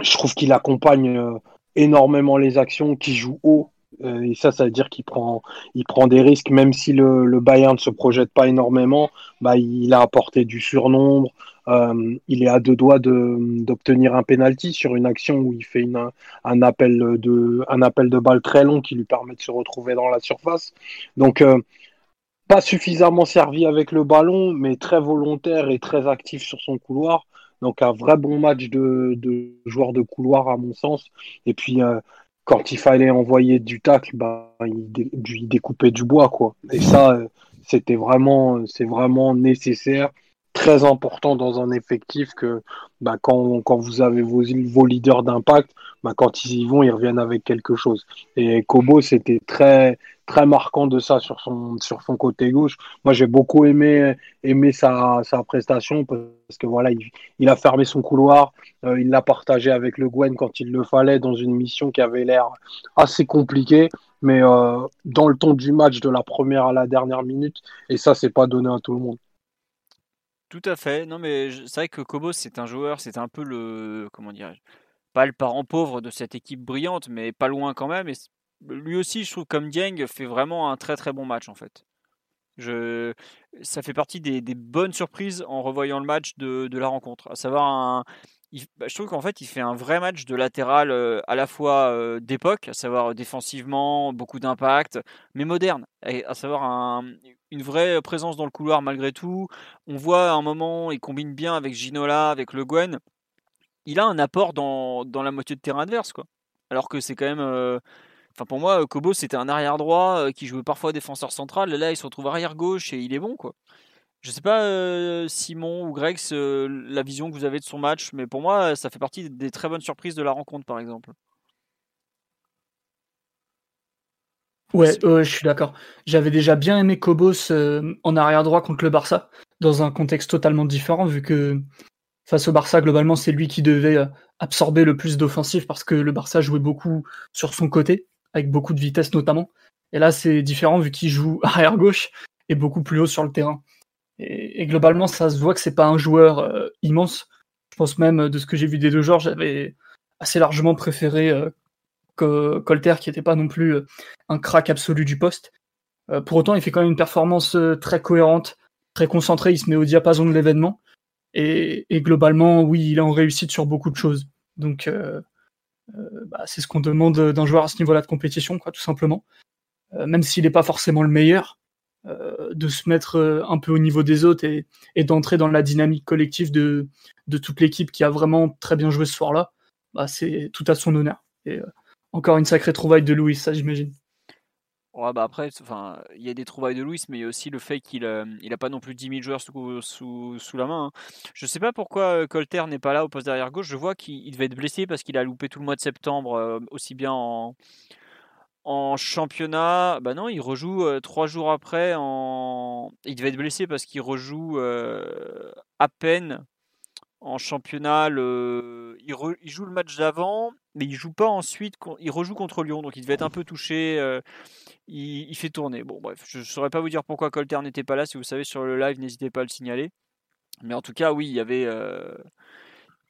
je trouve qu'il accompagne énormément les actions, qui joue haut. Et ça, ça veut dire qu'il prend, il prend des risques, même si le, Bayern ne se projette pas énormément. Bah, il a apporté du surnombre, euh, il est à deux doigts d'obtenir un penalty sur une action où il fait une, un, appel de, un appel de balle très long qui lui permet de se retrouver dans la surface. Donc, euh, pas suffisamment servi avec le ballon, mais très volontaire et très actif sur son couloir. Donc, un vrai bon match de, de joueur de couloir, à mon sens. Et puis, euh, quand il fallait envoyer du tacle, bah, il, il, découpait du bois, quoi. Et ça, c'était vraiment, c'est vraiment nécessaire très important dans un effectif que bah, quand, quand, vous avez vos, vos leaders d'impact, bah, quand ils y vont, ils reviennent avec quelque chose. Et Kobo, c'était très, très marquant de ça sur son, sur son côté gauche. Moi, j'ai beaucoup aimé, aimé sa, sa prestation parce que voilà, il, il a fermé son couloir, euh, il l'a partagé avec le Gwen quand il le fallait dans une mission qui avait l'air assez compliquée. Mais euh, dans le ton du match de la première à la dernière minute, et ça, c'est pas donné à tout le monde. Tout à fait. Non, mais c'est vrai que Kobos, c'est un joueur, c'est un peu le. Comment dirais-je Pas le parent pauvre de cette équipe brillante, mais pas loin quand même. Et lui aussi, je trouve, comme Dieng, fait vraiment un très très bon match en fait. Je... Ça fait partie des, bonnes surprises en revoyant le match de, de la rencontre. À savoir un, bah, je trouve qu'en fait, il fait un vrai match de latéral à la fois d'époque, à savoir défensivement, beaucoup d'impact, mais moderne, à savoir une vraie présence dans le couloir malgré tout. On voit à un moment, il combine bien avec Ginola, avec Le Guen. Il a un apport dans, la moitié de terrain adverse, quoi. Alors que c'est quand même. Enfin, pour moi, Kobo, c'était un arrière droit qui jouait parfois défenseur central. Là, il se retrouve arrière gauche et il est bon, quoi. Je sais pas, euh, Simon ou Greg, la vision que vous avez de son match, mais pour moi, ça fait partie des très bonnes surprises de la rencontre, par exemple. Ouais, je suis d'accord. J'avais déjà bien aimé Kobos euh, en arrière droit contre le Barça, dans un contexte totalement différent, vu que face au Barça, globalement, c'est lui qui devait euh, absorber le plus d'offensifs parce que le Barça jouait beaucoup sur son côté, avec beaucoup de vitesse notamment. Et là, c'est différent vu qu'il joue arrière gauche et beaucoup plus haut sur le terrain. Et, globalement, ça se voit que c'est pas un joueur euh, immense. Je pense même de ce que j'ai vu des deux joueurs, j'avais assez largement préféré euh, Colter, qui n'était pas non plus euh, un crack absolu du poste. pour autant, il fait quand même une performance très cohérente, très concentrée. Il se met au diapason de l'événement. Et, globalement, oui, il est en réussite sur beaucoup de choses. Donc, bah, c'est ce qu'on demande d'un joueur à ce niveau-là de compétition, quoi, tout simplement. même s'il n'est pas forcément le meilleur, euh, de se mettre euh, un peu au niveau des autres et, d'entrer dans la dynamique collective de, toute l'équipe qui a vraiment très bien joué ce soir-là, bah, c'est tout à son honneur. Et euh, encore une sacrée trouvaille de Louis, ça j'imagine. Ouais, bah après, il y a des trouvailles de Louis, mais il y a aussi le fait qu'il n'a il pas non plus 10 000 joueurs sous, sous, sous la main. Hein. Je sais pas pourquoi Colter n'est pas là au poste derrière gauche. Je vois qu'il devait être blessé parce qu'il a loupé tout le mois de septembre, aussi bien en, en championnat, bah non, il rejoue euh, trois jours après. Il devait être blessé parce qu'il rejoue euh, à peine en championnat. Il, joue le match d'avant, mais il joue pas ensuite. Il rejoue contre Lyon, donc il devait être un peu touché. Euh, il... fait tourner. Bon, bref, je ne saurais pas vous dire pourquoi Colter n'était pas là. Si vous savez sur le live, n'hésitez pas à le signaler. Mais en tout cas, oui, il y avait.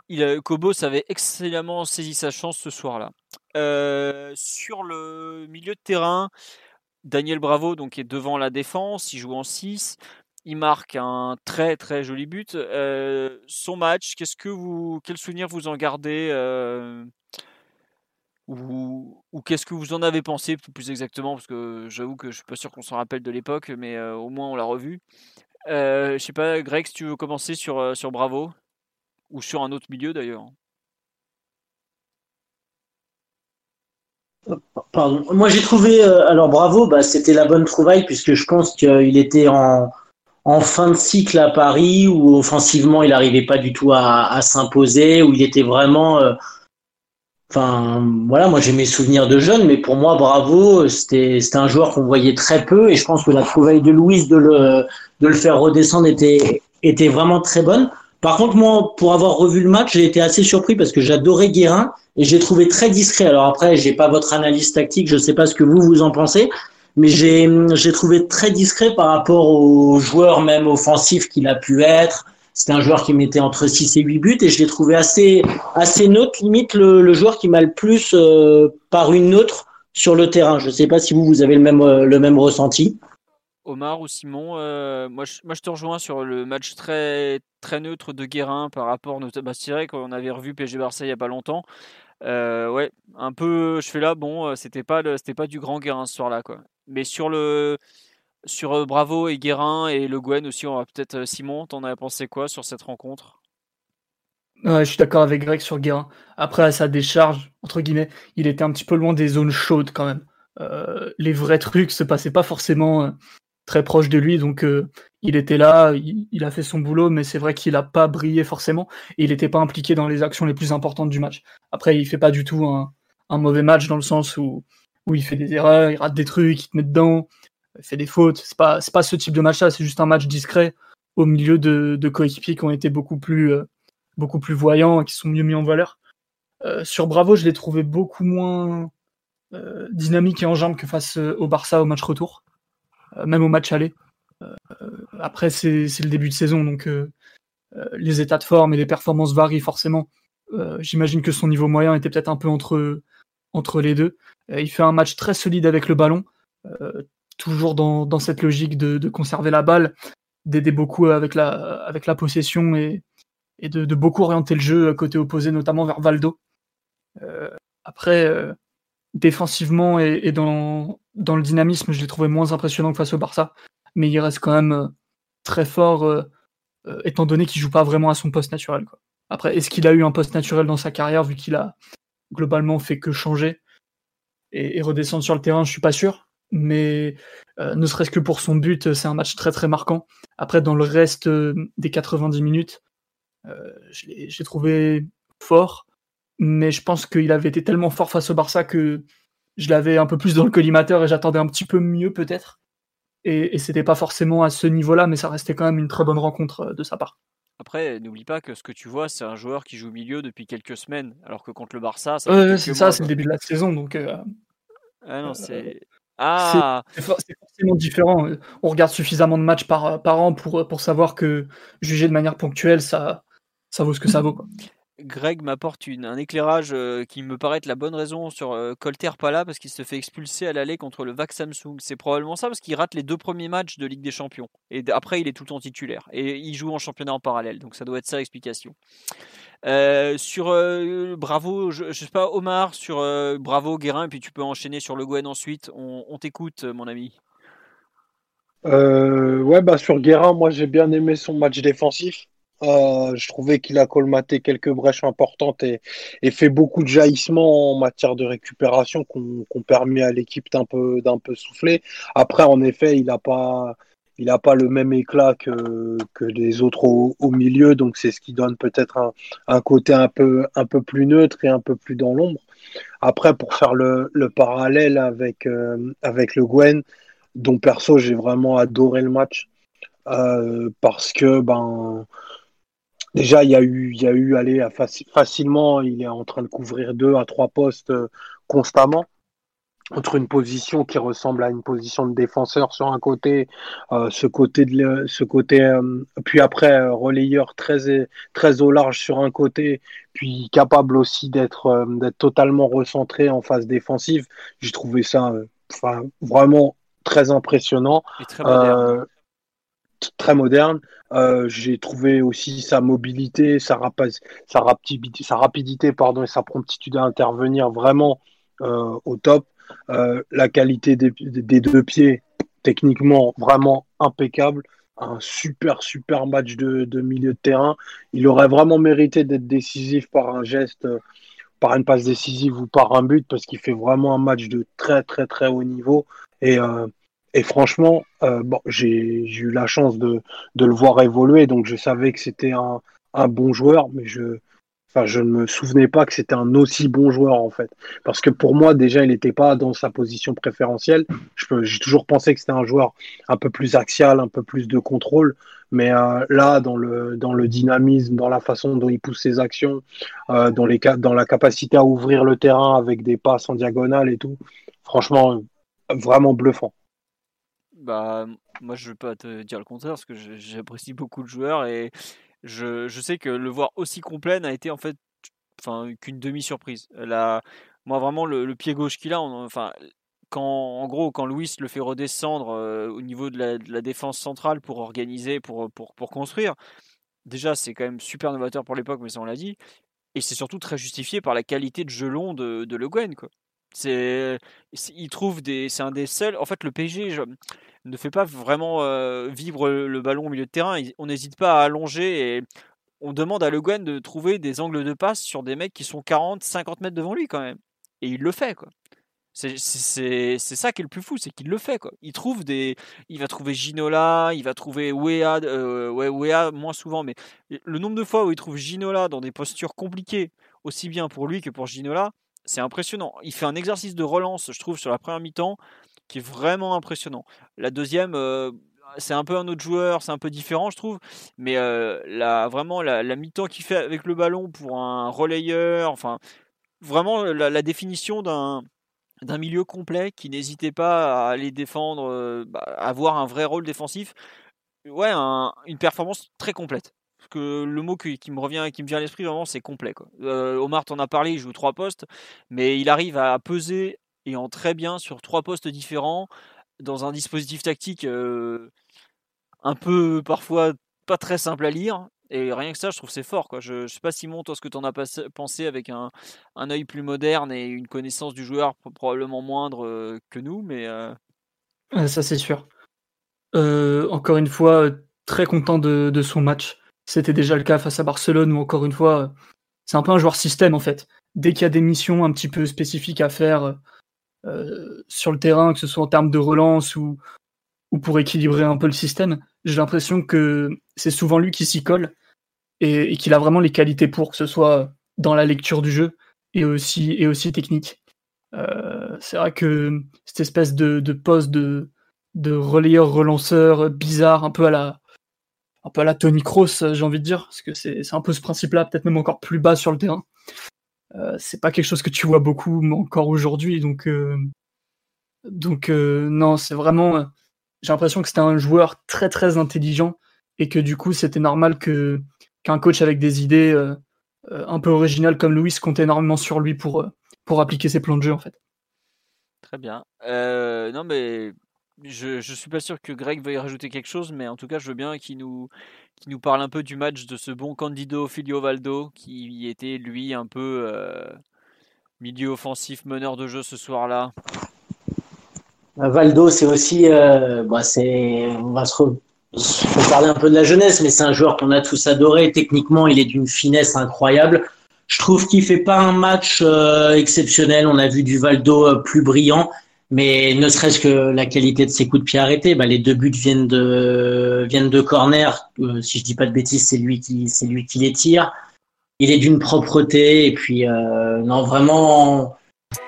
Il, Kobos avait excellemment saisi sa chance ce soir-là. Euh, sur le milieu de terrain, Daniel Bravo donc est devant la défense, il joue en 6, il marque un très très joli but. Euh, son match, qu'est-ce que vous, quel souvenir vous en gardez euh, ou, qu'est-ce que vous en avez pensé plus exactement parce que j'avoue que je suis pas sûr qu'on s'en rappelle de l'époque, mais au moins on l'a revu. je sais pas, Greg, si tu veux commencer sur, sur Bravo? Ou sur un autre milieu d'ailleurs. Pardon. Moi j'ai trouvé, euh, alors bravo, bah, c'était la bonne trouvaille puisque je pense qu'il était en, fin de cycle à Paris où offensivement il n'arrivait pas du tout à, s'imposer, où il était vraiment. Euh, enfin voilà, moi j'ai mes souvenirs de jeune, mais pour moi bravo, c'était un joueur qu'on voyait très peu et je pense que la trouvaille de Louise de le, faire redescendre était vraiment très bonne. Par contre, moi, pour avoir revu le match, j'ai été assez surpris parce que j'adorais Guérin et j'ai trouvé très discret. Alors après, j'ai pas votre analyse tactique, je sais pas ce que vous vous en pensez, mais j'ai j'ai trouvé très discret par rapport aux joueurs même offensifs qu'il a pu être. C'était un joueur qui mettait entre 6 et 8 buts et je l'ai trouvé assez assez neutre, limite le, le joueur qui m'a le plus euh, paru neutre sur le terrain. Je sais pas si vous vous avez le même euh, le même ressenti. Omar ou Simon, euh, moi, je, te rejoins sur le match très, neutre de Guérin par rapport à bah, C'est vrai qu'on avait revu PSG Barça il n'y a pas longtemps. Euh, ouais, un peu, je fais là, bon, euh, c'était pas, pas du grand Guérin ce soir-là. Mais sur le, sur Bravo et Guérin et Le Guen aussi, on va peut-être Simon, t'en as pensé quoi sur cette rencontre? Je suis d'accord avec Greg sur Guérin. Après, sa décharge, entre guillemets, il était un petit peu loin des zones chaudes quand même. les vrais trucs se passaient pas forcément très proche de lui, donc euh, il était là, il, a fait son boulot, mais c'est vrai qu'il n'a pas brillé forcément, et il n'était pas impliqué dans les actions les plus importantes du match. Après, il fait pas du tout un, mauvais match dans le sens où, où il fait des erreurs, il rate des trucs, il te met dedans, il fait des fautes. C'est pas, pas ce type de match-là, c'est juste un match discret au milieu de, de coéquipiers qui ont été beaucoup plus, euh, beaucoup plus voyants et qui sont mieux mis en valeur. Euh, sur Bravo, je l'ai trouvé beaucoup moins dynamique et en jambes que face au Barça au match retour. Euh, même au match aller. Euh, après, c'est le début de saison, donc euh, les états de forme et les performances varient forcément. J'imagine que son niveau moyen était peut-être un peu entre, entre les deux. il fait un match très solide avec le ballon, toujours dans, dans, cette logique de, conserver la balle, d'aider beaucoup avec la, avec la possession et, et de, beaucoup orienter le jeu côté opposé, notamment vers Valdo. après, défensivement et, dans, dans, le dynamisme, je l'ai trouvé moins impressionnant que face au Barça, mais il reste quand même euh, très fort, euh, euh, étant donné qu'il joue pas vraiment à son poste naturel. Quoi. Après, est-ce qu'il a eu un poste naturel dans sa carrière, vu qu'il a globalement fait que changer et, redescendre sur le terrain, je suis pas sûr. Mais ne serait-ce que pour son but, c'est un match très très marquant. Après, dans le reste des 90 minutes, je l'ai trouvé fort mais je pense qu'il avait été tellement fort face au Barça que je l'avais un peu plus dans le collimateur et j'attendais un petit peu mieux peut-être. Et, et c'était pas forcément à ce niveau-là, mais ça restait quand même une très bonne rencontre euh, de sa part. Après, n'oublie pas que ce que tu vois, c'est un joueur qui joue au milieu depuis quelques semaines, alors que contre le Barça, ça. c'est ça, c'est le début de la saison, donc. Euh, ah non, c'est. Euh, ah. C'est forcément différent. On regarde suffisamment de matchs par, par an pour, pour savoir que juger de manière ponctuelle, ça, ça vaut ce que ça vaut. Quoi. Greg m'apporte un éclairage euh, qui me paraît être la bonne raison sur euh, Colter pas là parce qu'il se fait expulser à l'aller contre le VAC Samsung. C'est probablement ça parce qu'il rate les deux premiers matchs de Ligue des Champions. Et après, il est tout le temps titulaire. Et il joue en championnat en parallèle. Donc ça doit être ça l'explication. Euh, sur Bravo, je, sais pas, Omar, sur Bravo, Guérin, et puis tu peux enchaîner sur Le Gwen ensuite. On, on t'écoute, mon ami. ouais, bah sur Guérin, moi j'ai bien aimé son match défensif. Euh, je trouvais qu'il a colmaté quelques brèches importantes et, fait beaucoup de jaillissements en matière de récupération qu'on permis à l'équipe d'un peu, peu souffler. Après, en effet, il n'a pas, il a pas le même éclat que, que les autres au, milieu, donc c'est ce qui donne peut-être un, un, côté un peu, un peu plus neutre et un peu plus dans l'ombre. Après, pour faire le, le parallèle avec, euh, avec le Gwen, dont perso j'ai vraiment adoré le match, euh, parce que ben Déjà, il y a eu, il y a eu, allez, facilement, il est en train de couvrir deux à trois postes euh, constamment entre une position qui ressemble à une position de défenseur sur un côté, euh, ce côté de ce côté, euh, puis après relayeur très très au large sur un côté, puis capable aussi d'être d'être totalement recentré en phase défensive. J'ai trouvé ça, enfin vraiment très impressionnant. Et très très moderne. Euh, j'ai trouvé aussi sa mobilité, sa, rapidité, et sa promptitude à intervenir vraiment euh, au top. Euh, la qualité des, deux pieds, techniquement vraiment impeccable. Un super, super match de, de, milieu de terrain. Il aurait vraiment mérité d'être décisif par un geste, par une passe décisive ou par un but, parce qu'il fait vraiment un match de très, très, très haut niveau. Et et franchement, euh, j'ai eu la chance de, le voir évoluer, donc je savais que c'était un, bon joueur, mais je, ne me souvenais pas que c'était un aussi bon joueur en fait. Parce que pour moi, déjà, il n'était pas dans sa position préférentielle. J'ai toujours pensé que c'était un joueur un peu plus axial, un peu plus de contrôle. Mais euh, là, dans le, dynamisme, dans la façon dont il pousse ses actions, euh, dans la capacité à ouvrir le terrain avec des passes en diagonale et tout, franchement, vraiment bluffant. Bah, moi, je ne vais pas te dire le contraire parce que j'apprécie beaucoup le joueur et je, je, sais que le voir aussi complet n'a été en fait enfin, qu'une demi-surprise. Moi, vraiment, le, pied gauche qu'il a, enfin, quand, en gros, quand Louis le fait redescendre euh, au niveau de la, défense centrale pour organiser, pour, pour, pour construire, déjà, c'est quand même super novateur pour l'époque, mais ça, on l'a dit. Et c'est surtout très justifié par la qualité de jeu long de, de Le Guen, quoi. C'est, il trouve des, c'est un des seuls. En fait, le PSG ne fait pas vraiment euh, vivre le ballon au milieu de terrain. On n'hésite pas à allonger et on demande à Le Guen de trouver des angles de passe sur des mecs qui sont 40, 50 mètres devant lui quand même. Et il le fait, quoi. C'est ça qui est le plus fou, c'est qu'il le fait quoi. Il trouve des, il va trouver Ginola, il va trouver Wea, euh, Wea moins souvent, mais le nombre de fois où il trouve Ginola dans des postures compliquées, aussi bien pour lui que pour Ginola, c'est impressionnant. Il fait un exercice de relance, je trouve, sur la première mi-temps, qui est vraiment impressionnant. La deuxième, euh, c'est un peu un autre joueur, c'est un peu différent, je trouve. Mais euh, vraiment, la, mi-temps qu'il fait avec le ballon pour un relayeur, enfin, vraiment la définition d'un milieu complet qui n'hésitait pas à aller défendre, euh, bah, avoir un vrai rôle défensif. Ouais, une performance très complète. Que le mot qui, me revient, qui me vient à l'esprit vraiment, c'est complet. Quoi. Euh, Omar t'en a parlé, il joue trois postes, mais il arrive à peser et en très bien sur trois postes différents dans un dispositif tactique euh, un peu parfois pas très simple à lire, et rien que ça, je trouve c'est fort. Quoi. Je, ne sais pas, Simon, toi, ce que tu en as pensé avec un, un œil plus moderne et une connaissance du joueur probablement moindre euh, que nous, mais. Ça, c'est sûr. Encore une fois, très content de son match. C'était déjà le cas face à Barcelone, où encore une fois, c'est un peu un joueur système en fait. Dès qu'il y a des missions un petit peu spécifiques à faire sur le terrain, que ce soit en termes de relance ou, ou pour équilibrer un peu le système, j'ai l'impression que c'est souvent lui qui s'y colle et, qu'il a vraiment les qualités pour, que ce soit dans la lecture du jeu et aussi, technique. Euh, c'est vrai que cette espèce de, poste de, de relayeur relanceur bizarre, un peu à la, un peu à la Tony Kroos, j'ai envie de dire, parce que c'est un peu ce principe-là, peut-être même encore plus bas sur le terrain. Euh, c'est pas quelque chose que tu vois beaucoup encore aujourd'hui, donc euh, donc non, c'est vraiment j'ai l'impression que c'était un joueur très très intelligent et que du coup c'était normal qu'un coach avec des idées euh, euh, un peu originales comme Louis compte énormément sur lui pour, euh, pour appliquer ses plans de jeu en fait. Très bien. non mais je, je suis pas sûr que Greg veuille rajouter quelque chose, mais en tout cas je veux bien qu'il nous, nous parle un peu du match de ce bon Candido Filio Valdo qui était lui un peu milieu offensif, meneur de jeu ce soir-là. Valdo, c'est aussi, euh, bah, on va se parler un peu de la jeunesse, mais c'est un joueur qu'on a tous adoré. Techniquement, il est d'une finesse incroyable. Je trouve qu'il fait pas un match euh, exceptionnel. On a vu du Valdo euh, plus brillant, mais ne serait-ce que la qualité de ses coups de pied arrêtés. Bah, les deux buts viennent de viennent de corner. si je dis pas de bêtises, c'est lui qui c'est lui qui les tire. Il est d'une propreté et puis non vraiment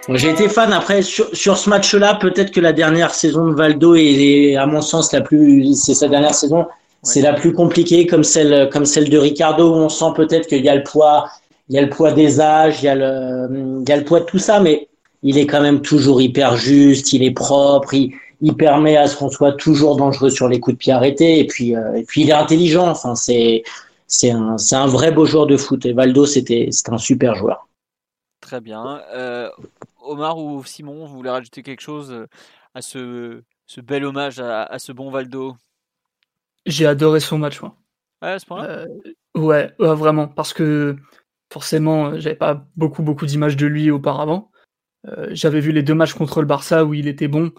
j'ai été fan après sur, sur ce match-là. Peut-être que la dernière saison de Valdo est, à mon sens la plus. C'est sa dernière saison. C'est la plus compliquée, comme celle comme celle de Ricardo. Où on sent peut-être qu'il y a le poids, il y a le poids des âges, il y a le il y a le poids de tout ça, mais il est quand même toujours hyper juste. Il est propre. Il, il permet à ce qu'on soit toujours dangereux sur les coups de pied arrêtés. Et puis euh, et puis il est intelligent. Enfin c'est c'est un c'est un vrai beau joueur de foot. Et Valdo c'était c'était un super joueur. Très bien. Euh, Omar ou Simon, vous voulez rajouter quelque chose euh, à ce, ce bel hommage à, ce bon Valdo? J'ai adoré son match, moi. Ouais, à ce point-là? Euh, ouais, vraiment, parce que forcément, j'avais pas beaucoup, beaucoup d'images de lui auparavant. J'avais vu les deux matchs contre le Barça où il était bon,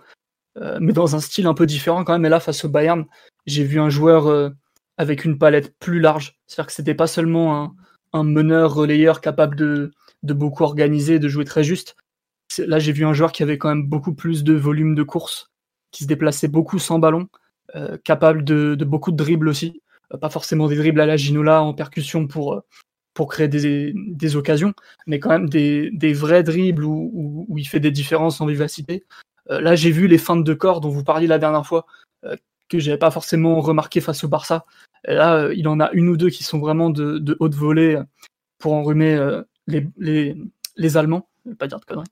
mais dans un style un peu différent quand même. Et là, face au Bayern, j'ai vu un joueur avec une palette plus large. C'est-à-dire que c'était pas seulement un, meneur relayeur capable de, beaucoup organiser, de jouer très juste. Là, j'ai vu un joueur qui avait quand même beaucoup plus de volume de course, qui se déplaçait beaucoup sans ballon, euh, capable de, beaucoup de dribbles aussi. Euh, pas forcément des dribbles à la Ginola en percussion pour, euh, pour créer des, des, occasions, mais quand même des, des vrais dribbles où, où, il fait des différences en vivacité. Euh, là, j'ai vu les feintes de corps dont vous parliez la dernière fois, euh, que j'avais pas forcément remarqué face au Barça. Et là, euh, il en a une ou deux qui sont vraiment de, de haute volée pour enrhumer les, les, les Allemands pas dire de conneries.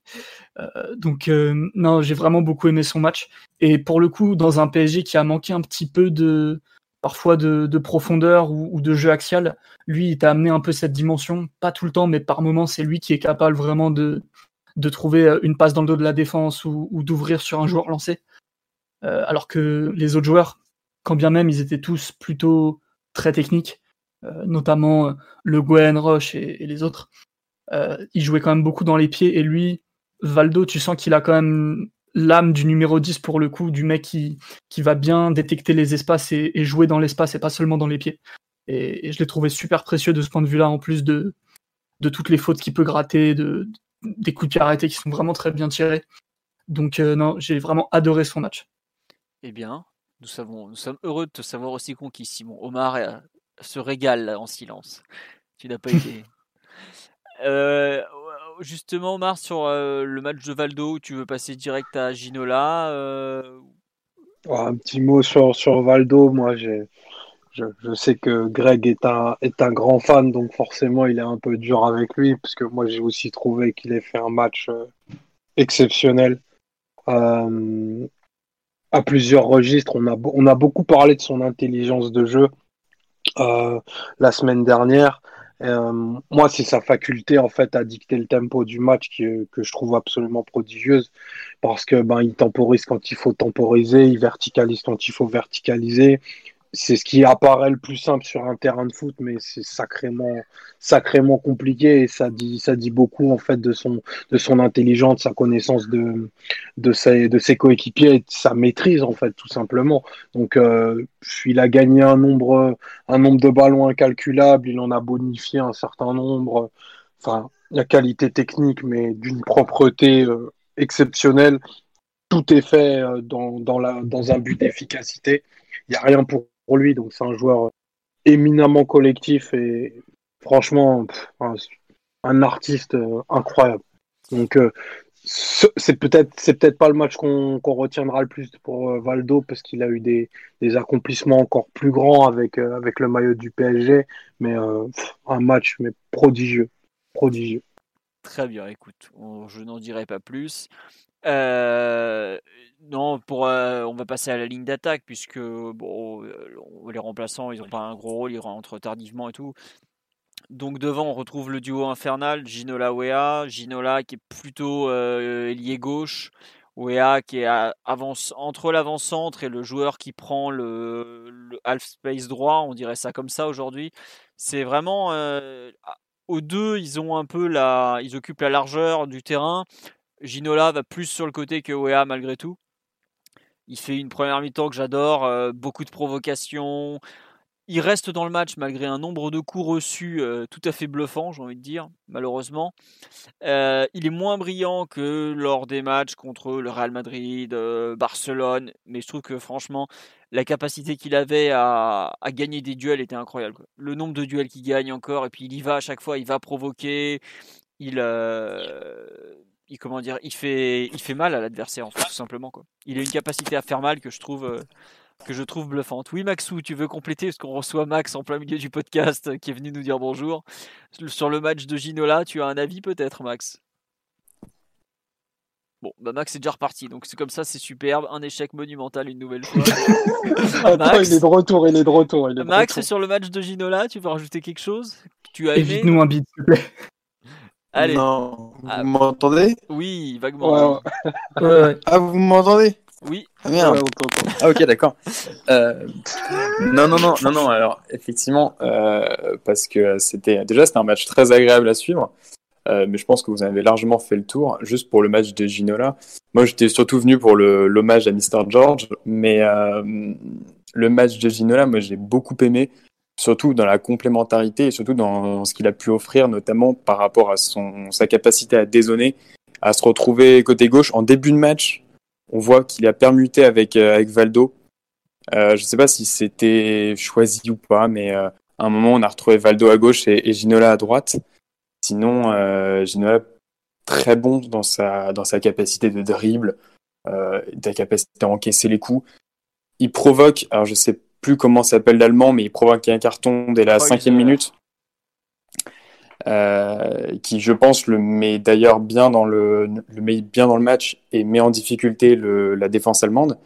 donc non, j'ai vraiment beaucoup aimé son match. Et pour le coup, dans un PSG qui a manqué un petit peu de, parfois de, profondeur ou, de jeu axial. Lui, il t'a amené un peu cette dimension, pas tout le temps, mais par moments, c'est lui qui est capable vraiment de, de trouver euh, une passe dans le dos de la défense ou, d'ouvrir sur un joueur lancé. Euh, alors que les autres joueurs, quand bien même ils étaient tous plutôt très techniques, euh, notamment Le Gwen, Roche et, les autres, ils jouaient quand même beaucoup dans les pieds. Et lui, Valdo, tu sens qu'il a quand même l'âme du numéro 10 pour le coup, du mec qui, qui va bien détecter les espaces et, jouer dans l'espace et pas seulement dans les pieds. Et, je l'ai trouvé super précieux de ce point de vue-là, en plus de, de toutes les fautes qu'il peut gratter, de, des coups de pied arrêtés qui sont vraiment très bien tirés. Donc euh, non, j'ai vraiment adoré son match. Eh bien, nous, savons, nous sommes heureux de te savoir aussi conquis, Simon. Omar euh, se régale en silence. Tu n'as pas été... Euh, justement, Omar, sur euh, le match de Valdo, tu veux passer direct à Ginola euh, Un petit mot sur, sur Valdo. Moi, j'ai, je, sais que Greg est un, est un grand fan, donc forcément, il est un peu dur avec lui, parce que moi, j'ai aussi trouvé qu'il ait fait un match euh, exceptionnel. à plusieurs registres, on a, on a beaucoup parlé de son intelligence de jeu la semaine dernière. Euh, moi, c'est sa faculté en fait à dicter le tempo du match qui, que je trouve absolument prodigieuse. Parce que ben il temporise quand il faut temporiser, il verticalise quand il faut verticaliser c'est ce qui apparaît le plus simple sur un terrain de foot, mais c'est sacrément, sacrément compliqué et ça dit, ça dit beaucoup en fait de son, de son intelligence, sa connaissance de, de ses, de ses coéquipiers et de sa maîtrise en fait tout simplement. Donc, euh, il a gagné un nombre, un nombre de ballons incalculable, il en a bonifié un certain nombre. Enfin, la qualité technique, mais d'une propreté euh, exceptionnelle. Tout est fait euh, dans, dans, la, dans un but d'efficacité. Il n'y a rien pour pour lui. Donc c'est un joueur éminemment collectif et franchement un, artiste euh, incroyable. Donc euh, c'est peut-être c'est peut-être pas le match qu'on retiendra le plus pour euh, Valdo parce qu'il a eu des, accomplissements encore plus grands avec avec le maillot du PSG, mais un match mais prodigieux, prodigieux. Très bien, écoute, je n'en dirai pas plus. Euh, non, pour, euh, on va passer à la ligne d'attaque puisque bon, euh, les remplaçants, ils n'ont pas un gros rôle, ils rentrent tardivement et tout. Donc devant, on retrouve le duo infernal, Ginola Wea, Ginola qui est plutôt ailier gauche, Wea qui est avance, entre l'avant-centre et le joueur qui prend le, le, half space droit, on dirait ça comme ça aujourd'hui. C'est vraiment aux deux, ils ont un peu la, ils occupent la largeur du terrain. Ginola va plus sur le côté que Wea malgré tout. Il fait une première mi-temps que j'adore, euh, beaucoup de provocations. Il reste dans le match malgré un nombre de coups reçus euh, tout à fait bluffant, j'ai envie de dire, malheureusement. Euh, il est moins brillant que lors des matchs contre le Real Madrid, Barcelone, mais je trouve que franchement, la capacité qu'il avait à, gagner des duels était incroyable. Le nombre de duels qu'il gagne encore, et puis il y va à chaque fois, il va provoquer, il, il comment dire, il fait, il fait mal à l'adversaire en fait, tout simplement quoi. Il a une capacité à faire mal que je trouve, euh, que je trouve bluffante. Oui Maxou, tu veux compléter parce qu'on reçoit Max en plein milieu du podcast euh, qui est venu nous dire bonjour sur le match de Ginola. Tu as un avis peut-être Max? Bon, bah Max est déjà reparti, donc c'est comme ça, c'est superbe. Un échec monumental une nouvelle fois. Max, il est de retour, il est de retour. Max, sur le match de Ginola, tu veux rajouter quelque chose? Tu as Évite-nous un bit, s'il te plaît. Allez. Non, vous ah. m'entendez? Oui, vaguement. Ah, vous m'entendez? Oui. Ah, merde. ah ok, d'accord. Euh, non, non, non, non, non. Alors, effectivement, euh, parce que c'était déjà c'était un match très agréable à suivre. Euh, mais je pense que vous avez largement fait le tour. Juste pour le match de Ginola, moi j'étais surtout venu pour l'hommage à Mr. George, mais le match de Ginola, moi j'ai beaucoup aimé surtout dans la complémentarité et surtout dans ce qu'il a pu offrir, notamment par rapport à son, sa capacité à dézonner, à se retrouver côté gauche. En début de match, on voit qu'il a permuté avec, euh, avec Valdo. Euh, je ne sais pas si c'était choisi ou pas, mais euh, À un moment, on a retrouvé Valdo à gauche et, Ginola à droite. Sinon, euh, Ginola très bon dans sa, dans sa capacité de dribble, euh, sa capacité à encaisser les coups. Il provoque, alors je sais plus comment s'appelle l'allemand, mais il provoque un carton dès la cinquième minute. Euh, qui je pense le met d'ailleurs bien dans le, le met bien dans le match et met en difficulté le, la défense allemande.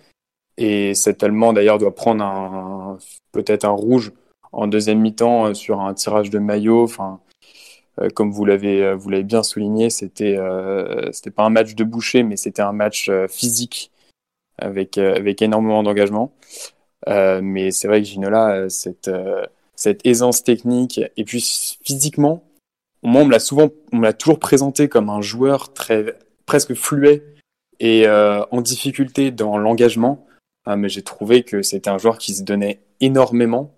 Et cet Allemand d'ailleurs doit prendre un, peut-être un rouge en deuxième mi-temps euh, sur un tirage de maillot. Enfin, euh, comme vous l'avez vous l'avez bien souligné, c'était c'était pas un match de boucher, mais c'était un match physique avec avec énormément d'engagement. Mais c'est vrai que Ginola, cette cette aisance technique et puis physiquement, moi, on me l'a souvent, on me l'a toujours présenté comme un joueur très presque fluet et euh, en difficulté dans l'engagement. Ah, mais j'ai trouvé que c'était un joueur qui se donnait énormément.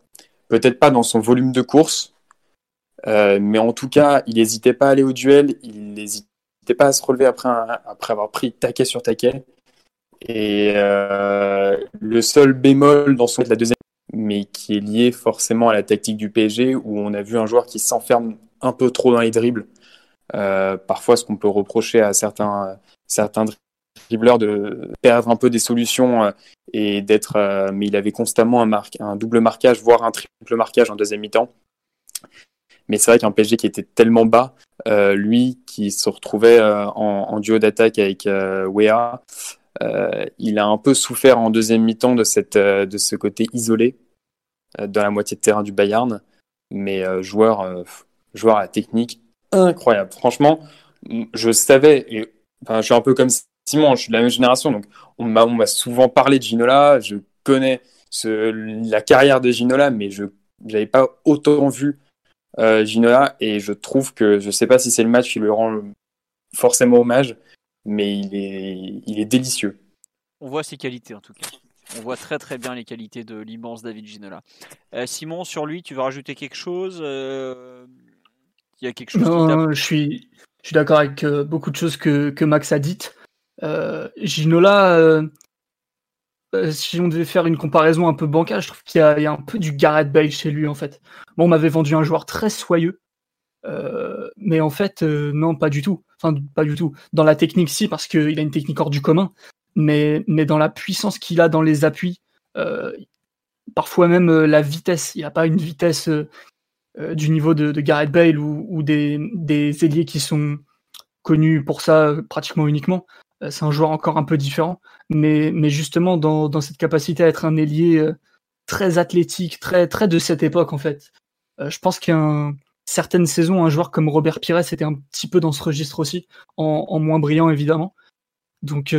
Peut-être pas dans son volume de course, euh, mais en tout cas, il n'hésitait pas à aller au duel, il n'hésitait pas à se relever après, après avoir pris taquet sur taquet. Et euh, le seul bémol dans son de la deuxième, mais qui est lié forcément à la tactique du PSG, où on a vu un joueur qui s'enferme un peu trop dans les dribbles. Euh, parfois, ce qu'on peut reprocher à certains, certains dribbleurs de perdre un peu des solutions euh, et d'être. Euh, mais il avait constamment un, un double marquage, voire un triple marquage en deuxième mi-temps. Mais c'est vrai qu'un PSG qui était tellement bas, lui qui se retrouvait en, duo d'attaque avec Wea, il a un peu souffert en deuxième mi-temps de, cette, de ce côté isolé dans la moitié de terrain du Bayern. Mais joueur joueur à technique incroyable. Franchement, je savais, et, je suis un peu comme Simon, je suis de la même génération, donc on m'a souvent parlé de Ginola, je connais la carrière de Ginola, mais je n'avais pas autant vu euh, Ginola, et je trouve que, je sais pas si c'est le match qui lui rend forcément hommage, mais il est, il est délicieux. On voit ses qualités en tout cas. On voit très très bien les qualités de l'immense David Ginola. Euh, Simon, sur lui, tu veux rajouter quelque chose euh, il y a quelque chose Non, je suis, je suis d'accord avec euh, beaucoup de choses que, que Max a dites. Euh, Ginola, euh, si on devait faire une comparaison un peu bancale, je trouve qu'il y, y, a un peu du Gareth Bale chez lui en fait. Bon, on m'avait vendu un joueur très soyeux, mais en fait, non, pas du tout. Enfin, pas du tout. Dans la technique, si, parce qu'il a une technique hors du commun, mais, mais dans la puissance qu'il a dans les appuis, parfois même la vitesse. Il n'y a pas une vitesse euh, du niveau de, Gareth Bale ou, des, des, ailiers qui sont connus pour ça euh, pratiquement uniquement. Euh, c'est un joueur encore un peu différent, mais, mais justement dans, dans, cette capacité à être un ailier très athlétique, très, très de cette époque en fait. je pense a certaines saisons, un joueur comme Robert Pires était un petit peu dans ce registre aussi, en, moins brillant évidemment. Donc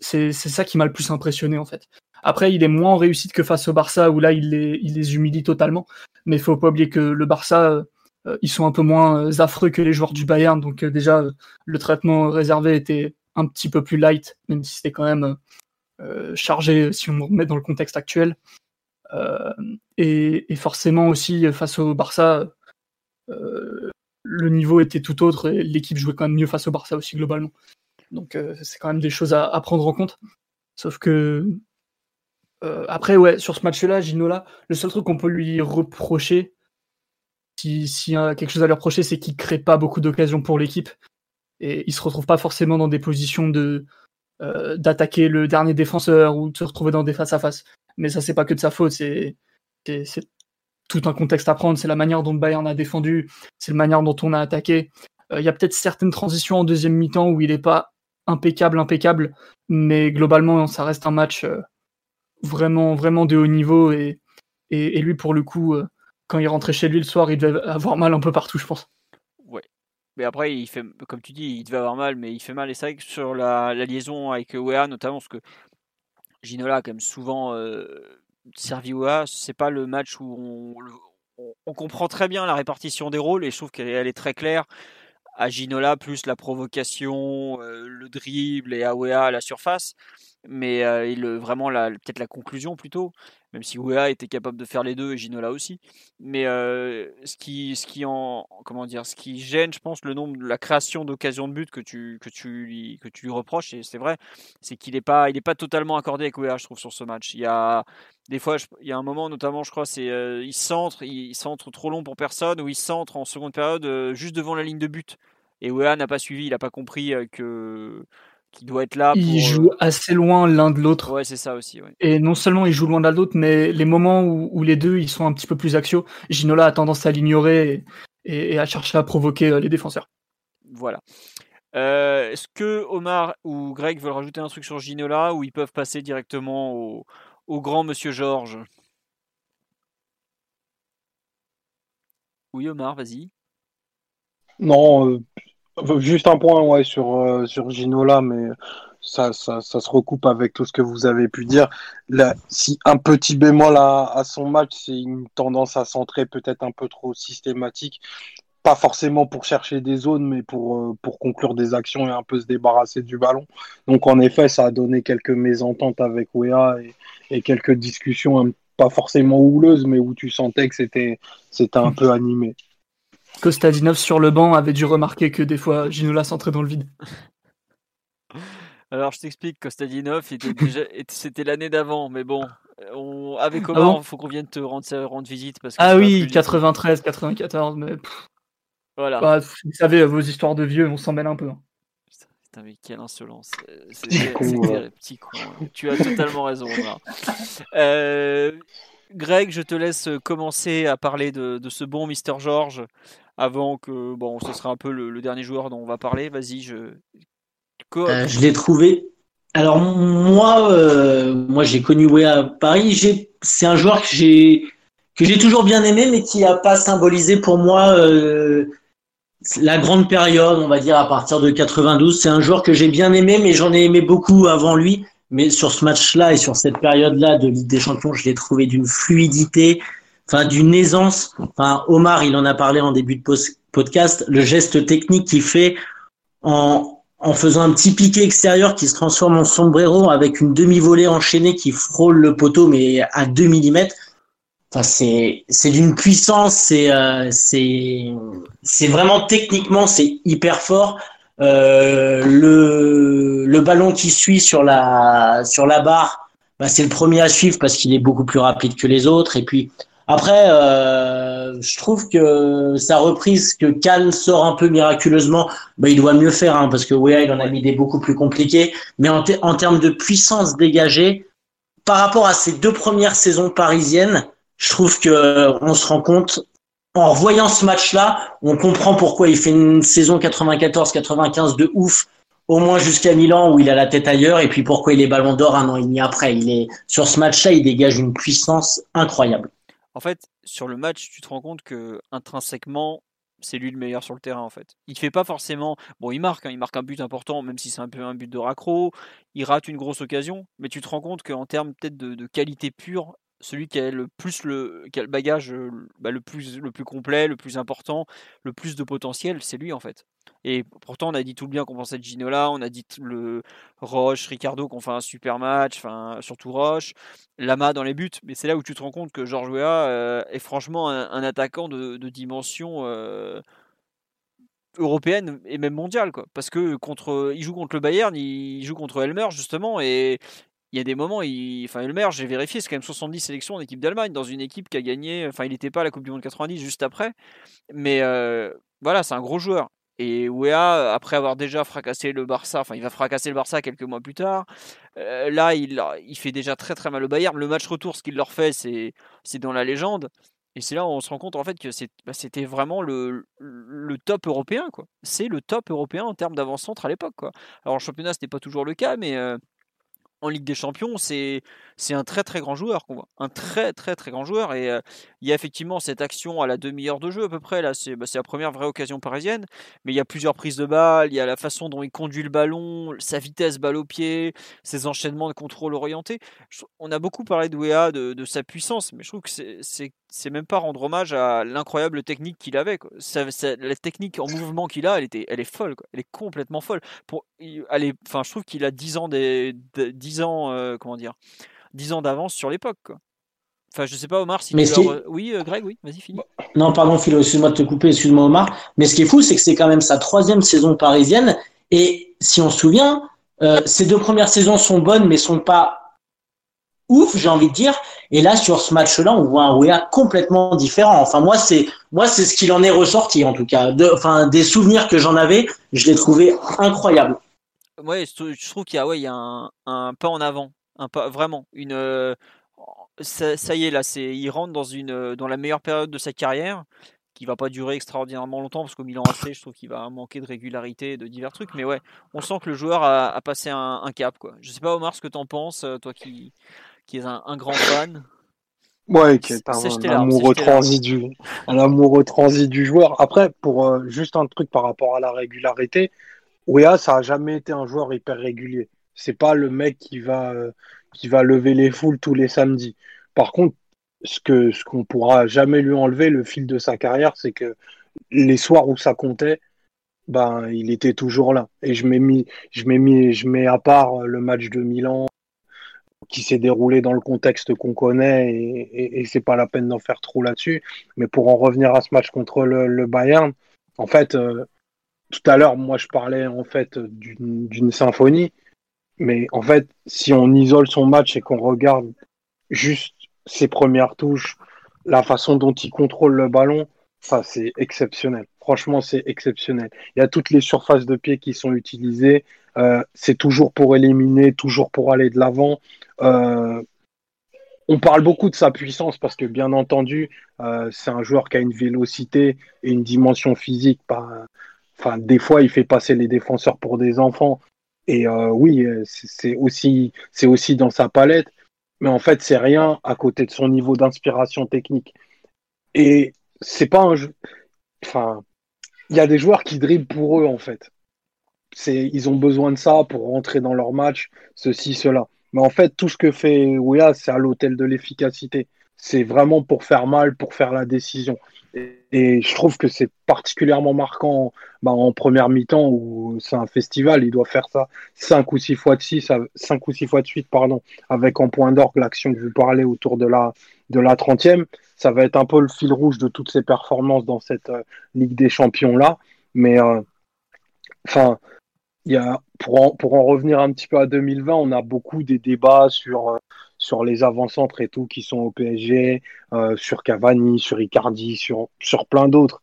c'est ça qui m'a le plus impressionné en fait. Après, il est moins en réussite que face au Barça, où là, il les, il humilie totalement. Mais il faut pas oublier que le Barça, euh, ils sont un peu moins euh, affreux que les joueurs du Bayern. Donc euh, déjà, le traitement réservé était un petit peu plus light, même si c'était quand même chargé si on remet dans le contexte actuel. Et, forcément aussi, face au Barça, le niveau était tout autre et l'équipe jouait quand même mieux face au Barça aussi globalement. Donc c'est quand même des choses à, à, prendre en compte. Sauf que euh, après, ouais, sur ce match-là, Ginola, le seul truc qu'on peut lui reprocher, s'il si y a quelque chose à lui reprocher, c'est qu'il crée pas beaucoup d'occasions pour l'équipe. Et il se retrouve pas forcément dans des positions de euh, d'attaquer le dernier défenseur ou de se retrouver dans des face-à-face. Mais ça, c'est pas que de sa faute, c'est tout un contexte à prendre. C'est la manière dont Bayern a défendu, c'est la manière dont on a attaqué. Euh, il y a peut-être certaines transitions en deuxième mi-temps où il est pas impeccable, impeccable, mais globalement, ça reste un match vraiment, vraiment de haut niveau. Et, et, lui, pour le coup, euh, quand il rentrait chez lui le soir, il devait avoir mal un peu partout, je pense. Ouais. Mais après, il fait, comme tu dis, il devait avoir mal, mais il fait mal. Et c'est vrai que sur la, liaison avec Wea, notamment, parce que Ginola a quand même souvent servi Wea, c'est pas le match où on, comprend très bien la répartition des rôles et je trouve qu'elle elle est très claire. À Ginola, plus la provocation, euh, le dribble et Wea à la surface mais il, vraiment peut-être la conclusion plutôt. même si Wea était capable de faire les deux et Ginola aussi. Mais ce qui, ce qui en, comment dire, ce qui gêne, je pense, le nombre, la création d'occasions de but que tu, que tu lui, que tu lui reproches, et c'est vrai, c'est qu'il n'est pas, il pas totalement accordé avec Wea, je trouve, sur ce match. Il y a des fois, il y a un moment, notamment, je crois, c'est il centre, il, centre trop long pour personne, ou il centre en seconde période juste devant la ligne de but. Et Wea n'a pas suivi, il n'a pas compris que doit être là. Ils jouent euh, assez loin l'un de l'autre. Ouais, c'est ça aussi. Et non seulement ils jouent loin l'un de l'autre, mais les moments où, les deux ils sont un petit peu plus axiaux, Ginola a tendance à l'ignorer et, à chercher à provoquer euh, les défenseurs. Voilà. Euh, est-ce que Omar ou Greg veulent rajouter un truc sur Ginola ou ils peuvent passer directement au, au grand monsieur Georges? Oui, Omar, vas-y. Non, Juste un point ouais, sur, euh, sur Ginola, mais ça, ça, ça, se recoupe avec tout ce que vous avez pu dire. Là, si un petit bémol à, à son match, c'est une tendance à centrer peut-être un peu trop systématique. Pas forcément pour chercher des zones, mais pour, euh, pour conclure des actions et un peu se débarrasser du ballon. Donc en effet, ça a donné quelques mésententes avec Wea et, quelques discussions hein, pas forcément houleuses, mais où tu sentais que c'était un peu animé. Kostadinov sur le banc avait dû remarquer que des fois Ginola s'entrait dans le vide. Alors je t'explique, Kostadinov c'était l'année d'avant, mais bon, on, avec ah comment il faut qu'on vienne te rendre, rendre visite parce Ah oui, 93, 94, mais voilà. Bah, vous savez vos histoires de vieux, on s'en mêle un peu. Hein. Putain, mais quelle insolence. C'est petit con. Hein. Tu as totalement raison. Euh, Greg, je te laisse commencer à parler de, de ce bon Mister George avant que bon, ce sera un peu le, dernier joueur dont on va parler. Vas-y, je. Euh, je l'ai trouvé. Alors moi, euh, moi j'ai connu Wea à Paris. C'est un joueur que j'ai que j'ai toujours bien aimé, mais qui n'a pas symbolisé pour moi euh, la grande période, on va dire à partir de 92. C'est un joueur que j'ai bien aimé, mais j'en ai aimé beaucoup avant lui. Mais sur ce match-là et sur cette période-là de Ligue des Champions, je l'ai trouvé d'une fluidité, enfin d'une aisance. Enfin, Omar, il en a parlé en début de podcast, le geste technique qu'il fait en, en faisant un petit piqué extérieur qui se transforme en sombrero avec une demi-volée enchaînée qui frôle le poteau mais à 2 mm. Enfin, c'est c'est d'une puissance, c'est euh, c'est c'est vraiment techniquement c'est hyper fort. Euh, le le ballon qui suit sur la sur la barre, bah, c'est le premier à suivre parce qu'il est beaucoup plus rapide que les autres. Et puis après, euh, je trouve que sa reprise que Cannes sort un peu miraculeusement, bah, il doit mieux faire hein, parce que Wea il en a mis des beaucoup plus compliqués. Mais en, en termes de puissance dégagée, par rapport à ses deux premières saisons parisiennes, je trouve que on se rend compte en revoyant ce match-là, on comprend pourquoi il fait une saison 94-95 de ouf, au moins jusqu'à Milan où il a la tête ailleurs, et puis pourquoi il est Ballon d'Or un an et demi après. Il est sur ce match-là, il dégage une puissance incroyable en fait, sur le match, tu te rends compte que intrinsèquement, c'est lui le meilleur sur le terrain en fait. Il fait pas forcément. Bon, il marque, hein, il marque un but important, même si c'est un peu un but de raccro. Il rate une grosse occasion, mais tu te rends compte qu'en termes peut-être de, qualité pure, celui qui a le plus le, qui le bagage euh, bah, le plus le plus complet, le plus important, le plus de potentiel, c'est lui en fait. Et pourtant, on a dit tout le bien qu'on pensait de Ginola, on a dit le Roche, Ricardo qu'on fait un super match, enfin surtout Roche, Lama dans les buts. Mais c'est là où tu te rends compte que Georges Weah euh, est franchement un, attaquant de, dimension euh, européenne et même mondiale, quoi. Parce que contre, il joue contre le Bayern, il joue contre Elmer justement, et il y a des moments, enfin Elmer, j'ai vérifié, c'est quand même 70 sélections en équipe d'Allemagne, dans une équipe qui a gagné, enfin il n'était pas à la Coupe du Monde 90 juste après, mais euh, voilà, c'est un gros joueur. Et Wea, après avoir déjà fracassé le Barça, enfin il va fracasser le Barça quelques mois plus tard, euh, là il, il fait déjà très très mal au Bayern. Le match retour, ce qu'il leur fait, c'est, c'est dans la légende. Et c'est là où on se rend compte en fait que bah, c'était vraiment le, le, top européen. quoi. C'est le top européen en termes d'avant-centre à l'époque. Quoi. Alors en championnat, ce n'est pas toujours le cas, mais euh, en Ligue des Champions, c'est c'est un très très grand joueur qu'on voit, un très très très grand joueur et euh, il y a effectivement cette action à la demi-heure de jeu à peu près là, c'est bah, la première vraie occasion parisienne, mais il y a plusieurs prises de balles, il y a la façon dont il conduit le ballon, sa vitesse balle au pied, ses enchaînements de contrôle orienté. On a beaucoup parlé de Wea, de, sa puissance, mais je trouve que c'est c'est même pas rendre hommage à l'incroyable technique qu'il avait. la technique en mouvement qu'il a, elle, était, elle est folle. Elle est complètement folle. Pour, elle enfin, je trouve qu'il a 10 ans, des, 10 ans, euh, comment dire, 10 ans d'avance sur l'époque. Enfin, je sais pas, Omar, si mais tu Oui, Greg, oui, vas-y, finis. Non, pardon, Philo, excuse-moi de te couper, excuse-moi, Omar. Mais ce qui est fou, c'est que c'est quand même sa troisième saison parisienne. Et si on se souvient, ces deux premières saisons sont bonnes, mais sont pas ouf, j'ai envie de dire. Et là, sur ce match-là, on voit un Wea complètement différent. Enfin, moi, c'est moi, c'est ce qu'il en est ressorti, en tout cas. Enfin, des souvenirs que j'en avais, je l'ai trouvé incroyable. Ouais, je trouve qu'il y a, ouais, il y a un, pas en avant, un pas vraiment une. Euh, ça, y est, là, c'est, il rentre dans une, dans la meilleure période de sa carrière, qui va pas durer extraordinairement longtemps, parce qu'au Milan AC, je trouve qu'il va manquer de régularité, de divers trucs. Mais ouais, on sent que le joueur a, passé un, un, cap, quoi. Je sais pas, Omar, ce que t'en penses, euh, toi qui qui est un, grand fan. Ouais, qui est un, amoureux transi du, un amoureux transi du joueur. Après, pour euh, juste un truc par rapport à la régularité, Wea, ça a jamais été un joueur hyper régulier. C'est pas le mec qui va, euh, qui va lever les foules tous les samedis. Par contre, ce que ce qu'on pourra jamais lui enlever le fil de sa carrière, c'est que les soirs où ça comptait, ben il était toujours là. Et je m'ai mis, je mis, je mets à part le match de Milan, qui s'est déroulé dans le contexte qu'on connaît et, et, c'est pas la peine d'en faire trop là-dessus. Mais pour en revenir à ce match contre le, Bayern, en fait, euh, tout à l'heure, moi je parlais en fait d'une symphonie, mais en fait, si on isole son match et qu'on regarde juste ses premières touches, la façon dont il contrôle le ballon, ça c'est exceptionnel. Franchement, c'est exceptionnel. Il y a toutes les surfaces de pied qui sont utilisées. Euh, c'est toujours pour éliminer, toujours pour aller de l'avant. Euh, on parle beaucoup de sa puissance parce que, bien entendu, euh, c'est un joueur qui a une vélocité et une dimension physique. Des fois, il fait passer les défenseurs pour des enfants. Et oui, c'est aussi, dans sa palette. Mais en fait, c'est rien à côté de son niveau d'inspiration technique. Et c'est pas un jeu. Il y a des joueurs qui dribblent pour eux, en fait. Ils ont besoin de ça pour rentrer dans leur match, ceci, cela. Mais en fait, tout ce que fait Ouya, c'est à l'hôtel de l'efficacité. C'est vraiment pour faire mal, pour faire la décision. Et, je trouve que c'est particulièrement marquant bah, en première mi-temps où c'est un festival, il doit faire ça cinq ou six fois de six, cinq ou six fois de suite, pardon, avec en point d'orgue l'action que je parlais autour de la de la 30e. Ça va être un peu le fil rouge de toutes ces performances dans cette euh, Ligue des Champions là. Mais euh, enfin, il y a, pour, en, pour en revenir un petit peu à 2020, on a beaucoup des débats sur, euh, sur les avant-centres et tout qui sont au PSG, euh, sur Cavani, sur Icardi, sur, sur plein d'autres,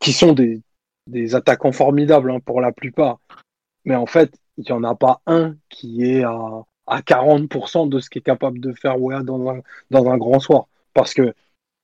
qui sont des, des attaquants formidables hein, pour la plupart. Mais en fait, il n'y en a pas un qui est à, à 40% de ce qu'est capable de faire Wea dans un, dans un grand soir. Parce que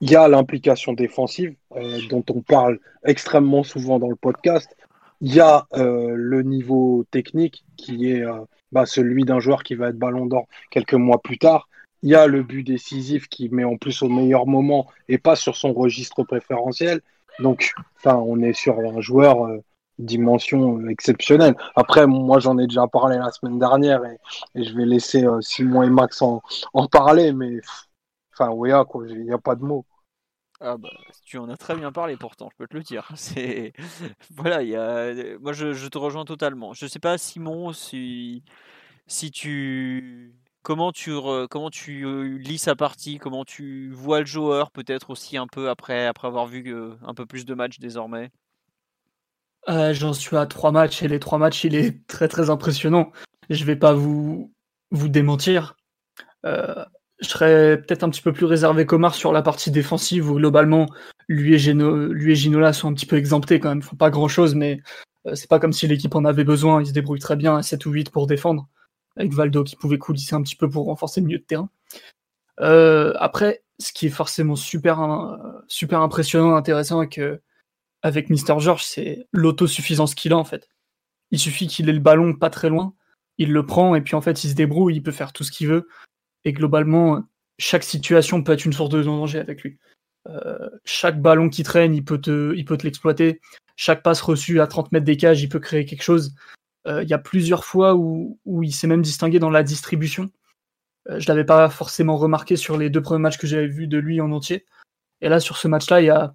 il y a l'implication défensive euh, dont on parle extrêmement souvent dans le podcast, il y a euh, le niveau technique qui est euh, bah, celui d'un joueur qui va être ballon d'or quelques mois plus tard. Il y a le but décisif qui met en plus au meilleur moment et pas sur son registre préférentiel. Donc, enfin, on est sur un joueur euh, dimension exceptionnelle. Après, moi, j'en ai déjà parlé la semaine dernière et, je vais laisser Simon et Max en, en parler, mais enfin, ouais, quoi, il n'y a pas de mots. Ah bah, tu en as très bien parlé pourtant, je peux te le dire. C'est voilà, il y a... moi je, te rejoins totalement. Je sais pas Simon si si tu comment tu comment tu euh, lis sa partie, comment tu vois le joueur peut-être aussi un peu après après avoir vu euh, un peu plus de matchs désormais? Euh, j'en suis à trois matchs et les trois matchs il est très très impressionnant. Je vais pas vous vous démentir je serais peut-être un petit peu plus réservé qu'Omar sur la partie défensive où globalement lui et, Ginola sont un petit peu exemptés quand même. Ils font pas grand chose, mais euh, c'est pas comme si l'équipe en avait besoin. Ils se débrouillent très bien à 7 ou 8 pour défendre, avec Valdo qui pouvait coulisser un petit peu pour renforcer le milieu de terrain. Euh, après, ce qui est forcément super, super impressionnant, intéressant avec, euh, avec Mister George, c'est l'autosuffisance qu'il a en fait. Il suffit qu'il ait le ballon pas très loin, il le prend et puis en fait il se débrouille, il peut faire tout ce qu'il veut. Et globalement, chaque situation peut être une source de danger avec lui. Euh, chaque ballon qui traîne, il peut te, l'exploiter. Chaque passe reçue à 30 mètres des cages, il peut créer quelque chose. Euh, il y a plusieurs fois où, où il s'est même distingué dans la distribution. Euh, je l'avais pas forcément remarqué sur les deux premiers matchs que j'avais vus de lui en entier. Et là, sur ce match-là, il y a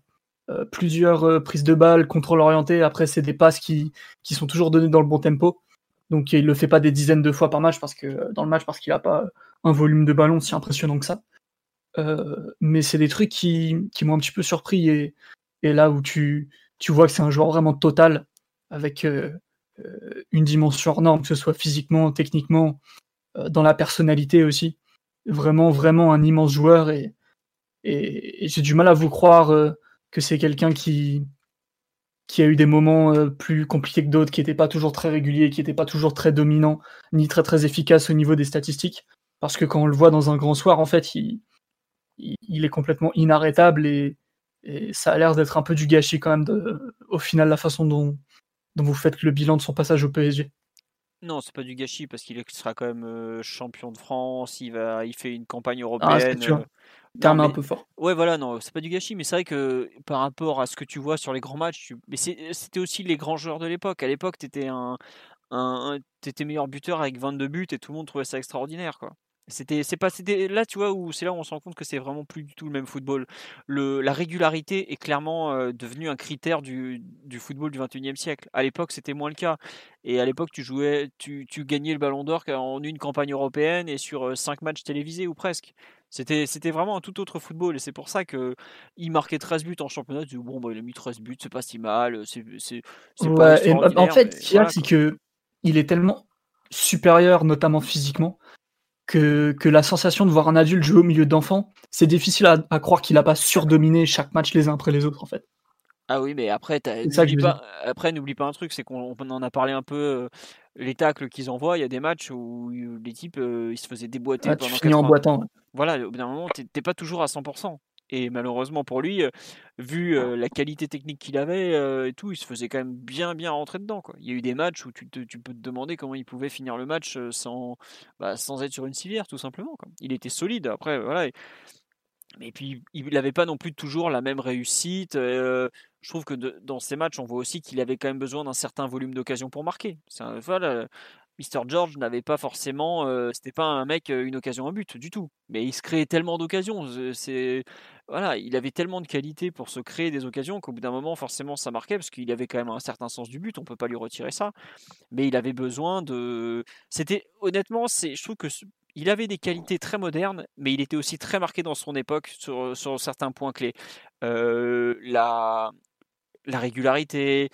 euh, plusieurs prises de balles, contrôle orienté. Après, c'est des passes qui, qui sont toujours données dans le bon tempo. Donc il le fait pas des dizaines de fois par match parce que dans le match parce qu'il a pas un volume de ballon si impressionnant que ça. mais c'est des trucs qui, qui m'ont un petit peu surpris et, et là où tu, tu vois que c'est un joueur vraiment total avec une dimension hors norme, que ce soit physiquement, techniquement, dans la personnalité aussi. Vraiment, vraiment un immense joueur et, et, j'ai du mal à vous croire que c'est quelqu'un qui, qui a eu des moments euh, plus compliqués que d'autres, qui n'étaient pas toujours très réguliers, qui n'étaient pas toujours très dominants, ni très très efficaces au niveau des statistiques. Parce que quand on le voit dans un grand soir, en fait, il, il, est complètement inarrêtable et, ça a l'air d'être un peu du gâchis quand même, de, au final, la façon dont, dont vous faites le bilan de son passage au PSG. Non, c'est pas du gâchis parce qu'il sera quand même euh, champion de France, il, va, il fait une campagne ah, européenne. Terme un peu fort. Ouais, voilà, non, c'est pas du gâchis, mais c'est vrai que par rapport à ce que tu vois sur les grands matchs, mais c'était aussi les grands joueurs de l'époque. À l'époque, t'étais un, un, étais meilleur buteur avec 22 buts et tout le monde trouvait ça extraordinaire, quoi. C'était, c'est pas, c'était là, tu vois, où c'est là où on se rend compte que c'est vraiment plus du tout le même football. Le, la régularité est clairement euh, devenue un critère du, du football du 21e siècle. À l'époque, c'était moins le cas. Et à l'époque, tu jouais, tu, tu gagnais le Ballon d'Or en une campagne européenne et sur euh, cinq matchs télévisés ou presque. C'était, c'était vraiment un tout autre football et c'est pour ça que il marquait 13 buts en championnat. Tu dis, bon, bah, il a mis 13 buts, c'est pas si mal. C'est, c'est, pas en fait, ce qu'il y a, c'est que il est tellement supérieur, notamment physiquement, que, que, la sensation de voir un adulte jouer au milieu d'enfants, c'est difficile à, croire qu'il n'a pas surdominé chaque match les uns après les autres, en fait. Ah oui, mais après, n'oublie pas, après n'oublie pas un truc, c'est qu'on en a parlé un peu, euh, les tacles qu'ils envoient, il y a des matchs où les types, euh, ils se faisaient déboîter. Ah, pendant tu finis en boitant. Voilà, au bout d'un moment, t'es pas toujours à 100%. Et malheureusement pour lui, vu la qualité technique qu'il avait et tout, il se faisait quand même bien bien rentrer dedans. Il y a eu des matchs où tu, peux te demander comment il pouvait finir le match sans, bah, sans être sur une civière, tout simplement. Il était solide. Après, voilà. Mais puis, il n'avait pas non plus toujours la même réussite. je trouve que dans ces matchs, on voit aussi qu'il avait quand même besoin d'un certain volume d'occasion pour marquer. Un, voilà, Mr. George n'avait pas forcément, c'était pas un mec une occasion un but du tout, mais il se créait tellement d'occasions, c'est voilà, il avait tellement de qualité pour se créer des occasions qu'au bout d'un moment forcément ça marquait parce qu'il avait quand même un certain sens du but, on peut pas lui retirer ça, mais il avait besoin de, c'était honnêtement c'est, je trouve que il avait des qualités très modernes, mais il était aussi très marqué dans son époque sur, certains points clés. la, la régularité,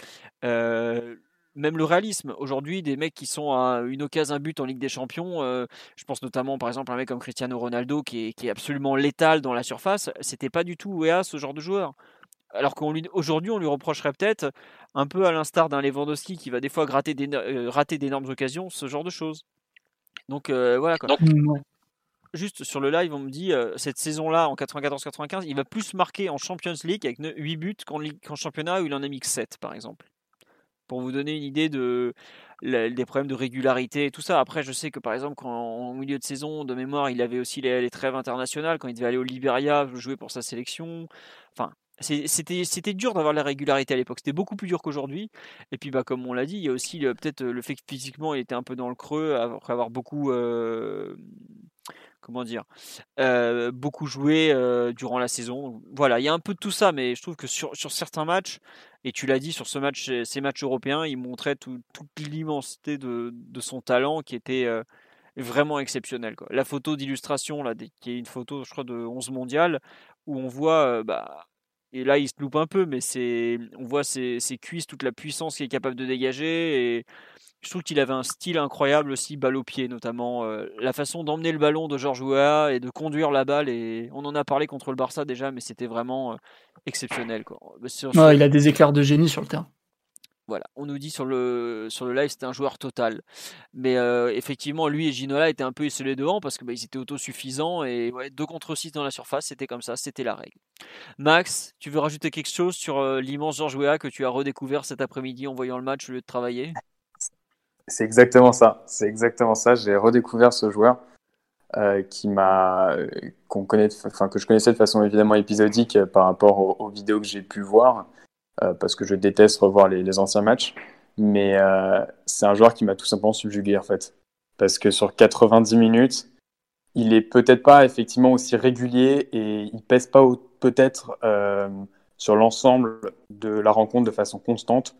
euh, même le réalisme. Aujourd'hui, des mecs qui sont à une occasion, un but en Ligue des Champions, euh, je pense notamment par exemple à un mec comme Cristiano Ronaldo qui est, qui est absolument létal dans la surface, c'était pas du tout EA ce genre de joueur. Alors qu'aujourd'hui, on lui reprocherait peut-être, un peu à l'instar d'un Lewandowski qui va des fois gratter euh, rater d'énormes occasions, ce genre de choses. Donc euh, voilà quoi. Juste sur le live, on me dit cette saison-là, en 94-95, il va plus marquer en Champions League avec 8 buts qu'en championnat où il en a mis que 7 par exemple pour vous donner une idée de, des problèmes de régularité et tout ça. Après, je sais que par exemple, en milieu de saison, de mémoire, il avait aussi les, trêves internationales, quand il devait aller au Liberia jouer pour sa sélection. Enfin, c'était dur d'avoir la régularité à l'époque. C'était beaucoup plus dur qu'aujourd'hui. Et puis, bah, comme on l'a dit, il y a aussi peut-être le fait que physiquement, il était un peu dans le creux après avoir beaucoup. Euh, comment dire, euh, beaucoup joué euh, durant la saison. Voilà, il y a un peu de tout ça, mais je trouve que sur, sur certains matchs, et tu l'as dit, sur ce match, ces matchs européens, il montrait toute l'immensité de, son talent qui était euh, vraiment exceptionnel. La photo d'illustration, là, qui est une photo, je crois, de 11 mondial, où on voit, bah, et là il se loupe un peu, mais on voit ses, ses cuisses, toute la puissance qu'il est capable de dégager, je trouve qu'il avait un style incroyable aussi, balle au pied notamment. Euh, la façon d'emmener le ballon de Georges Weah et de conduire la balle. Et on en a parlé contre le Barça déjà, mais c'était vraiment euh, exceptionnel. Quoi. Bah, il a des éclairs de génie sur le terrain. Voilà, on nous dit sur le, sur le live c'était un joueur total. Mais euh, effectivement, lui et Ginola étaient un peu esselés devant parce qu'ils bah, étaient autosuffisants et ouais, 2 contre 6 dans la surface, c'était comme ça, c'était la règle. Max, tu veux rajouter quelque chose sur l'immense Georges Weah que tu as redécouvert cet après-midi en voyant le match au lieu de travailler? C'est exactement ça. C'est exactement ça. J'ai redécouvert ce joueur euh, qui m'a, qu'on connaît, enfin que je connaissais de façon évidemment épisodique euh, par rapport aux, vidéos que j'ai pu voir, euh, parce que je déteste revoir les, anciens matchs. Mais c'est un joueur qui m'a tout simplement subjugué en fait, parce que sur 90 minutes, il est peut-être pas effectivement aussi régulier et il pèse pas peut-être sur l'ensemble de la rencontre de façon constante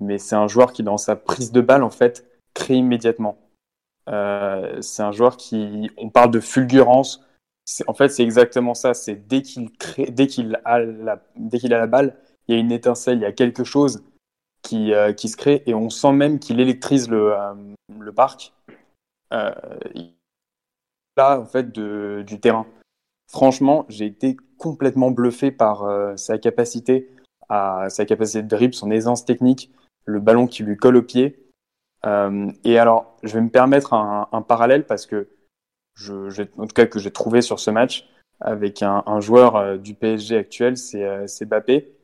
mais c'est un joueur qui, dans sa prise de balle, en fait, crée immédiatement. Euh, c'est un joueur qui, on parle de fulgurance, en fait, c'est exactement ça. C'est dès qu'il dès qu'il a la, dès qu'il a la balle, il y a une étincelle, il y a quelque chose qui, euh, qui se crée et on sent même qu'il électrise le, euh, le parc. Là, en fait, de, du terrain. Franchement, j'ai été complètement bluffé par sa capacité à sa capacité de dribble, son aisance technique, le ballon qui lui colle au pied. et alors, je vais me permettre un, parallèle parce que je, en tout cas que j'ai trouvé sur ce match avec un, joueur du PSG actuel, c'est Bappé.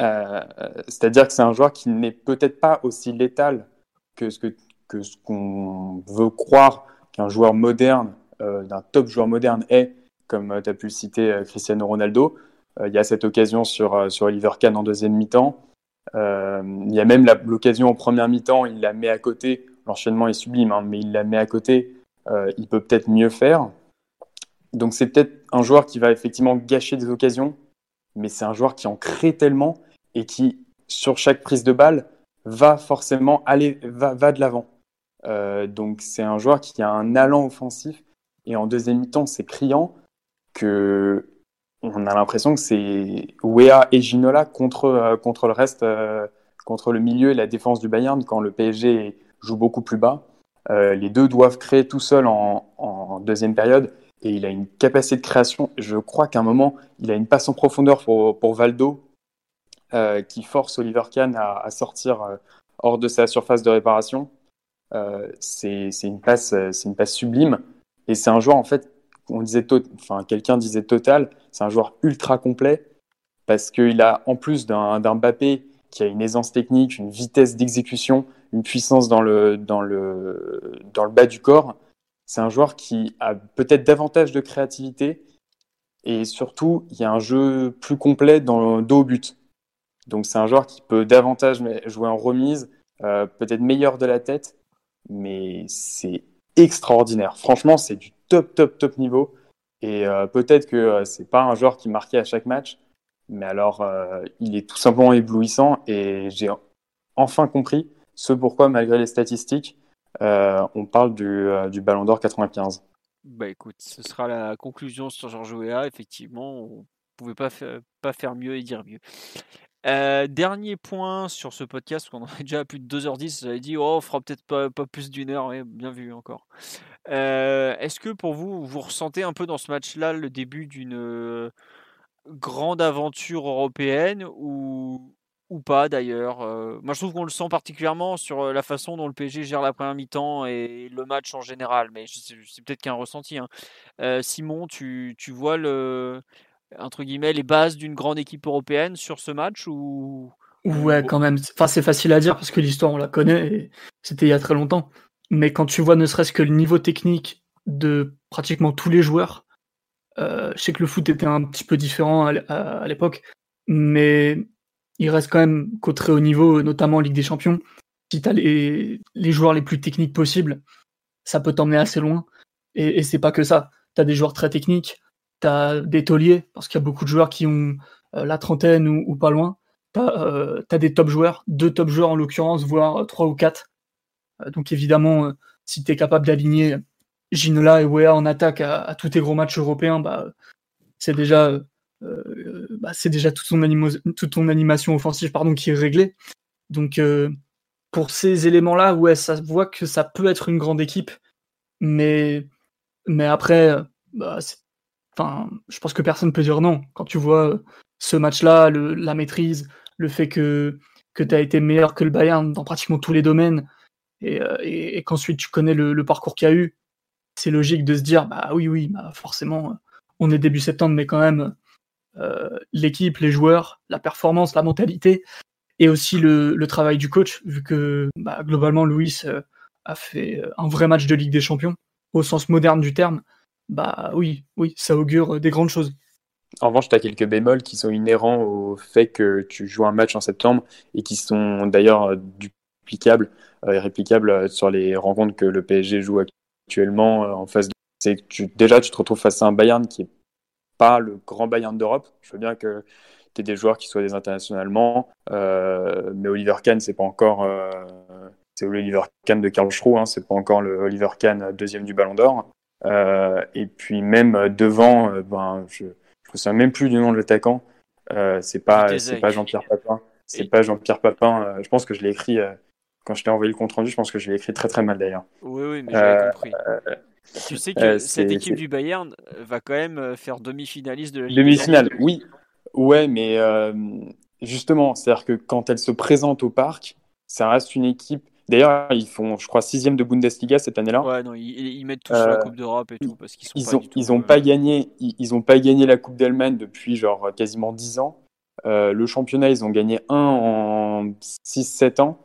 Euh, c'est-à-dire que c'est un joueur qui n'est peut-être pas aussi létal que ce que, que ce qu'on veut croire qu'un joueur moderne, euh, d'un top joueur moderne est, comme euh, tu as pu le citer Cristiano Ronaldo. il y a cette occasion sur, sur Oliver Kahn en deuxième mi-temps. Il y a même l'occasion en première mi-temps, il la met à côté. L'enchaînement est sublime, hein, mais il la met à côté. il peut peut-être mieux faire. Donc c'est peut-être un joueur qui va effectivement gâcher des occasions, mais c'est un joueur qui en crée tellement et qui, sur chaque prise de balle, va forcément aller, va, va de l'avant. Euh, donc c'est un joueur qui a un allant offensif et en deuxième mi-temps c'est criant que on a l'impression que c'est Wea et Ginola contre, euh, contre le reste, euh, contre le milieu et la défense du Bayern quand le PSG joue beaucoup plus bas. les deux doivent créer tout seuls en, deuxième période et il a une capacité de création. Je crois qu'à un moment, il a une passe en profondeur pour, pour Valdo euh, qui force Oliver Kahn à, sortir euh, hors de sa surface de réparation. Euh, c'est une passe, c'est une passe sublime. Et c'est un joueur en fait, on disait, enfin quelqu'un disait total, c'est un joueur ultra complet parce qu'il a en plus d'un Mbappé qui a une aisance technique, une vitesse d'exécution, une puissance dans le, dans, le, dans le bas du corps. C'est un joueur qui a peut-être davantage de créativité et surtout, il y a un jeu plus complet dans dos au but. Donc c'est un joueur qui peut davantage jouer en remise, euh, peut-être meilleur de la tête, mais c'est extraordinaire. Franchement, c'est du top, top, top niveau. Et euh, peut-être que euh, c'est pas un joueur qui marquait à chaque match, mais alors il est tout simplement éblouissant et j'ai enfin compris ce pourquoi, malgré les statistiques, on parle du, du Ballon d'Or 95. Bah écoute, ce sera la conclusion sur Georges Weah. Effectivement, on pouvait pas, pas faire mieux et dire mieux. Euh, dernier point sur ce podcast, qu'on est déjà à plus de 2h10, j'avais dit, oh, on fera peut-être pas, pas plus d'une heure, bien vu encore. Euh, est-ce que pour vous, vous ressentez un peu dans ce match-là le début d'une euh, grande aventure européenne ou, ou pas d'ailleurs Moi je trouve qu'on le sent particulièrement sur la façon dont le PSG gère la première mi-temps et le match en général, mais c'est peut-être qu'un ressenti. Hein. Simon, tu, tu vois le entre guillemets, les bases d'une grande équipe européenne sur ce match ou Ouais, quand même. Enfin, c'est facile à dire parce que l'histoire, on la connaît et c'était il y a très longtemps. Mais quand tu vois ne serait-ce que le niveau technique de pratiquement tous les joueurs, euh, je sais que le foot était un petit peu différent à l'époque, mais il reste quand même qu'au très haut niveau, notamment en Ligue des Champions. Si tu as les, les, joueurs les plus techniques possibles, ça peut t'emmener assez loin. Et, et c'est pas que ça. Tu as des joueurs très techniques, T'as des tauliers, parce qu'il y a beaucoup de joueurs qui ont euh, la trentaine ou, pas loin. Euh, as des top joueurs, deux top joueurs en l'occurrence, voire trois ou quatre. Euh, donc évidemment, si tu es capable d'aligner Ginola et Wea en attaque à, tous tes gros matchs européens, bah, c'est déjà, bah, déjà toute ton, toute ton animation offensive pardon, qui est réglée. Donc pour ces éléments-là, ouais, ça voit que ça peut être une grande équipe, mais, mais après, bah, Enfin, je pense que personne peut dire non. Quand tu vois euh, ce match-là, la maîtrise, le fait que, que tu as été meilleur que le Bayern dans pratiquement tous les domaines, et, euh, qu'ensuite tu connais le, parcours qu'il y a eu, c'est logique de se dire, bah oui, oui, bah forcément, on est début septembre, mais quand même, euh, l'équipe, les joueurs, la performance, la mentalité, et aussi le, travail du coach, vu que bah, globalement, Louis a fait un vrai match de Ligue des Champions, au sens moderne du terme bah oui, oui, ça augure euh, des grandes choses. En revanche, tu as quelques bémols qui sont inhérents au fait que tu joues un match en septembre et qui sont d'ailleurs euh, duplicables euh, et réplicables sur les rencontres que le PSG joue actuellement en face de. Déjà, tu te retrouves face à un Bayern qui n'est pas le grand Bayern d'Europe. Je veux bien que tu aies des joueurs qui soient des internationalement, mais Oliver Kahn, c'est pas encore. c'est Oliver Kahn de Karl Schroe, hein, c'est pas encore le Oliver Kahn deuxième du Ballon d'Or. Et puis même devant, ben, je ne me souviens même plus du nom de l'attaquant. c'est pas, c'est pas Jean-Pierre Papin. C'est pas Jean-Pierre Papin. je pense que je l'ai écrit quand je t'ai envoyé le compte rendu. Je pense que je l'ai écrit très très mal d'ailleurs. Oui, oui, mais j'avais compris. Tu sais que cette équipe du Bayern va quand même faire demi-finaliste de la Ligue Demi-finale, oui. Ouais, mais justement, c'est-à-dire que quand elle se présente au parc, ça reste une équipe. D'ailleurs, ils font, je crois, sixième de Bundesliga cette année-là. Ouais, non, ils, mettent tout sur la euh, Coupe d'Europe et tout parce qu'ils ils ont, ils ont pas gagné, ils, ont pas gagné la Coupe d'Allemagne depuis genre quasiment dix ans. Euh, le championnat, ils ont gagné un en 6-7 ans.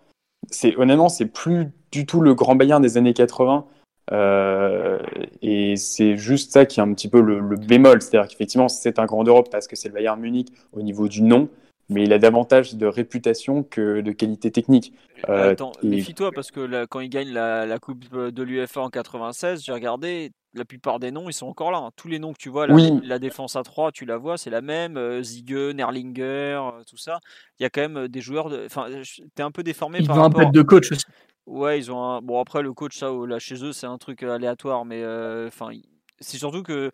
C'est honnêtement, c'est plus du tout le grand Bayern des années 80. Euh, et c'est juste ça qui est un petit peu le, le bémol. C'est-à-dire qu'effectivement, c'est un grand Europe parce que c'est le Bayern Munich au niveau du nom mais il a davantage de réputation que de qualité technique. Euh, Attends, méfie-toi parce que quand il gagne la, Coupe de l'UFA en 96, j'ai regardé, la plupart des noms, ils sont encore là. Hein. Tous les noms que tu vois, la, défense à 3, tu la vois, c'est la même. Euh, Ziege, Nerlinger, euh, tout ça. Il y a quand même des joueurs. De... Enfin, t'es un peu déformé ils par ont un peu de coach aussi. Ouais, ils ont un... Bon, après, le coach, ça, là, chez eux, c'est un truc aléatoire, mais enfin, c'est surtout que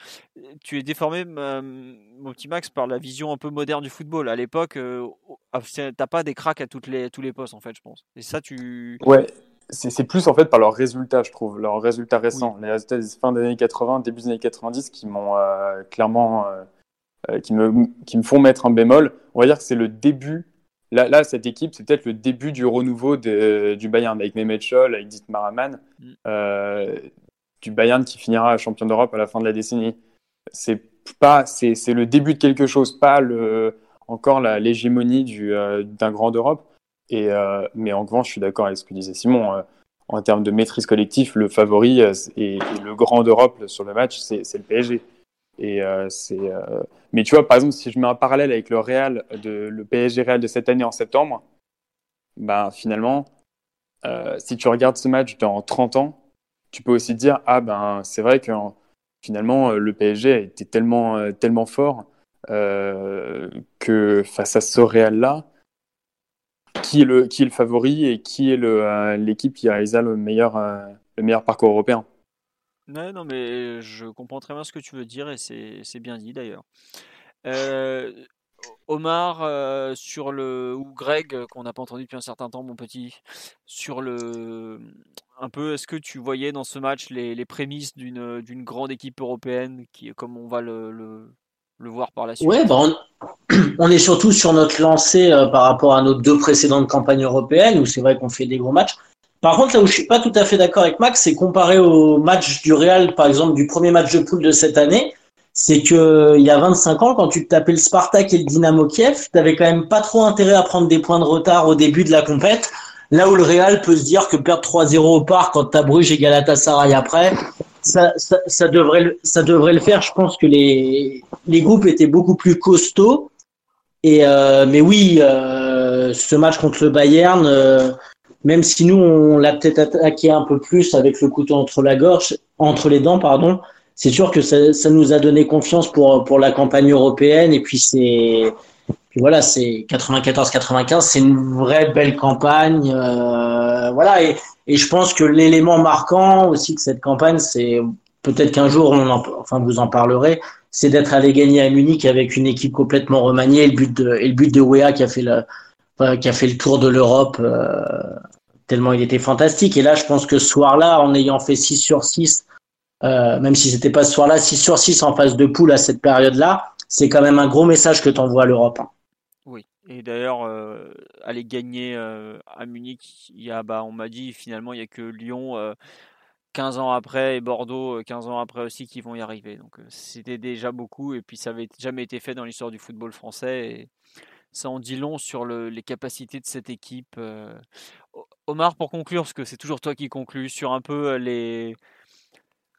tu es déformé, mon petit Max, par la vision un peu moderne du football. À l'époque, ah, t'as pas des cracks à toutes les, tous les postes, en fait, je pense. Et ça, tu. Ouais, c'est plus en fait par leurs résultats, je trouve, leurs résultats récents. Les résultats des fin des années 80, début des années 90 qui m'ont clairement. qui, me, qui me font mettre un bémol. On va dire que c'est le début. Là, là, cette équipe, c'est peut-être le début du renouveau du Bayern avec Mehmet Scholl, avec Dietmar Hamann. Mm du Bayern qui finira champion d'Europe à la fin de la décennie. C'est pas, c'est, le début de quelque chose, pas le, encore l'hégémonie euh, d'un grand d'Europe. Et, euh, mais en revanche, je suis d'accord avec ce que disait Simon. Euh, en termes de maîtrise collective, le favori et, le grand d'Europe sur le match, c'est, le PSG. Et c'est, mais tu vois, par exemple, si je mets un parallèle avec le Real, de, le PSG Real de cette année en septembre, ben finalement, si tu regardes ce match dans 30 ans, tu peux aussi dire ah ben c'est vrai que finalement euh, le PSG a été tellement euh, tellement fort euh, que face à ce Real là qui est le qui est le favori et qui est le l'équipe qui réalisa le meilleur le meilleur parcours européen. Ouais, non mais je comprends très bien ce que tu veux dire et c'est bien dit d'ailleurs. Omar sur le ou Greg qu'on n'a pas entendu depuis un certain temps mon petit sur le un peu, est-ce que tu voyais dans ce match les, les prémices d'une, d'une grande équipe européenne, qui, comme on va le, le, voir par la suite? Ouais, bah, on, est surtout sur notre lancée euh, par rapport à nos deux précédentes campagnes européennes, où c'est vrai qu'on fait des gros matchs. Par contre, là où je suis pas tout à fait d'accord avec Max, c'est comparé au match du Real, par exemple, du premier match de poule de cette année, c'est que il y a 25 ans, quand tu tapais le Spartak et le Dynamo Kiev, tu n'avais quand même pas trop intérêt à prendre des points de retard au début de la compète Là où le Real peut se dire que perdre 3-0 au parc quand t'as Bruges et Galatasaray après, ça, ça, ça, devrait, ça devrait le faire. Je pense que les, les groupes étaient beaucoup plus costauds. Et euh, mais oui, euh, ce match contre le Bayern, euh, même si nous on l'a peut-être attaqué un peu plus avec le couteau entre la gorge, entre les dents, pardon, c'est sûr que ça, ça, nous a donné confiance pour pour la campagne européenne. Et puis c'est voilà, c'est 94-95, c'est une vraie belle campagne. Euh, voilà, et, et, je pense que l'élément marquant aussi de cette campagne, c'est peut-être qu'un jour, on en, enfin vous en parlerez, c'est d'être allé gagner à Munich avec une équipe complètement remaniée, et le but de, et le but de Wea qui a fait le, qui a fait le tour de l'Europe, euh, tellement il était fantastique. Et là, je pense que ce soir-là, en ayant fait 6 sur 6, euh, même si c'était pas ce soir-là, 6 sur 6 en phase de poule à cette période-là, c'est quand même un gros message que tu envoies à l'Europe. Hein. Oui. Et d'ailleurs, euh, aller gagner euh, à Munich, y a, bah, on m'a dit finalement, il n'y a que Lyon 15 ans après et Bordeaux 15 ans après aussi qui vont y arriver. Donc c'était déjà beaucoup et puis ça n'avait jamais été fait dans l'histoire du football français. Et ça en dit long sur les capacités de cette équipe. Omar, pour conclure, parce que c'est toujours toi qui conclus, sur un peu les.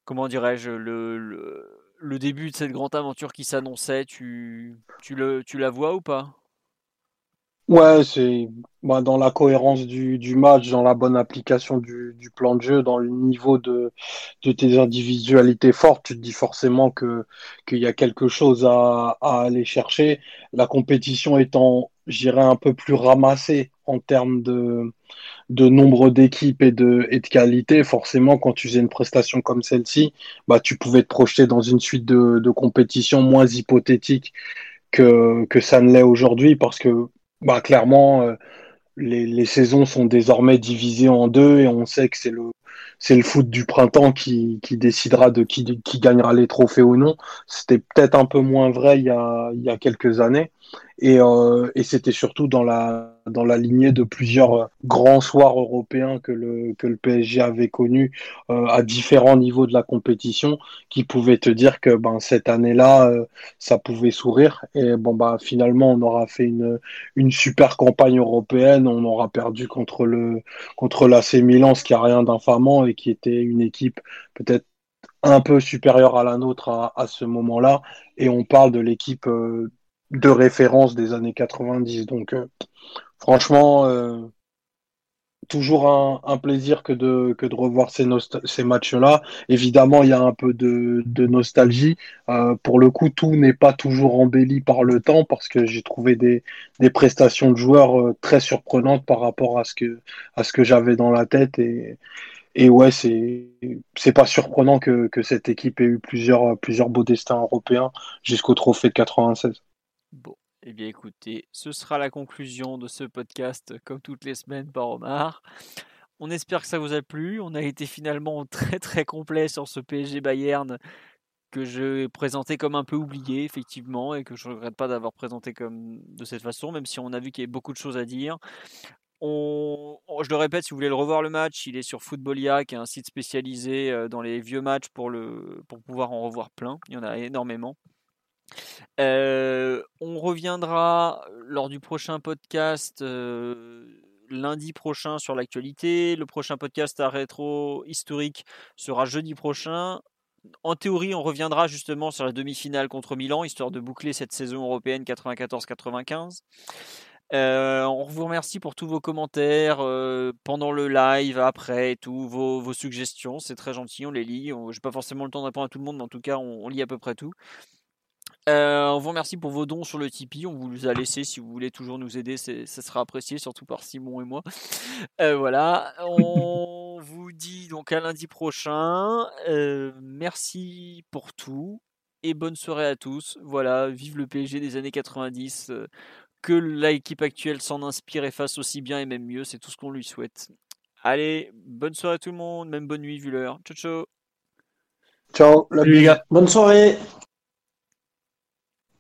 Comment dirais-je le, début de cette grande aventure qui s'annonçait, tu, tu, le, tu la vois ou pas? Ouais, c'est bah, dans la cohérence du, match, dans la bonne application du, plan de jeu, dans le niveau de, tes individualités fortes, tu te dis forcément qu'il y a quelque chose à, aller chercher. La compétition étant j'irais un peu plus ramassé en termes de, de nombre d'équipes et de, et de qualité. Forcément, quand tu faisais une prestation comme celle-ci, bah, tu pouvais te projeter dans une suite de, compétitions moins hypothétiques que, que ça ne l'est aujourd'hui parce que bah, clairement, euh, les, les, saisons sont désormais divisées en deux et on sait que c'est le, c'est le foot du printemps qui, qui décidera de qui, qui gagnera les trophées ou non. C'était peut-être un peu moins vrai il y a, il y a quelques années. Et, euh, et c'était surtout dans la, dans la lignée de plusieurs euh, grands soirs européens que le, que le PSG avait connus euh, à différents niveaux de la compétition qui pouvaient te dire que ben, cette année-là, euh, ça pouvait sourire. Et bon, bah, finalement, on aura fait une, une super campagne européenne. On aura perdu contre, le, contre l'AC Milan, ce qui a rien d'infamant et qui était une équipe peut-être un peu supérieure à la nôtre à, à ce moment-là. Et on parle de l'équipe de référence des années 90. Donc, euh, franchement, euh, toujours un, plaisir que de, revoir ces, matchs-là. Évidemment, il y a un peu de, nostalgie. Euh, pour le coup, tout n'est pas toujours embelli par le temps parce que j'ai trouvé des, des, prestations de joueurs très surprenantes par rapport à ce que, à ce que j'avais dans la tête. Et, et ouais, c'est c'est pas surprenant que, que cette équipe ait eu plusieurs, plusieurs beaux destins européens jusqu'au trophée de 96. Bon, eh bien écoutez, ce sera la conclusion de ce podcast, comme toutes les semaines par Omar. On espère que ça vous a plu. On a été finalement très très complet sur ce PSG Bayern que je présentais comme un peu oublié, effectivement, et que je ne regrette pas d'avoir présenté comme de cette façon, même si on a vu qu'il y avait beaucoup de choses à dire. Je le répète, si vous voulez le revoir le match, il est sur Footballia, qui est un site spécialisé euh, dans les vieux matchs pour pouvoir en revoir plein. Il y en a énormément. On reviendra lors du prochain podcast lundi prochain sur l'actualité. Le prochain podcast à rétro historique sera jeudi prochain. En théorie, on reviendra justement sur la demi-finale contre Milan, histoire de boucler cette saison européenne 94-95. Euh, on vous remercie pour tous vos commentaires pendant le live, après et tout, vos, suggestions. C'est très gentil, on les lit. Je n'ai pas forcément le temps de répondre à tout le monde, mais en tout cas, on lit à peu près tout. Euh, on vous remercie pour vos dons sur le Tipeee. On vous les a laissés. Si vous voulez toujours nous aider, ça sera apprécié, surtout par Simon et moi. Euh, voilà. On vous dit donc à lundi prochain. Euh, merci pour tout et bonne soirée à tous. Voilà. Vive le PSG des années 90. que l'équipe actuelle s'en inspire et fasse aussi bien et même mieux. C'est tout ce qu'on lui souhaite. Allez, bonne soirée à tout le monde. Même bonne nuit vu l'heure. Ciao, ciao. Ciao, les gars. Bonne soirée.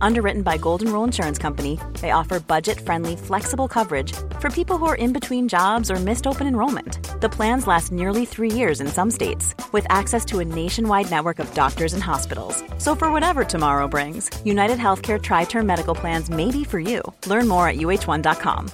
Underwritten by Golden Rule Insurance Company, they offer budget friendly, flexible coverage for people who are in between jobs or missed open enrollment. The plans last nearly three years in some states, with access to a nationwide network of doctors and hospitals. So, for whatever tomorrow brings, United Healthcare Tri Term Medical Plans may be for you. Learn more at uh1.com.